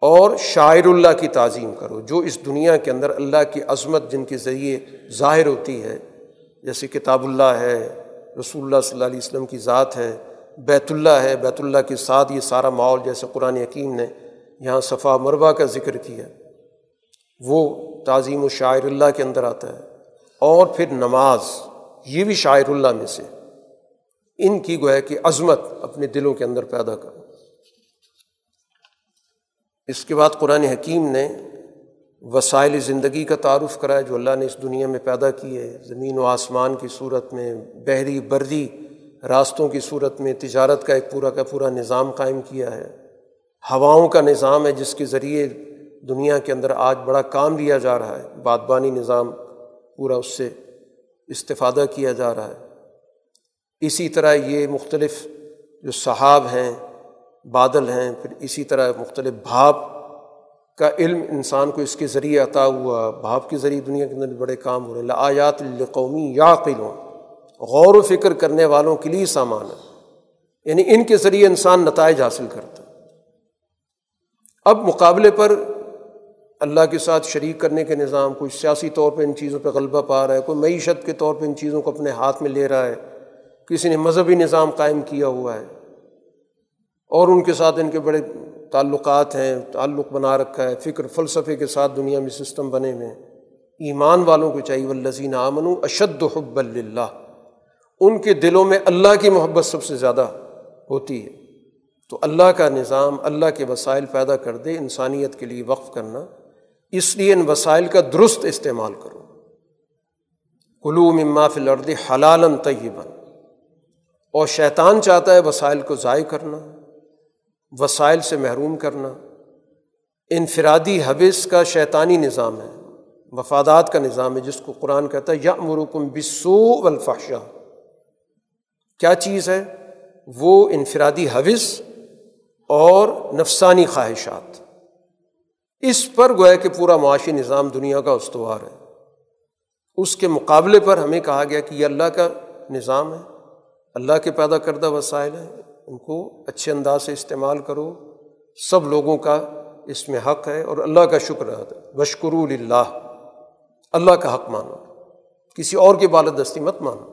اور شاعر اللہ کی تعظیم کرو، جو اس دنیا کے اندر اللہ کی عظمت جن کے ذریعے ظاہر ہوتی ہے، جیسے کتاب اللہ ہے، رسول اللہ صلی اللہ علیہ وسلم کی ذات ہے بیت اللہ ہے، بیت اللہ کے ساتھ یہ سارا ماحول جیسے قرآن حکیم نے یہاں صفا مربع کا ذکر کیا۔ وہ تعظیم و شاعر اللہ کے اندر آتا ہے۔ اور پھر نماز، یہ بھی شاعر اللہ میں سے۔ ان کی گویا کہ عظمت اپنے دلوں کے اندر پیدا کر۔ اس کے بعد قرآن حکیم نے وسائل زندگی کا تعارف کرایا جو اللہ نے اس دنیا میں پیدا کی ہے زمین و آسمان کی صورت میں بحری، بردی راستوں کی صورت میں تجارت کا ایک پورا کا پورا نظام قائم کیا ہے۔ ہواؤں کا نظام ہے جس کے ذریعے دنیا کے اندر آج بڑا کام لیا جا رہا ہے۔ بادبانی نظام پورا اس سے استفادہ کیا جا رہا ہے۔ اسی طرح یہ مختلف جو صحاب ہیں، بادل ہیں، پھر اسی طرح مختلف بھاپ کا علم انسان کو اس کے ذریعے عطا ہوا۔ بھاپ کے ذریعے دنیا کے اندر بڑے کام ہو رہے ہیں۔ آیات القومی یا قلوں غور و فکر کرنے والوں کے لیے سامان ہے۔ یعنی ان کے ذریعے انسان نتائج حاصل کرتا اب مقابلے پر اللہ کے ساتھ شریک کرنے کے نظام، کوئی سیاسی طور پہ ان چیزوں پہ غلبہ پا رہا ہے، کوئی معیشت کے طور پہ ان چیزوں کو اپنے ہاتھ میں لے رہا ہے، کسی نے مذہبی نظام قائم کیا ہوا ہے۔ اور ان کے ساتھ ان کے بڑے تعلقات ہیں، تعلق بنا رکھا ہے، فکر فلسفے کے ساتھ دنیا میں سسٹم بنے ہوئے ایمان والوں کو چاہیے ولزین امن اشد حب اللہ ان کے دلوں میں اللہ کی محبت سب سے زیادہ ہوتی ہے۔ تو اللہ کا نظام، اللہ کے وسائل پیدا کر دے، انسانیت کے لیے وقف کرنا۔ اس لیے ان وسائل کا درست استعمال کرو۔ قلوم مما فی الارض حلال طیباً۔ اور شیطان چاہتا ہے وسائل کو ضائع کرنا، وسائل سے محروم کرنا۔ انفرادی حوث کا شیطانی نظام ہے، وفادات کا نظام ہے، جس کو قرآن کہتا ہے یا مرکم بسو الفاشا کیا چیز ہے؟ وہ انفرادی حوث اور نفسانی خواہشات۔ اس پر گویا کہ پورا معاشی نظام دنیا کا استوار ہے۔ اس کے مقابلے پر ہمیں کہا گیا کہ یہ اللہ کا نظام ہے۔ اللہ کے پیدا کردہ وسائل ہیں۔ ان کو اچھے انداز سے استعمال کرو۔ سب لوگوں کا اس میں حق ہے اور اللہ کا شکر ہے۔ بشکر اللہ اللہ کا حق مانو۔ کسی اور کی بالدستی مت مانو۔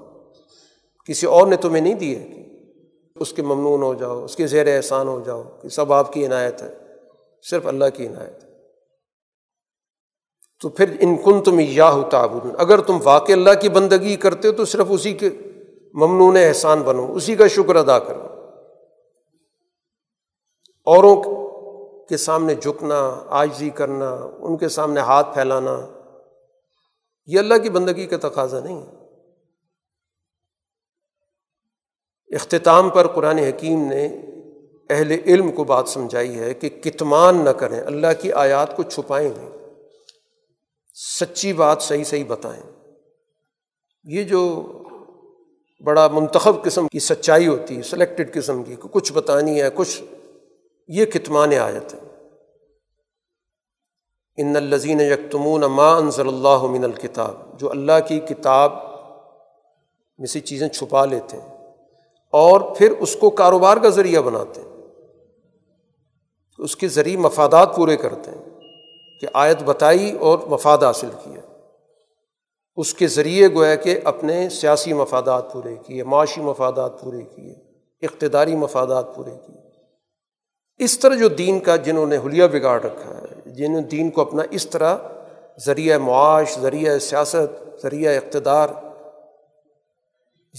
کسی اور نے تمہیں نہیں دی ہے کہ اس کے ممنون ہو جاؤ، اس کے زیر احسان ہو جاؤ کہ سب آپ کی عنایت ہے، صرف اللہ کی عنایت ہے۔ تو پھر ان کن تم یا ہوتا اگر تم واقع اللہ کی بندگی کرتے ہو تو صرف اسی کے ممنون احسان بنو، اسی کا شکر ادا کرو۔ اوروں کے سامنے جھکنا، آجزی کرنا، ان کے سامنے ہاتھ پھیلانا، یہ اللہ کی بندگی کا تقاضا نہیں ہے۔ اختتام پر قرآن حکیم نے اہل علم کو بات سمجھائی ہے کہ کتمان نہ کریں، اللہ کی آیات کو چھپائیں نہیں۔ سچی بات صحیح صحیح بتائیں۔ یہ جو بڑا منتخب قسم کی سچائی ہوتی ہے سلیکٹڈ قسم کی کچھ بتانی ہے، کچھ یہ کتمان آیت ہے۔ ان الزین یکتمون ما انضل اللہ من الکتاب، جو اللہ کی کتاب میں سے چیزیں چھپا لیتے ہیں۔ اور پھر اس کو کاروبار کا ذریعہ بناتے ہیں۔ اس کے ذریعے مفادات پورے کرتے ہیں کہ آیت بتائی اور مفاد حاصل کیا۔ اس کے ذریعے گویا کہ اپنے سیاسی مفادات پورے کیے، معاشی مفادات پورے کیے، اقتداری مفادات پورے کیے۔ اس طرح جو دین کا جنہوں نے حلیہ بگاڑ رکھا ہے جنہوں نے دین کو اپنا اس طرح ذریعہ معاش، ذریعہ سیاست، ذریعہ اقتدار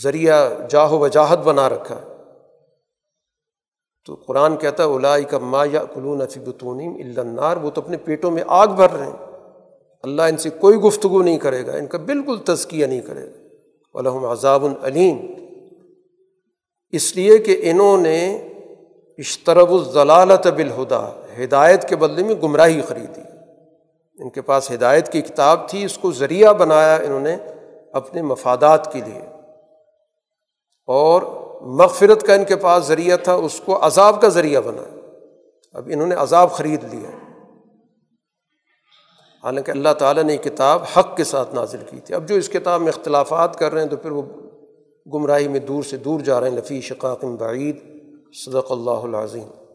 ذریعہ جاہ و وجاہت بنا رکھا ہے۔ تو قرآن کہتا ہے الائی کا ما یا کلون بتون النار وہ تو اپنے پیٹوں میں آگ بھر رہے ہیں۔ اللہ ان سے کوئی گفتگو نہیں کرے گا، ان کا بالکل تزکیہ نہیں کرے گا۔ الحم عذاب العلیم اس لیے کہ انہوں نے اشترب الضلالت بالہدا ہدایت کے بدلے میں گمراہی خریدی ان کے پاس ہدایت کی کتاب تھی، اس کو ذریعہ بنایا انہوں نے اپنے مفادات کے لیے۔ اور مغفرت کا ان کے پاس ذریعہ تھا، اس کو عذاب کا ذریعہ بنا۔ اب انہوں نے عذاب خرید لیا۔ حالانکہ اللہ تعالیٰ نے کتاب حق کے ساتھ نازل کی تھی۔ اب جو اس کتاب میں اختلافات کر رہے ہیں، تو پھر وہ گمراہی میں دور سے دور جا رہے ہیں۔ لفی شقاق بعید، صدق اللہ العظیم۔